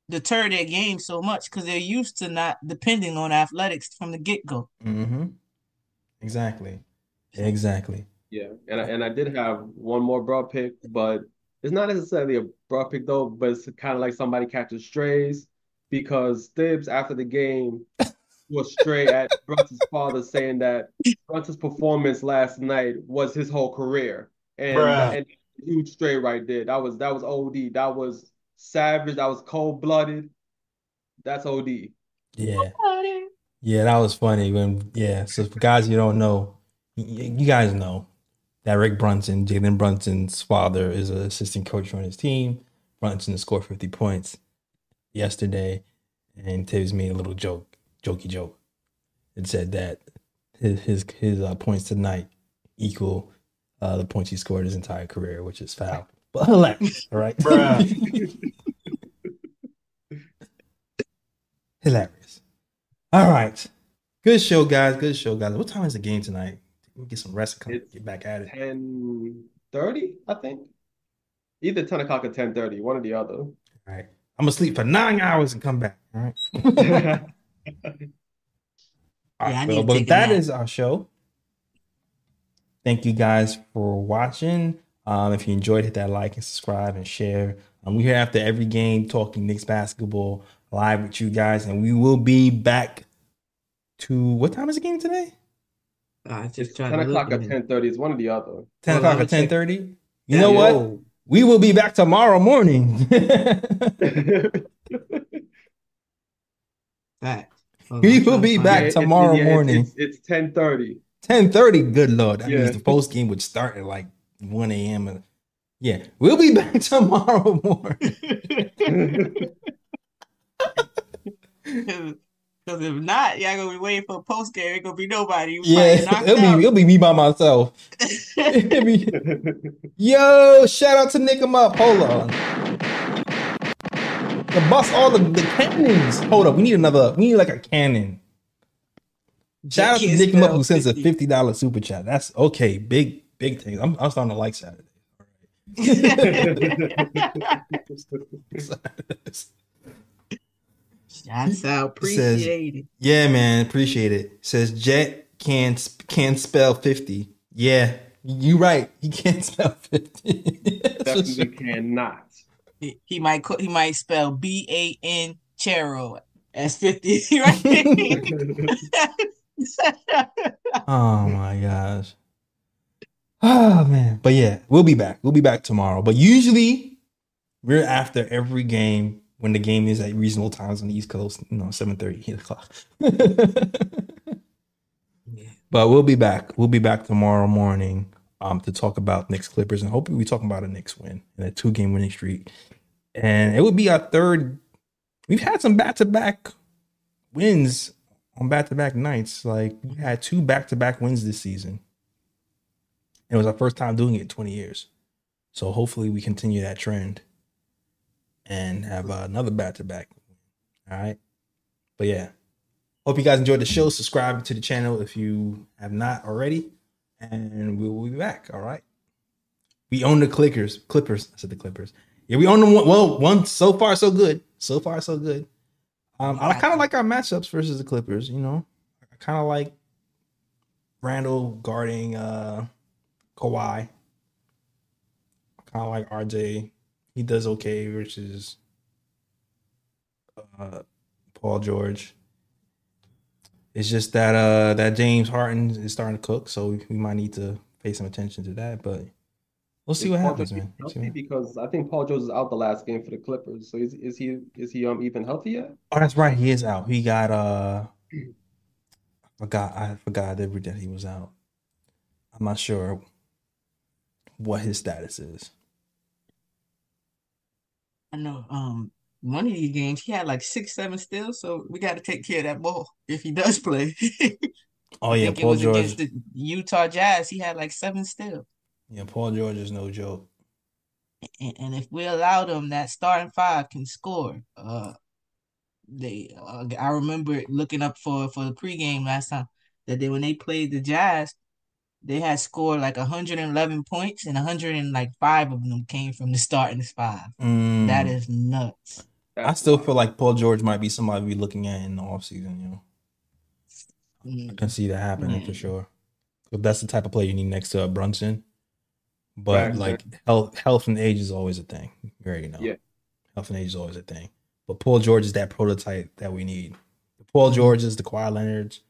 S5: deter their game so much because they're used to not depending on athletics from the get go.
S3: Mm-hmm. Exactly. Exactly.
S4: Yeah. And I, and I did have one more broad pick, but it's not necessarily a broad pick though, but it's kind of like somebody catches strays. because Thibs after the game was straight at Brunson's father saying that Brunson's performance last night was his whole career. And,
S6: Bruh.
S4: and huge straight right there. That was that was OD. That was savage. That was cold blooded. That's OD.
S3: Yeah. Yeah, that was funny when yeah. So for guys you don't know, y- y- you guys know that Rick Brunson, Jalen Brunson's father, is an assistant coach on his team. Brunson scored 50 points yesterday, and Thibs made a little joke, jokey joke. It said that his his his uh, points tonight equal uh, the points he scored his entire career, which is foul. But hilarious, all right? hilarious. All right. Good show, guys. Good show, guys. What time is the game tonight? Get some rest and come
S4: It's
S3: get back at it.
S4: Ten thirty, I think. Either ten o'clock or ten thirty, one or the other.
S3: All right. I'm gonna sleep for nine hours and come back. All right. All
S5: Yeah, I
S3: right,
S5: need
S3: well, but
S5: take a
S3: that
S5: nap.
S3: is our show. Thank you guys for watching. Um, if you enjoyed, hit that like and subscribe and share. Um, we're here after every game talking Knicks basketball live with you guys, and we will be back to what time is the game today?
S5: I just tried
S4: ten
S5: to
S4: o'clock
S5: look
S4: or
S5: at it.
S4: ten thirty is one or the other.
S3: 10 o'clock or
S5: let's check.
S3: 10 You
S5: Yeah,
S3: know what?
S5: yo.
S3: We will be back tomorrow morning.
S5: Fact. Oh, Hold
S3: We will be back
S5: find it.
S3: tomorrow
S4: it's,
S3: morning.
S4: It's, it's ten thirty.
S3: 10:30. Good lord. That
S4: Yeah.
S3: means the post game would start at like 1 a.m. Yeah, we'll be back tomorrow morning.
S5: Because if not, y'all gonna be waiting for a post game. Ain't gonna be nobody. We
S3: yeah, it'll be
S5: out.
S3: it'll be me by myself. Be- Yo, shout out to Nick 'em up. Hold on. The bust all the, the cannons. Hold up, we need another. We need like a cannon. Shout out to
S5: Can't
S3: Nick 'em up
S5: spell
S3: who sends a fifty dollar super chat. That's okay. Big big things. I'm, I'm starting to like Saturday.
S5: Shouts out,
S3: It says-
S5: appreciate it.
S3: Yeah, man, appreciate it. Says Jet can can't spell fifty. Yeah, you right. He can't spell fifty. That's
S4: Definitely
S3: sure.
S4: cannot.
S5: He, might he might spell B A N Chero as fifty, right?
S3: Oh my gosh. Oh man. But yeah, we'll be back. We'll be back tomorrow. But usually we're after every game when the game is at reasonable times on the East Coast, you know, 7 8 o'clock. But we'll be back. We'll be back tomorrow morning um to talk about Knicks Clippers and hopefully we talk about a Knicks win and a two game winning streak. And it would be our third. We've had some back to back wins on back to back nights. Like we had two back to back wins this season. It was our first time doing it in 20 years. So hopefully we continue that trend and have uh, another back to back. All right. But yeah, hope you guys enjoyed the show. Subscribe to the channel if you have not already, and we will be back. All right. We own the Clickers, Clippers. I said the Clippers. Yeah, we own them. One, well, one so far so good. So far so good. Um, I kind of like our matchups versus the Clippers. You know, I kind of like Randle guarding uh Kawhi. Kind of like RJ. He does okay versus uh Paul George. It's just that uh that James Harden is starting to cook, so we, we might need to pay some attention to that. But we'll see
S4: Is
S3: what
S4: Paul
S3: happens, man.
S4: Healthy because I think Paul George is out the last game for the Clippers. So is is he is he um even healthy yet?
S3: Oh, that's right. He is out. He got uh I forgot I forgot every day he was out. I'm not sure what his status is.
S5: I know. Um, one of these games he had like six, seven steals, so we got to take care of that ball if he does play.
S3: Oh
S5: I
S3: yeah,
S5: think it
S3: Paul
S5: was
S3: George.
S5: against the Utah Jazz. He had like seven steals.
S3: Yeah, Paul George is no joke.
S5: And, and if we allow them, that starting five can score. Uh, they. Uh, I remember looking up for for the pregame last time that they when they played the Jazz, they had scored like 111 points, and 100 and like five of them came from the starting five.
S3: Mm,
S5: That is nuts.
S3: I still feel like Paul George might be somebody we looking at in the offseason, you know. I
S5: Mm.
S3: can see that happening for sure. But that's the type of player you need next to uh, Brunson. But
S4: Right.
S3: like health, health and age is always a thing. You already know.
S4: Yeah.
S3: Health and age is always a thing. But Paul George is that prototype that we need. The Paul mm-hmm. Georges, the Kawhi Leonards,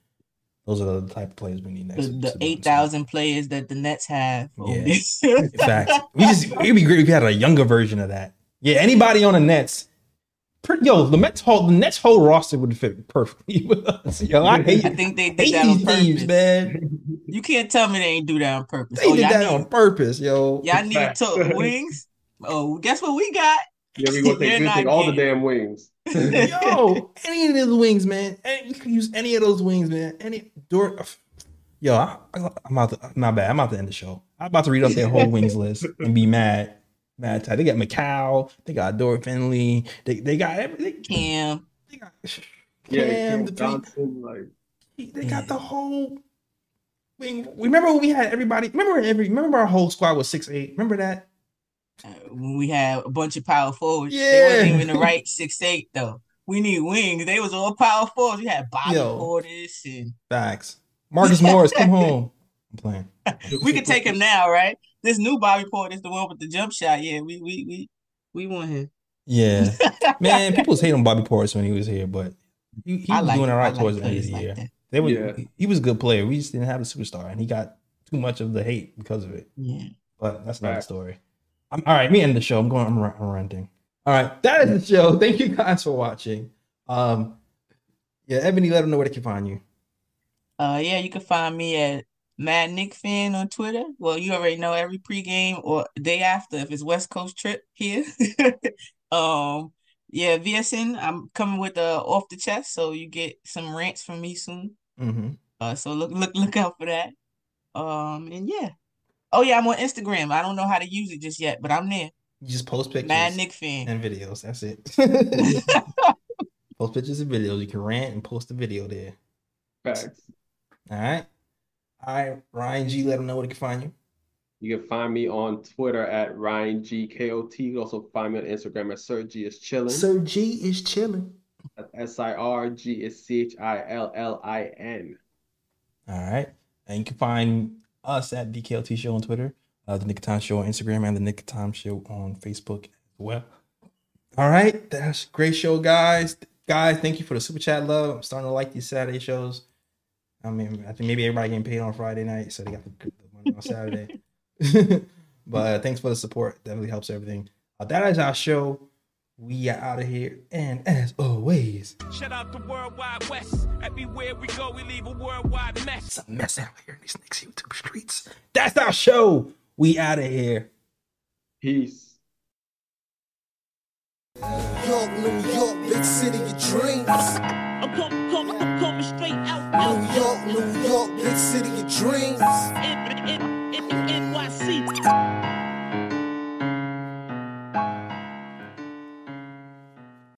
S3: those are the type of players we need next.
S5: The, the
S3: the
S5: eight thousand players that the Nets have. over
S3: Yeah. In fact, we just it'd be great if we had a younger version of that. Yeah, anybody on the Nets. Per- Yo, the Mets whole the Nets whole roster would fit perfectly with us. Yo, I hate,
S5: I think they did
S3: hate
S5: that on
S3: these teams,
S5: purpose.
S3: man.
S5: You can't tell me they ain't do that on purpose.
S3: They
S5: oh,
S3: did
S5: y'all
S3: that
S5: need,
S3: on purpose, yo.
S5: y'all need to wings. Oh, guess what we got?
S4: Yeah, we gonna take, we
S5: not
S4: take all the damn wings.
S3: Yo, any of those wings, man. Any, you can use any of those wings, man. Any door. Yo, I, I, I'm out. To, my bad. I'm about to end the show. I'm about to read up their whole wings list and be mad. Mad tight. They got McCow. They got Dor Finley. They they got everything.
S5: Cam.
S3: They got
S4: Yeah,
S3: Cam,
S4: Cam
S3: the
S4: Johnson, like
S3: They got the whole wing. Remember when we had everybody? Remember every? Remember our whole squad was six eight. Remember that?
S5: Uh, when we had a bunch of power forwards. Yeah. They
S3: Yeah.
S5: wasn't even the right six eight though. We need wings. They was all power forwards. We had Bobby
S3: Yo.
S5: Portis and
S3: Facts. Marcus Morris, come home. I'm playing.
S5: we could take him now, right? This new Bobby Portis, the one with the jump shot. Yeah, we we we we want him.
S3: Yeah, man. People was hating on Bobby Portis when he was here, but he, he was
S5: like
S3: doing all
S5: I
S3: right
S5: like
S3: towards the end of the year.
S5: that.
S3: They were,
S4: Yeah.
S3: he, he was a good player. We just didn't have a superstar, and he got too much of the hate because of it.
S5: Yeah.
S3: But that's not
S4: Right.
S3: story. I'm, all right, me end the show. I'm going. I'm, I'm renting. All right, that is the show. Thank you guys for watching. Um, yeah, Ebony, let them know where they can find you.
S5: Uh, yeah, you can find me at Mad Nick Fan on Twitter. Well, you already know every pregame or day after if it's West Coast trip here. um, yeah, VSN. I'm coming with uh off the chest, so you get some rants from me soon.
S3: Mm-hmm.
S5: Uh, so look look look out for that. Um, and yeah. Oh yeah, I'm on Instagram. I don't know how to use it just yet, but I'm there.
S3: You just post pictures
S5: Mad Nick Fan.
S3: and videos. That's it. post pictures and videos. You can rant and post a video there.
S4: facts.
S3: All right. Right, Ryan G. Let them know where they can find you.
S4: You can find me on Twitter at Ryan G K O T. You can also find me on Instagram at Sir G is chilling.
S3: Sir G is chilling.
S4: S I R G is C H I L L I N.
S3: All right. And you can find us at DKLT Show on Twitter, uh, the Nick Time Show on Instagram, and the Nick Time Show on Facebook as well. All right. That's a great show, guys. Guys, thank you for the super chat love. I'm starting to like these Saturday shows. I mean, I think maybe everybody getting paid on Friday night, so they got the, the money on Saturday. but uh, thanks for the support. Definitely helps everything. Uh, that is our show. We are out of here. And as always,
S8: Shout out the worldwide west. Everywhere we go, we leave a worldwide mess.
S3: it's a mess out here in these Knicks YouTube streets. That's our show. We out of here.
S4: Peace.
S1: York, New York, big city of dreams.
S2: I'm coming, coming, I'm coming straight out, out. New
S1: York, New York, big city of dreams.